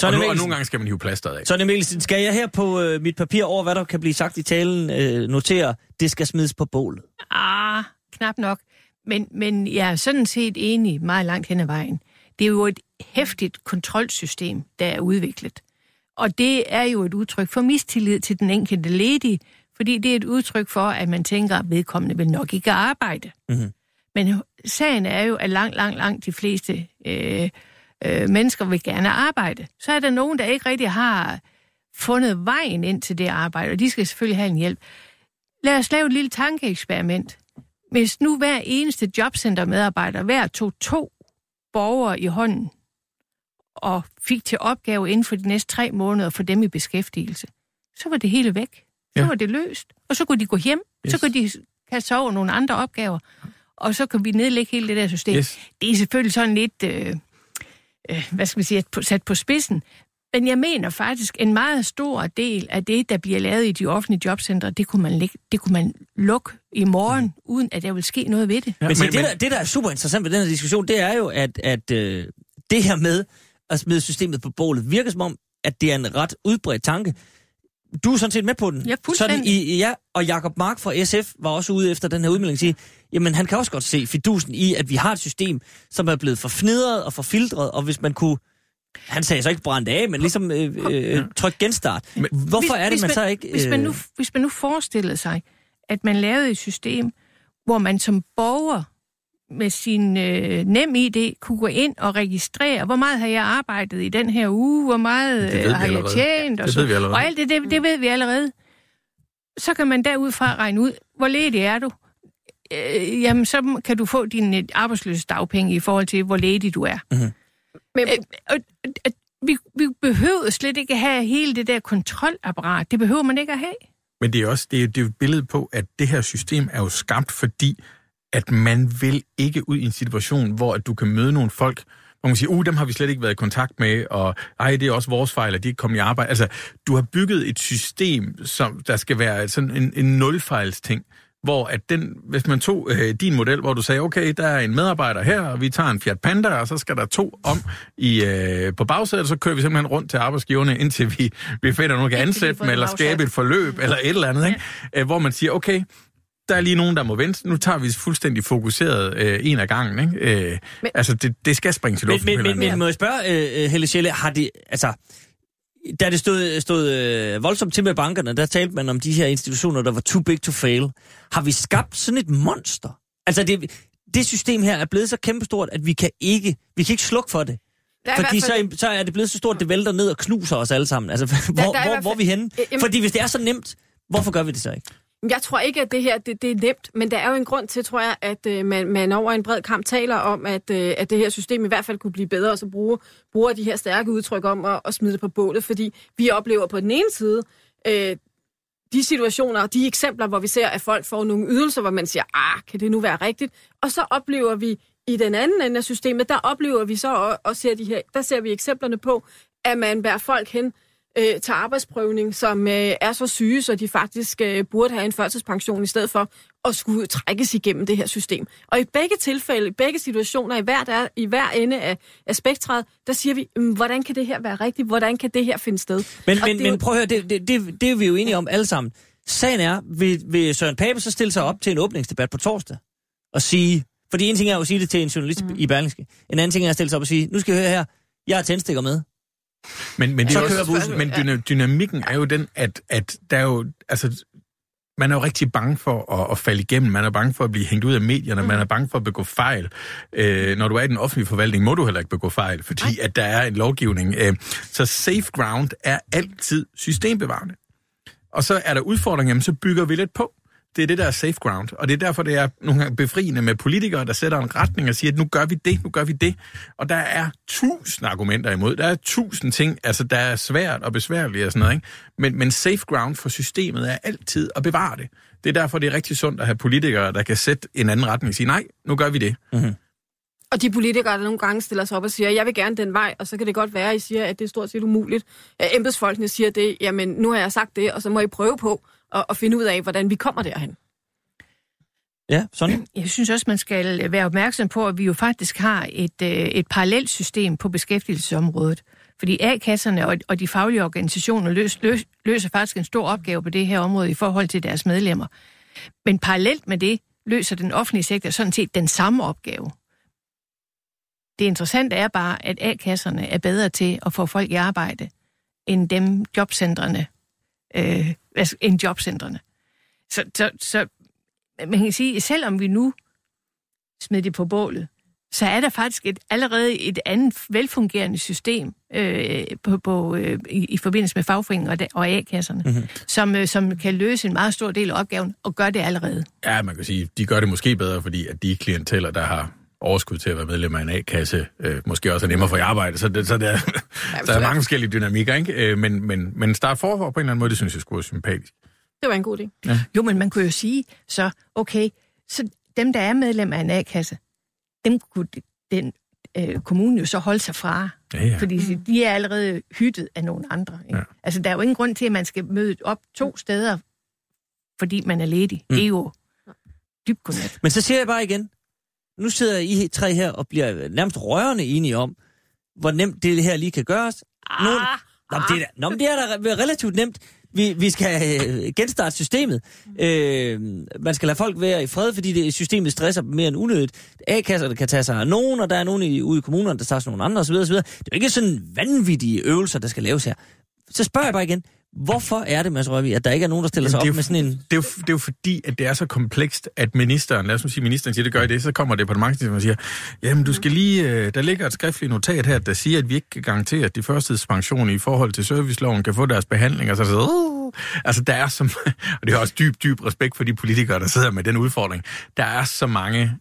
Så og, nu, og nogle gange skal man hive plasteret af. Så Emilsen, skal jeg her på øh, mit papir over, hvad der kan blive sagt i talen, øh, notere, det skal smides på bålet? Ah, knap nok. Men, men jeg er sådan set enig meget langt hen ad vejen. Det er jo et hæftigt kontrolsystem, der er udviklet. Og det er jo et udtryk for mistillid til den enkelte ledige, fordi det er et udtryk for, at man tænker, at vedkommende vil nok ikke arbejde. Mm-hmm. Men sagen er jo, at langt, langt, langt de fleste øh, øh, mennesker vil gerne arbejde. Så er der nogen, der ikke rigtig har fundet vejen ind til det arbejde, og de skal selvfølgelig have en hjælp. Lad os lave et lille tankeeksperiment. Hvis nu hver eneste jobcentermedarbejder hver tog to borgere i hånden, og fik til opgave inden for de næste tre måneder for dem i beskæftigelse, så var det hele væk. Så ja. var det løst. Og så kunne de gå hjem, yes. så kunne de kaste over nogle andre opgaver, og så kan vi nedlægge hele det der system. Yes. Det er selvfølgelig sådan lidt, øh, øh, hvad skal vi sige, sat på spidsen, men jeg mener faktisk, en meget stor del af det, der bliver lavet i de offentlige jobcentre, det kunne man, lægge, det kunne man lukke i morgen, uden at der vil ske noget ved det. Ja, men, men, det, der, det, der er super interessant ved den her diskussion, det er jo, at, at øh, det her med, at smide systemet på bålet. Virker som om, at det er en ret udbredt tanke. Du er sådan set med på den. Ja, fuldstændig. Sådan i, ja, og Jakob Mark fra SF var også ude efter den her udmelding sige, jamen han kan også godt se fidusen i, at vi har et system, som er blevet forfnedret og forfiltret, og hvis man kunne han sagde så ikke brændt af, men ligesom øh, øh, tryk genstart. Men, Hvorfor hvis, er det, man, man så ikke... Øh... Hvis, man nu, hvis man nu forestillede sig, at man lavede et system, hvor man som borger med sin øh, nem ID kunne gå ind og registrere, hvor meget har jeg arbejdet i den her uge, hvor meget øh, har jeg tjent, og, det så, ved vi allerede. og alt det, det, det ved vi allerede. Så kan man derudfra regne ud, hvor ledig er du? Øh, jamen, så kan du få din øh, arbejdsløse dagpenge i forhold til, hvor ledig du er. Mm-hmm. Men, øh, og, og, vi, vi behøver slet ikke have hele det der kontrolapparat. Det behøver man ikke at have. Men det er også det er, det er et billede på, at det her system er jo skabt, fordi at man vil ikke ud i en situation, hvor at du kan møde nogle folk, hvor man siger, uh, dem har vi slet ikke været i kontakt med, og ej, det er også vores fejl, at de ikke kom i arbejde. Altså, du har bygget et system, som der skal være sådan en, en nulfejls ting, hvor at den, hvis man tog øh, din model, hvor du sagde, okay, der er en medarbejder her, og vi tager en Fiat Panda, og så skal der to om i, øh, på bagsædet, så kører vi simpelthen rundt til arbejdsgiverne, indtil vi, vi finder nogen, kan ansætte dem, eller skabe et forløb, eller et eller andet, ikke? Æh, hvor man siger, okay, der er lige nogen, der må vente. Nu tager vi fuldstændig fokuseret øh, en af gangen. Ikke? Øh, men, altså, det, det skal springe til luften. Men, men, men, må jeg spørge, øh, Helle Schelle, har det... Altså, da det stod, stod øh, voldsomt til med bankerne, der talte man om de her institutioner, der var too big to fail. Har vi skabt sådan et monster? Altså, det, det system her er blevet så kæmpestort, at vi kan ikke, vi kan ikke slukke for det. Ja, Fordi så, så er det blevet så stort, at det vælter ned og knuser os alle sammen. Altså, hvor, der, der hvor, hvor er vi henne? Jamen, Fordi hvis det er så nemt, hvorfor gør vi det så ikke? Jeg tror ikke, at det her det, det er nemt, men der er jo en grund til, tror jeg, at øh, man, man over en bred kamp taler om, at, øh, at det her system i hvert fald kunne blive bedre, og så bruge, bruger de her stærke udtryk om at, at smide det på bålet, fordi vi oplever på den ene side øh, de situationer og de eksempler, hvor vi ser, at folk får nogle ydelser, hvor man siger, ah, kan det nu være rigtigt? Og så oplever vi i den anden ende af systemet, der oplever vi så og, og ser de her, der ser vi eksemplerne på, at man bærer folk hen øh, til arbejdsprøvning, som øh, er så syge, så de faktisk øh, burde have en førtidspension i stedet for at skulle trækkes igennem det her system. Og i begge tilfælde, i begge situationer, i hver, der, i hver ende af, af spektret, der siger vi, mm, hvordan kan det her være rigtigt? Hvordan kan det her finde sted? Men, men, men prøv at høre, det, det, det, det er vi jo enige om alle sammen. Sagen er, vil, vil Søren Pape så stille sig op til en åbningsdebat på torsdag og sige, fordi en ting er at sige det til en journalist mm. i Berlingske, en anden ting er at stille sig op og sige, nu skal jeg høre her, jeg har tændstikker med. Men, men, det er også, men dyna, dynamikken er jo den, at, at der er jo, altså, man er jo rigtig bange for at, at falde igennem. Man er bange for at blive hængt ud af medierne. Mm. Man er bange for at begå fejl. Øh, når du er i den offentlige forvaltning, må du heller ikke begå fejl, fordi at der er en lovgivning. Øh, så safe ground er altid systembevarende. Og så er der udfordringer, jamen, så bygger vi lidt på. Det er det, der er safe ground. Og det er derfor, det er nogle gange befriende med politikere, der sætter en retning og siger, at nu gør vi det, nu gør vi det. Og der er tusind argumenter imod. Der er tusind ting, altså der er svært og besværligt og sådan noget. Ikke? Men, men safe ground for systemet er altid at bevare det. Det er derfor, det er rigtig sundt at have politikere, der kan sætte en anden retning og sige, nej, nu gør vi det. Mm-hmm. Og de politikere, der nogle gange stiller sig op og siger, jeg vil gerne den vej, og så kan det godt være, at I siger, at det er stort set umuligt. Embedsfolkene siger det, jamen nu har jeg sagt det, og så må I prøve på at, at finde ud af, hvordan vi kommer derhen. Ja, sådan. Jeg synes også, man skal være opmærksom på, at vi jo faktisk har et, øh, et parallelt system på beskæftigelsesområdet. Fordi A-kasserne og, og de faglige organisationer løs, løs, løser faktisk en stor opgave på det her område i forhold til deres medlemmer. Men parallelt med det løser den offentlige sektor sådan set den samme opgave. Det interessante er bare, at A-kasserne er bedre til at få folk i arbejde, end dem jobcentrene, øh, end jobcentrene. Så, så, så man kan sige, selvom vi nu smed det på bålet, så er der faktisk et, allerede et andet velfungerende system øh, på, på, øh, i, i forbindelse med fagforeninger og, og A-kasserne, mm-hmm. som, øh, som kan løse en meget stor del af opgaven, og gør det allerede. Ja, man kan sige, de gør det måske bedre, fordi at de klienteller, der har overskud til at være medlem af en A-kasse, øh, måske også er nemmere for i arbejde, så, det, så der, der er mange forskellige dynamikker, ikke? Øh, men, men, men start forfor på en eller anden måde, det synes jeg skulle være sympatisk. Det var en god idé. Ja. Jo, men man kunne jo sige, så okay, så dem, der er medlem af en A-kasse, dem kunne den øh, kommunen jo så holde sig fra. Ja, ja. Fordi de er allerede hyttet af nogle andre. Ikke? Ja. Altså, der er jo ingen grund til, at man skal møde op to steder, fordi man er ledig. Mm. Det er jo dybt godnat. Men så siger jeg bare igen, nu sidder I tre her og bliver nærmest rørende enige om, hvor nemt det her lige kan gøres. Nogle, ah, Nå, det er, nå, det er da relativt nemt. Vi, vi skal øh, genstarte systemet. Øh, man skal lade folk være i fred, fordi det, systemet stresser mere end unødigt. A-kasserne kan tage sig af nogen, og der er nogen i, ude i kommunerne, der tager sig nogle andre osv. osv. Det er jo ikke sådan vanvittige øvelser, der skal laves her. Så spørger jeg bare igen, Hvorfor er det, Mads Røvig, at der ikke er nogen, der stiller sig op med sådan en... Det er, jo, det er jo fordi, at det er så komplekst, at ministeren, lad os sige, ministeren siger, det gør I det, så kommer departementet og siger, jamen du skal lige, øh, der ligger et skriftligt notat her, der siger, at vi ikke kan garantere, at de førstidspensioner i forhold til serviceloven kan få deres behandling, og så uh, altså der er som, og det er også dyb, dyb respekt for de politikere, der sidder med den udfordring, der er så mange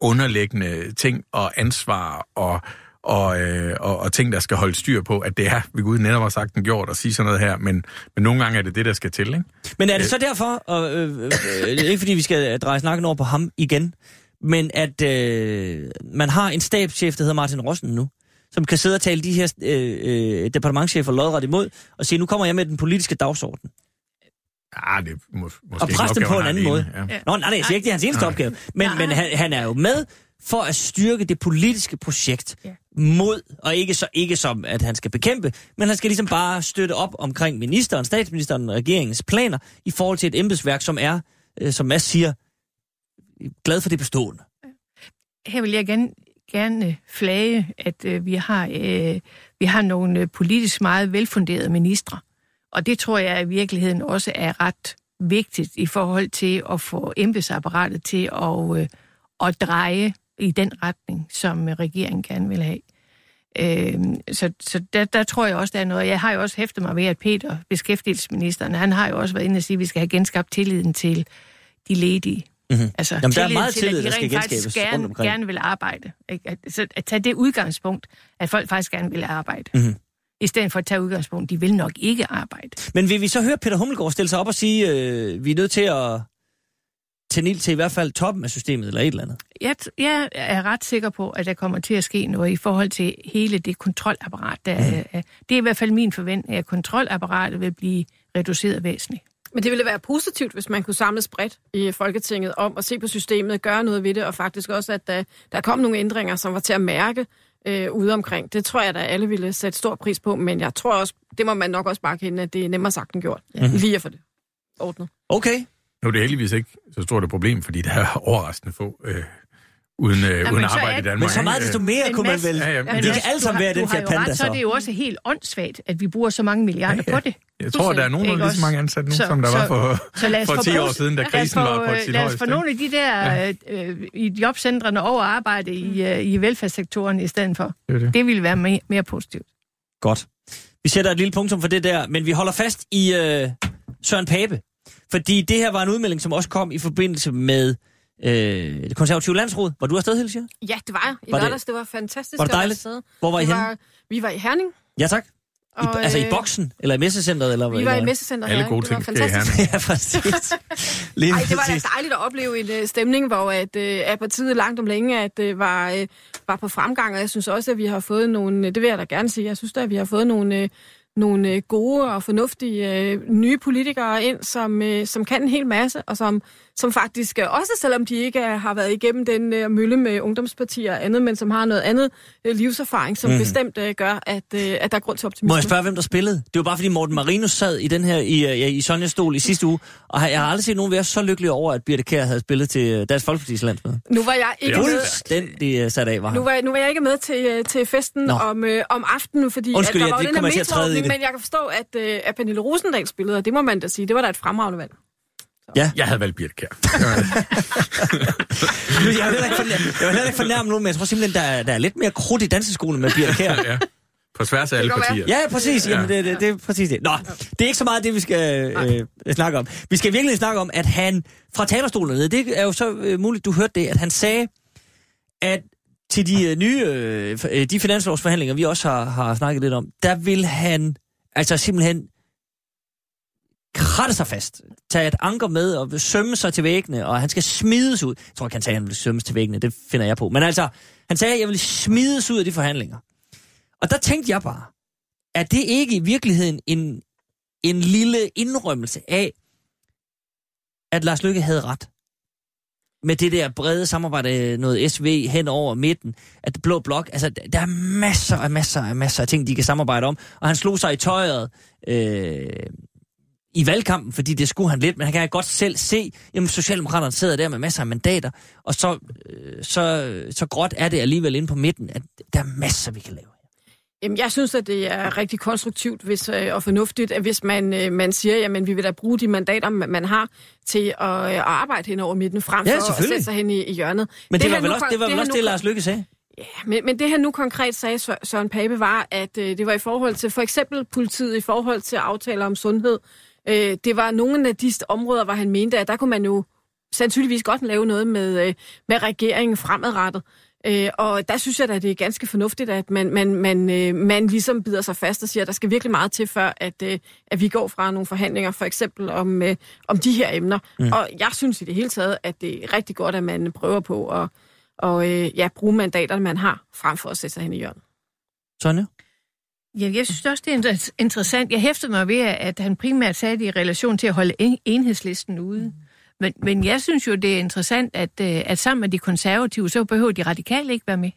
underliggende ting og ansvar og og, øh, og, og ting, der skal holde styr på, at det er, vi Gud netop har sagt den gjort, at sige sådan noget her, men, men nogle gange er det det, der skal til, ikke? Men er det så derfor, og øh, øh, ikke fordi vi skal dreje snakken over på ham igen, men at øh, man har en stabschef, der hedder Martin Rossen nu, som kan sidde og tale de her øh, øh, departementchefer lodret imod, og sige, nu kommer jeg med den politiske dagsorden. Ja, det må, måske Og presse dem på en anden måde. Ja. Nå, nej, det er ikke, det er hans eneste nej. opgave. Men, men han, han er jo med for at styrke det politiske projekt ja. mod, og ikke, så, ikke som, at han skal bekæmpe, men han skal ligesom bare støtte op omkring ministeren, statsministeren og regeringens planer i forhold til et embedsværk, som er, øh, som Mads siger, glad for det bestående. Her vil jeg gerne, gerne flage, at øh, vi, har, øh, vi har nogle politisk meget velfunderede ministre. Og det tror jeg i virkeligheden også er ret vigtigt i forhold til at få embedsapparatet til at, øh, at dreje i den retning, som regeringen gerne vil have. Øh, så så der, der tror jeg også, der er noget. Jeg har jo også hæftet mig ved, at Peter, beskæftigelsesministeren, han har jo også været inde og sige, at vi skal have genskabt tilliden til de ledige. Mm-hmm. Altså, Jamen, der er meget til, tillid, at de der skal genskabes gerne, gerne vil arbejde. Ikke? At, så at tage det udgangspunkt, at folk faktisk gerne vil arbejde. Mm-hmm. i stedet for at tage udgangspunkt, de vil nok ikke arbejde. Men vil vi så høre Peter Hummelgaard stille sig op og sige, øh, vi er nødt til at tænde ild til i hvert fald toppen af systemet eller et eller andet? Jeg, jeg er ret sikker på, at der kommer til at ske noget i forhold til hele det kontrolapparat. Der mm. er, det er i hvert fald min forventning, at kontrolapparatet vil blive reduceret væsentligt. Men det ville være positivt, hvis man kunne samles bredt i Folketinget om at se på systemet, gøre noget ved det, og faktisk også, at der, der kom nogle ændringer, som var til at mærke øh, ude omkring. Det tror jeg, at alle ville sætte stor pris på, men jeg tror også, det må man nok også bare kende, at det er nemmere sagt end gjort. Ja. Lige at få det ordnet. Okay. Nu er det heldigvis ikke så stort et problem, fordi der er overraskende få øh, uden, øh, ja, uden arbejde i Danmark. Men så meget desto mere kunne man vel... Ja, ja, men de kan alle sammen være den Fiat Panda, så. så er det jo også helt åndssvagt, at vi bruger så mange milliarder ja, ja. på det. Jeg tror, der er nogen, der er lige så mange ansatte nu, så, som der så, var for, så for 10 år siden, da krisen var på sit Lad os få nogle af de der ja. øh, i jobcentrene over arbejde i, øh, i velfærdssektoren i stedet for. Det, det. det ville være mere, mere positivt. Godt. Vi sætter et lille punktum for det der, men vi holder fast i øh, Søren Pape. Fordi det her var en udmelding, som også kom i forbindelse med øh, det konservative landsråd. Var du afsted, Hilse? Ja, det var jeg. I var lørdags, det, det var fantastisk. Var det dejligt? Hvor var I henne? Var, vi var i Herning. Ja, tak. I, og, altså i øh, boksen? Eller i messecenteret? Eller, vi var i messecenteret Alle gode ting sker i Herning. ja, præcis. Lige Ej, det var da dejligt at opleve en uh, stemning, hvor at, uh, at partiet langt om længe at, uh, var, uh, var på fremgang, og jeg synes også, at vi har fået nogle, det vil jeg da gerne sige, jeg synes da, at vi har fået nogle, uh, nogle øh, gode og fornuftige øh, nye politikere ind, som, øh, som kan en hel masse, og som som faktisk, øh, også selvom de ikke har været igennem den uh, mølle med ungdomspartier og andet, men som har noget andet uh, livserfaring, som mm. bestemt uh, gør, at, uh, at der er grund til optimisme. Må jeg spørge, hvem der spillede? Det var bare fordi Morten Marinus sad i den her i, uh, i Sonjas stol i sidste uge, og jeg har aldrig set nogen være så lykkelig over, at Birte Kjær havde spillet til Dansk Folkeparti's landsmøde. Nu var jeg ikke med. Den, de sat af, var nu var, nu var jeg ikke med til, til festen om, uh, om aftenen, fordi Undskyld, at der var den her men jeg kan forstå, at, uh, at Pernille Rosendal spillede, og det må man da sige, det var da et fremragende valg. Ja. Jeg havde valgt Birte Kjær. jeg vil heller ikke fornærme, jeg vil heller ikke fornærme nogen, men jeg tror simpelthen, der er, der er lidt mere krudt i danseskolen med Birte Kjær. ja. På tværs af alle partier. Ja, præcis. Jamen, det, det, det er præcis det. Nå, det er ikke så meget det, vi skal øh, snakke om. Vi skal virkelig snakke om, at han fra talerstolen nede, det er jo så øh, muligt, du hørte det, at han sagde, at til de øh, nye, øh, de finanslovsforhandlinger, vi også har, har snakket lidt om, der vil han altså simpelthen kratte sig fast, tage et anker med og sømme sig til væggene, og han skal smides ud. Jeg tror ikke, han sagde, at han vil sømmes til væggene, det finder jeg på. Men altså, han sagde, at jeg vil smides ud af de forhandlinger. Og der tænkte jeg bare, er det ikke i virkeligheden en, en lille indrømmelse af, at Lars Lykke havde ret? Med det der brede samarbejde, noget SV hen over midten, at det blå blok, altså der er masser af masser af masser af ting, de kan samarbejde om. Og han slog sig i tøjet øh, i valgkampen, fordi det skulle han lidt, men han kan godt selv se, jamen Socialdemokraterne sidder der med masser af mandater, og så, øh, så, så gråt er det alligevel inde på midten, at der er masser, vi kan lave. Jamen, jeg synes, at det er rigtig konstruktivt hvis, øh, og fornuftigt, at hvis man, øh, man siger, at vi vil da bruge de mandater, man har, til at, øh, at arbejde hen over midten, frem ja, for at sætte sig hen i, i hjørnet. Men det, det var vel også det, var vel det, også det Lars Lykke sagde? Ja, men, men det han nu konkret sagde, Søren Pape, var, at øh, det var i forhold til for eksempel politiet, i forhold til aftaler om sundhed, Øh, det var nogle af de områder, hvor han mente, at der kunne man jo sandsynligvis godt lave noget med, øh, med regeringen fremadrettet. Øh, og der synes jeg at det er ganske fornuftigt, at man, man, man, øh, man ligesom bider sig fast og siger, at der skal virkelig meget til, før at, øh, at vi går fra nogle forhandlinger, for eksempel om, øh, om de her emner. Mm. Og jeg synes i det hele taget, at det er rigtig godt, at man prøver på at og, øh, ja, bruge mandaterne, man har, frem for at sætte sig hen i hjørnet. Sonja? Ja, jeg synes også, det er interessant. Jeg hæftede mig ved, at han primært sagde det i relation til at holde enhedslisten ude. Men, men jeg synes jo, det er interessant, at, øh, at sammen med de konservative, så behøver de radikale ikke være med.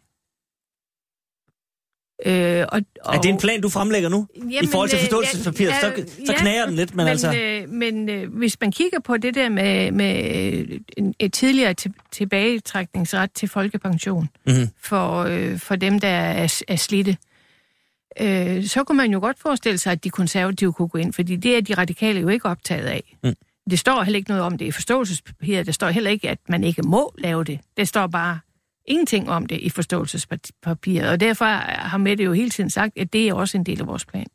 Øh, og, og, er det en plan, du fremlægger nu? Jamen, I forhold til øh, forståelsespapiret? Ja, så, så ja, knærer den lidt, men, men altså... Øh, men øh, hvis man kigger på det der med, med et tidligere tilbagetrækningsret til folkepension mm-hmm. for, øh, for dem, der er, er slidte, øh, så kunne man jo godt forestille sig, at de konservative kunne gå ind, fordi det er de radikale jo ikke optaget af. Mm. Det står heller ikke noget om det i forståelsespapiret. Det står heller ikke, at man ikke må lave det. Det står bare ingenting om det i forståelsespapiret. Og derfor har Mette jo hele tiden sagt, at det er også en del af vores plan.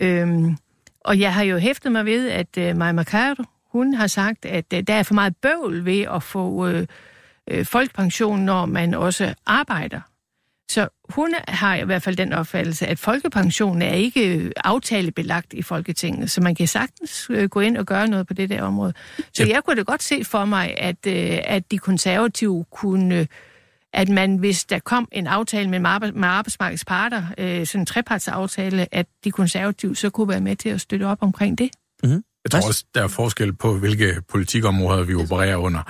Øhm, og jeg har jo hæftet mig ved, at uh, Maja Mercado, hun har sagt, at uh, der er for meget bøvl ved at få uh, uh, folkepension, når man også arbejder. Så hun har i hvert fald den opfattelse, at folkepensionen er ikke aftalebelagt i Folketinget, så man kan sagtens øh, gå ind og gøre noget på det der område. Så jeg kunne da godt se for mig, at, øh, at de konservative kunne at man, hvis der kom en aftale med, med arbejdsmarkedets parter, øh, sådan en trepartsaftale, at de konservative så kunne være med til at støtte op omkring det. Mm-hmm. Jeg tror også, der er forskel på, hvilke politikområder vi opererer under.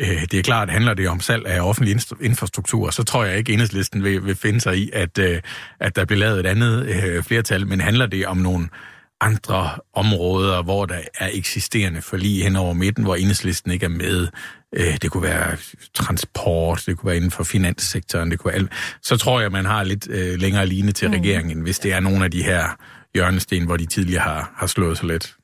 Øh, det er klart, at handler det om salg af offentlig infrastruktur, så tror jeg ikke, at enhedslisten vil, vil finde sig i, at, øh, at der bliver lavet et andet øh, flertal, men handler det om nogle andre områder, hvor der er eksisterende forlig hen over midten, hvor enhedslisten ikke er med. Det kunne være transport, det kunne være inden for finanssektoren, det kunne være alt. Så tror jeg, man har lidt længere line til mm. regeringen, hvis det er nogle af de her hjørnesten, hvor de tidligere har, har slået sig lidt.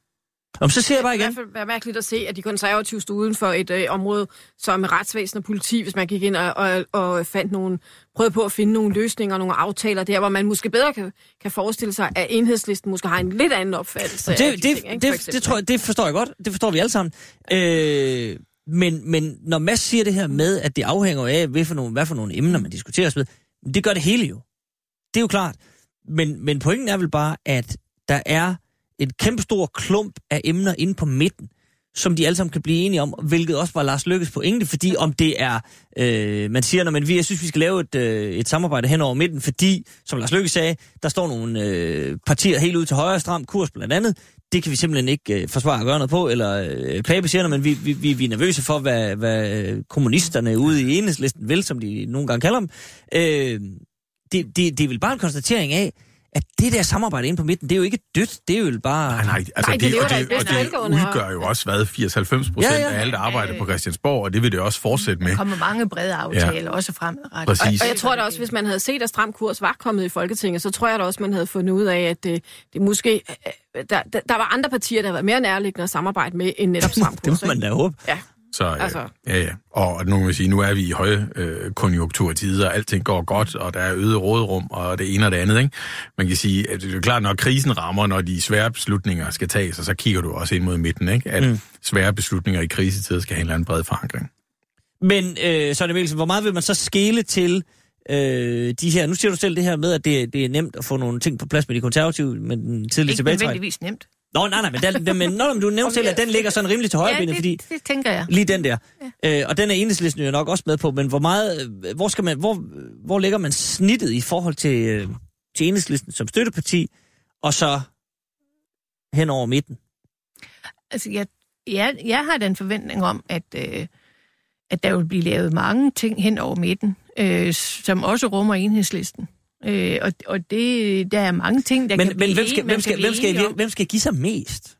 Om så siger jeg bare igen. Det er i hvert fald mærkeligt at se, at de konservative stod uden for et øh, område som retsvæsen og politi, hvis man gik ind og, og, og fandt nogle, prøvede på at finde nogle løsninger, nogle aftaler der, hvor man måske bedre kan, kan forestille sig, at enhedslisten måske har en lidt anden opfattelse det, af de det, ting, ikke, det, det, tror jeg, det forstår jeg godt. Det forstår vi alle sammen. Øh, men, men når Mads siger det her med, at det afhænger af, hvad for nogle, hvad for nogle emner man diskuterer med, det gør det hele jo. Det er jo klart. Men, men pointen er vel bare, at der er en kæmpe stor klump af emner inde på midten, som de alle sammen kan blive enige om, hvilket også var Lars Lykkes pointe, fordi om det er, øh, man siger, når man, jeg synes, vi skal lave et, øh, et samarbejde hen over midten, fordi, som Lars Lykke sagde, der står nogle øh, partier helt ud til højre stram kurs blandt andet, det kan vi simpelthen ikke øh, forsvare at gøre noget på, eller øh, Pape siger, men vi, vi, vi, vi er nervøse for, hvad, hvad kommunisterne ude i enhedslisten vil, som de nogle gange kalder dem. Øh, det, det, det er vel bare en konstatering af, at det der samarbejde ind på midten, det er jo ikke dødt, det er jo bare... Nej, nej, altså nej det, det, og det, og det, og det udgør jo også, hvad, 80-90 procent ja, ja. af alt arbejde på Christiansborg, og det vil det også fortsætte med. Der kommer mange brede aftaler, ja. også fremadrettet. Præcis. Og, og jeg tror da også, hvis man havde set, at Stram Kurs var kommet i Folketinget, så tror jeg da også, man havde fundet ud af, at det, det måske... Øh, der, der, der var andre partier, der var mere nærliggende at samarbejde med, end netop Stram Kurs. det må man da håbe. Ja. Så øh, altså. ja, ja. Og nu vil sige, nu er vi i høje øh, konjunkturtider, alting går godt, og der er øget rådrum, og det ene og det andet. Ikke? Man kan sige, at det er klart, når krisen rammer, når de svære beslutninger skal tages, og så kigger du også ind mod midten, ikke? at mm. svære beslutninger i krisetider skal have en eller anden bred forankring. Men øh, så er det virkelig, hvor meget vil man så skele til øh, de her... Nu siger du selv det her med, at det, det er nemt at få nogle ting på plads med de konservative, men den tidlige tilbagetrækning. Ikke nødvendigvis nemt. Nå, nej, nej, men, den, men når du nævnte selv, at den ligger sådan rimelig til højre ja, det, fordi... det tænker jeg. Lige den der. Ja. Øh, og den er enhedslisten jo nok også med på, men hvor meget... Hvor, skal man, hvor, hvor lægger man snittet i forhold til, øh, til enhedslisten som støtteparti, og så hen over midten? Altså, jeg, jeg, jeg har den forventning om, at, øh, at der vil blive lavet mange ting hen over midten, øh, som også rummer enhedslisten. Øh, og, og det, der er mange ting, der men, kan men hvem skal, hvem, skal, hvem, skal, hvem skal give sig mest?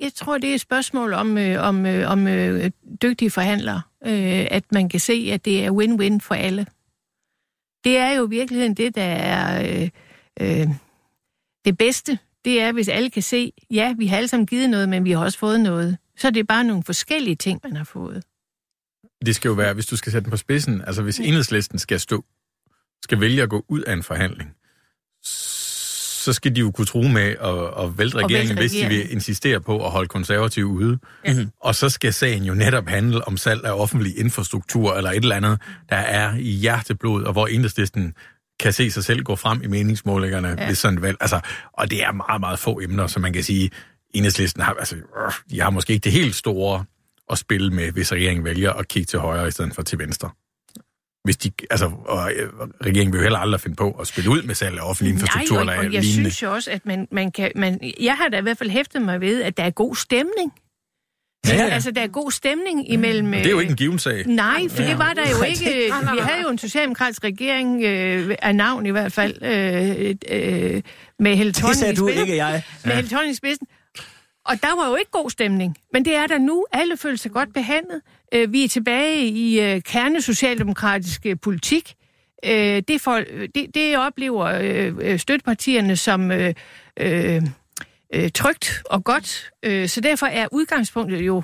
Jeg tror, det er et spørgsmål om, øh, om, øh, om øh, dygtige forhandlere. Øh, at man kan se, at det er win-win for alle. Det er jo i virkeligheden det, der er øh, øh, det bedste. Det er, hvis alle kan se, ja, vi har alle sammen givet noget, men vi har også fået noget. Så det er bare nogle forskellige ting, man har fået. Det skal jo være, hvis du skal sætte den på spidsen, altså hvis enhedslisten skal stå skal vælge at gå ud af en forhandling, så skal de jo kunne tro med at, at vælte regeringen, hvis de vil insistere på at holde konservative ude. Mm-hmm. Og så skal sagen jo netop handle om salg af offentlig infrastruktur eller et eller andet, der er i hjerteblod, og hvor enhedslisten kan se sig selv gå frem i meningsmålingerne ja. ved sådan et valg. Altså, og det er meget, meget få emner, som man kan sige, enhedslisten har, altså, de har måske ikke det helt store at spille med, hvis regeringen vælger at kigge til højre i stedet for til venstre hvis de, altså, og øh, regeringen vil jo heller aldrig finde på at spille ud med salg af offentlig infrastruktur Nej, og, og jeg lignende. synes jo også, at man, man kan, man, jeg har da i hvert fald hæftet mig ved, at der er god stemning. Ja, ja. Altså, der er god stemning imellem... Det er jo ikke en given sag. Nej, for ja. det var der jo ikke... Vi havde jo en socialdemokratisk regering, øh, af navn i hvert fald, øh, øh, med Helle Thorning Det sagde du ikke, jeg. Med ja. Helle Thorning i spidsen. Og der var jo ikke god stemning. Men det er der nu. Alle føler sig godt behandlet. Øh, vi er tilbage i øh, kernesocialdemokratisk øh, politik. Øh, det, for, det, det oplever øh, støttepartierne som øh, øh, trygt og godt. Øh, så derfor er udgangspunktet jo,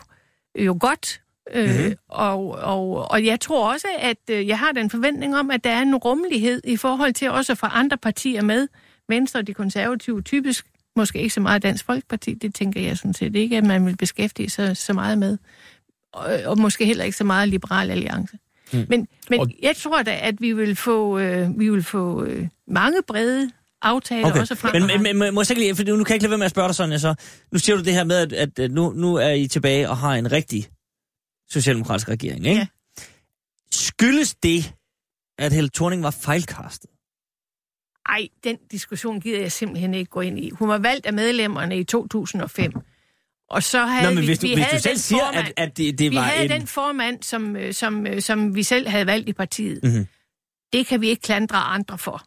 jo godt. Øh, mm-hmm. og, og, og jeg tror også, at øh, jeg har den forventning om, at der er en rummelighed i forhold til også at få andre partier med. Venstre og de konservative typisk måske ikke så meget Dansk Folkeparti, det tænker jeg sådan set ikke, at man vil beskæftige sig så meget med og, og måske heller ikke så meget Liberal Alliance. Mm. Men, men og... jeg tror da, at vi vil få, øh, vi vil få øh, mange brede aftaler okay. også frem. Men, men, men må jeg så lige, for nu kan jeg ikke lade være med at spørge dig sådan, så. Nu siger du det her med, at, at nu, nu er I tilbage og har en rigtig socialdemokratisk regering, ikke? Ja. Skyldes det, at Helle Thorning var fejlkastet? Ej, den diskussion gider jeg simpelthen ikke gå ind i. Hun var valgt af medlemmerne i 2005. Og så havde Nå, men vi, hvis du, vi hvis du selv siger, formand, at, at det, det vi var havde en... den formand, som, øh, som, øh, som vi selv havde valgt i partiet. Mm-hmm. Det kan vi ikke klandre andre for.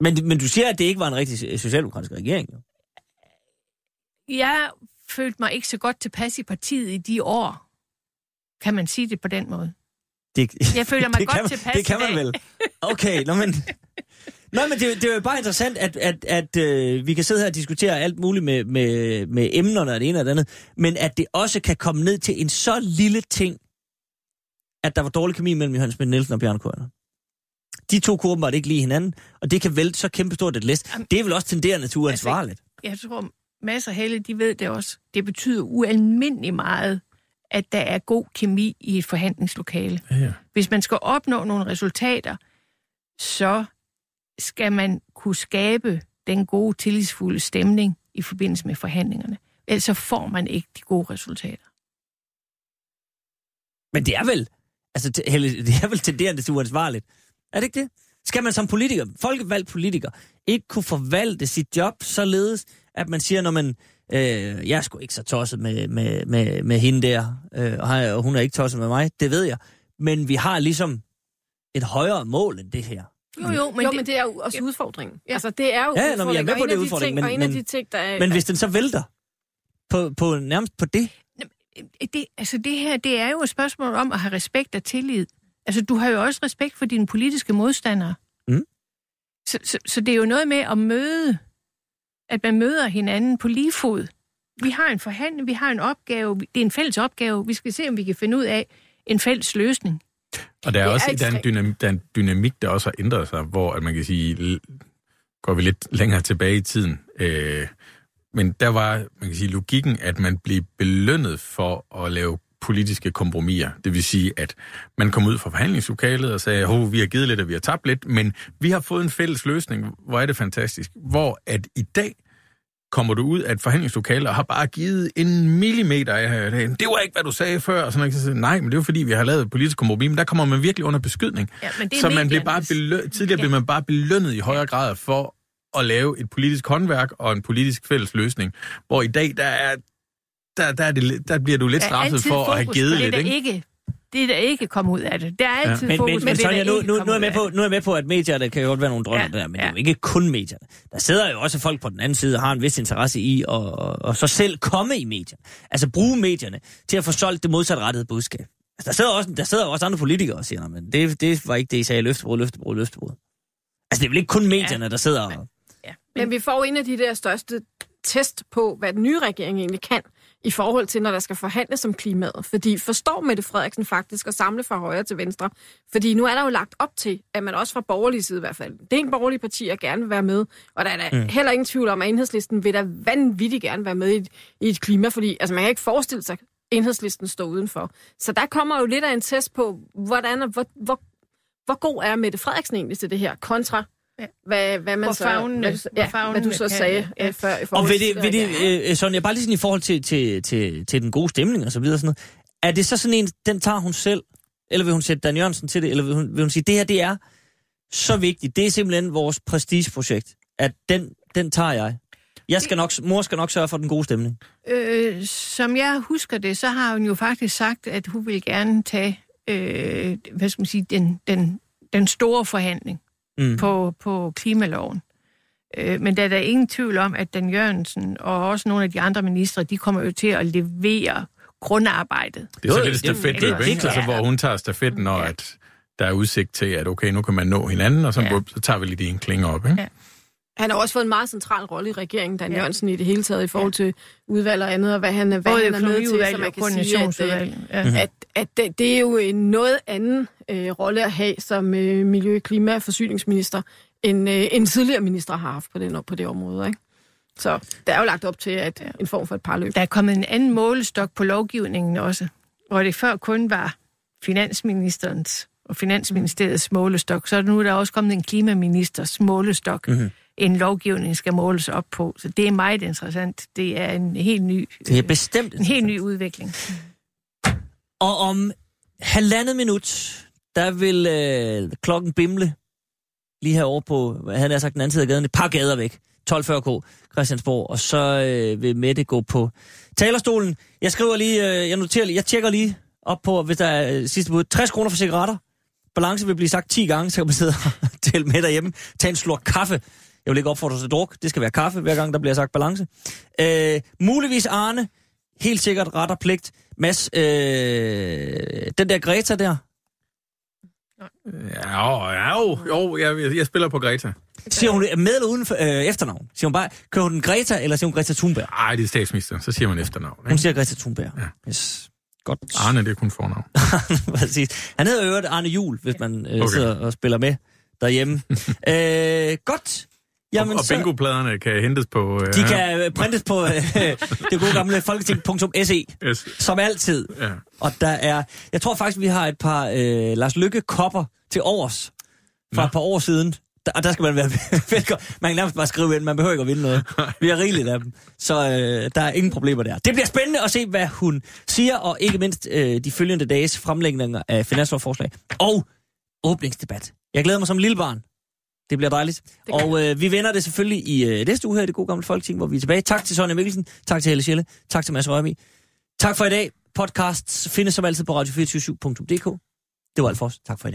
Men, men du siger, at det ikke var en rigtig socialdemokratisk regering, jo? Jeg følte mig ikke så godt tilpas i partiet i de år. Kan man sige det på den måde? Det, jeg føler mig det godt man, tilpas Det kan man vel. Okay, nå, men... Nå, men det, det er jo bare interessant, at, at, at øh, vi kan sidde her og diskutere alt muligt med, med, med emnerne og det ene og det andet, men at det også kan komme ned til en så lille ting, at der var dårlig kemi mellem Johannes Schmidt Nielsen og Bjørn Kører. De to kunne åbenbart ikke lide hinanden, og det kan vælte så kæmpestort et læst. Det er vel også tenderende til uansvarligt. Altså, jeg tror, masser af Helle, de ved det også. Det betyder ualmindeligt meget, at der er god kemi i et forhandlingslokale. Ja. Hvis man skal opnå nogle resultater, så skal man kunne skabe den gode, tillidsfulde stemning i forbindelse med forhandlingerne. Ellers så får man ikke de gode resultater. Men det er vel, altså, det er vel tenderende til uansvarligt. Er det ikke det? Skal man som politiker, folkevalgt politiker, ikke kunne forvalte sit job således, at man siger, når man, øh, jeg er sgu ikke så tosset med, med, med, med hende der, øh, og hun er ikke tosset med mig, det ved jeg. Men vi har ligesom et højere mål end det her. Jo, jo, men, jo, det, men det er jo også ja. udfordringen. Ja. Altså, det er jo ja, når vi er med på det udfordring, men, men, ting, der er, men hvis den så vælter på, på nærmest på det? det? Altså, det her, det er jo et spørgsmål om at have respekt og tillid. Altså, du har jo også respekt for dine politiske modstandere. Mm. Så, så, så det er jo noget med at møde, at man møder hinanden på lige fod. Vi har en forhandling, vi har en opgave, det er en fælles opgave. Vi skal se, om vi kan finde ud af en fælles løsning. Og der er, også der er, en dynamik, der er en dynamik, der også har ændret sig, hvor at man kan sige, går vi lidt længere tilbage i tiden, øh, men der var, man kan sige, logikken, at man blev belønnet for at lave politiske kompromiser. Det vil sige, at man kom ud fra forhandlingslokalet og sagde, at vi har givet lidt, og vi har tabt lidt, men vi har fået en fælles løsning. Hvor er det fantastisk. Hvor at i dag, kommer du ud af et forhandlingslokale og har bare givet en millimeter af det. Det var ikke, hvad du sagde før. Og sådan, så, nej, men det er fordi, vi har lavet et politisk kompromis, men der kommer man virkelig under beskydning. Ja, men det så man bliver bare belø- tidligere ja. blev man bare belønnet i højere grad for at lave et politisk håndværk og en politisk fælles løsning. Hvor i dag, der er der, der, er det, der bliver du lidt straffet for at have givet lidt, ikke? ikke det er der ikke kommet ud af det. Der er altid ja. men, fokus men, men, Sonja, nu, nu, nu, er med på, nu er jeg med på, at medierne kan jo godt være nogle drømme ja. der, men ja. det er jo ikke kun medierne. Der sidder jo også folk på den anden side og har en vis interesse i at og, og så selv komme i medierne. Altså bruge medierne til at få solgt det modsatrettede budskab. Altså, der, sidder også, der sidder også andre politikere og siger, men det, det var ikke det, I sagde, løftebrud, løftebrud, løftebrud. Altså, det er vel ikke kun medierne, ja. der sidder og... Ja. Men vi får en af de der største test på, hvad den nye regering egentlig kan i forhold til, når der skal forhandles om klimaet. Fordi forstår Mette Frederiksen faktisk at samle fra højre til venstre? Fordi nu er der jo lagt op til, at man også fra borgerlig side i hvert fald, det er en borgerlig parti, der gerne vil være med, og der er der mm. heller ingen tvivl om, at enhedslisten vil da vanvittigt gerne være med i et, i et klima, fordi altså, man kan ikke forestille sig, at enhedslisten står udenfor. Så der kommer jo lidt af en test på, hvordan, hvor, hvor, hvor god er Mette Frederiksen egentlig til det her, kontra Ja. Hvad, hvad man så, fagne, hvad, du, ja, hvad du så sagde ja. Øh, før. I og ved det, ved det øh, Sonja, bare lige sådan i forhold til, til, til, til den gode stemning og så videre, sådan noget, er det så sådan en, den tager hun selv, eller vil hun sætte Dan Jørgensen til det, eller vil hun, vil hun sige, det her, det er så vigtigt, det er simpelthen vores prestigeprojekt, at den, den tager jeg. Jeg skal nok, mor skal nok sørge for den gode stemning. Øh, som jeg husker det, så har hun jo faktisk sagt, at hun vil gerne tage, øh, hvad skal man sige, den, den, den store forhandling mm. på, på klimaloven. Øh, men der er der ingen tvivl om, at Dan Jørgensen og også nogle af de andre ministre, de kommer jo til at levere grundarbejdet. Det er så lidt stafetløb, ikke? Altså, hvor hun tager stafetten, når ja. at der er udsigt til, at okay, nu kan man nå hinanden, og så, ja. så tager vi lige en klinge op, ikke? Ja. Han har også fået en meget central rolle i regeringen, Dan ja. Jørgensen, i det hele taget, i forhold til udvalg og andet, og hvad han, hvad han er med til, så man kan sige, at, øh, ja. at, at det, det er jo en noget anden øh, rolle at have som øh, miljø-, klima- og forsyningsminister, end øh, en tidligere minister har haft på det, på det område. Ikke? Så der er jo lagt op til at ja. en form for et par løb. Der er kommet en anden målestok på lovgivningen også, hvor det før kun var finansministerens og finansministeriets målestok, så er nu der også kommet en klimaministers målestok, mm-hmm. en lovgivning skal måles op på. Så det er meget interessant. Det er en helt ny, det er bestemt en helt ny udvikling. Og om halvandet minut, der vil øh, klokken bimle lige herovre på, han har sagt den anden side af gaden, et par gader væk. 1240K, Christiansborg, og så øh, vil Mette gå på talerstolen. Jeg skriver lige, øh, jeg noterer lige, jeg tjekker lige op på, hvis der er øh, sidste bud, 60 kroner for cigaretter. Balance vil blive sagt 10 gange, så kan man sidde og tælle med derhjemme. Tag en slurk kaffe. Jeg vil ikke opfordre til druk. Det skal være kaffe, hver gang der bliver sagt balance. Øh, muligvis Arne. Helt sikkert ret og pligt. Mads, øh, den der Greta der, Ja, ja, jo, jo jeg, jeg spiller på Greta. Siger hun med eller uden for, øh, efternavn? Siger hun bare, kører hun Greta, eller siger hun Greta Thunberg? Nej, det er statsminister, så siger man efternavn. Ikke? Hun siger Greta Thunberg. Ja. Yes. Godt. Arne, det er kun fornavn. Præcis. Han hedder øvrigt Arne Jul, hvis man øh, okay. sidder og spiller med derhjemme. øh, godt. Jamen, og, og bingopladerne kan hentes på... Øh, de kan øh, printes på øh, det gode gamle folketing.se, yes. som altid. Ja. Og der er... Jeg tror faktisk, vi har et par øh, Lars Lykke-kopper til overs fra Nå. et par år siden. Der, og der skal man være velkommen. Man kan nærmest bare skrive ind, man behøver ikke at vinde noget. Vi har rigeligt af dem. Så øh, der er ingen problemer der. Det bliver spændende at se, hvad hun siger, og ikke mindst øh, de følgende dages fremlægninger af finanslovforslag. Og åbningsdebat. Jeg glæder mig som lille barn. Det bliver dejligt. Det og øh, vi vender det selvfølgelig i øh, næste uge her i det gode gamle folketing, hvor vi er tilbage. Tak til Sonja Mikkelsen, tak til Helle Schelle, tak til Mads Rørmi. Tak for i dag. Podcasts findes som altid på radio247.dk. Det var alt for os. Tak for i dag.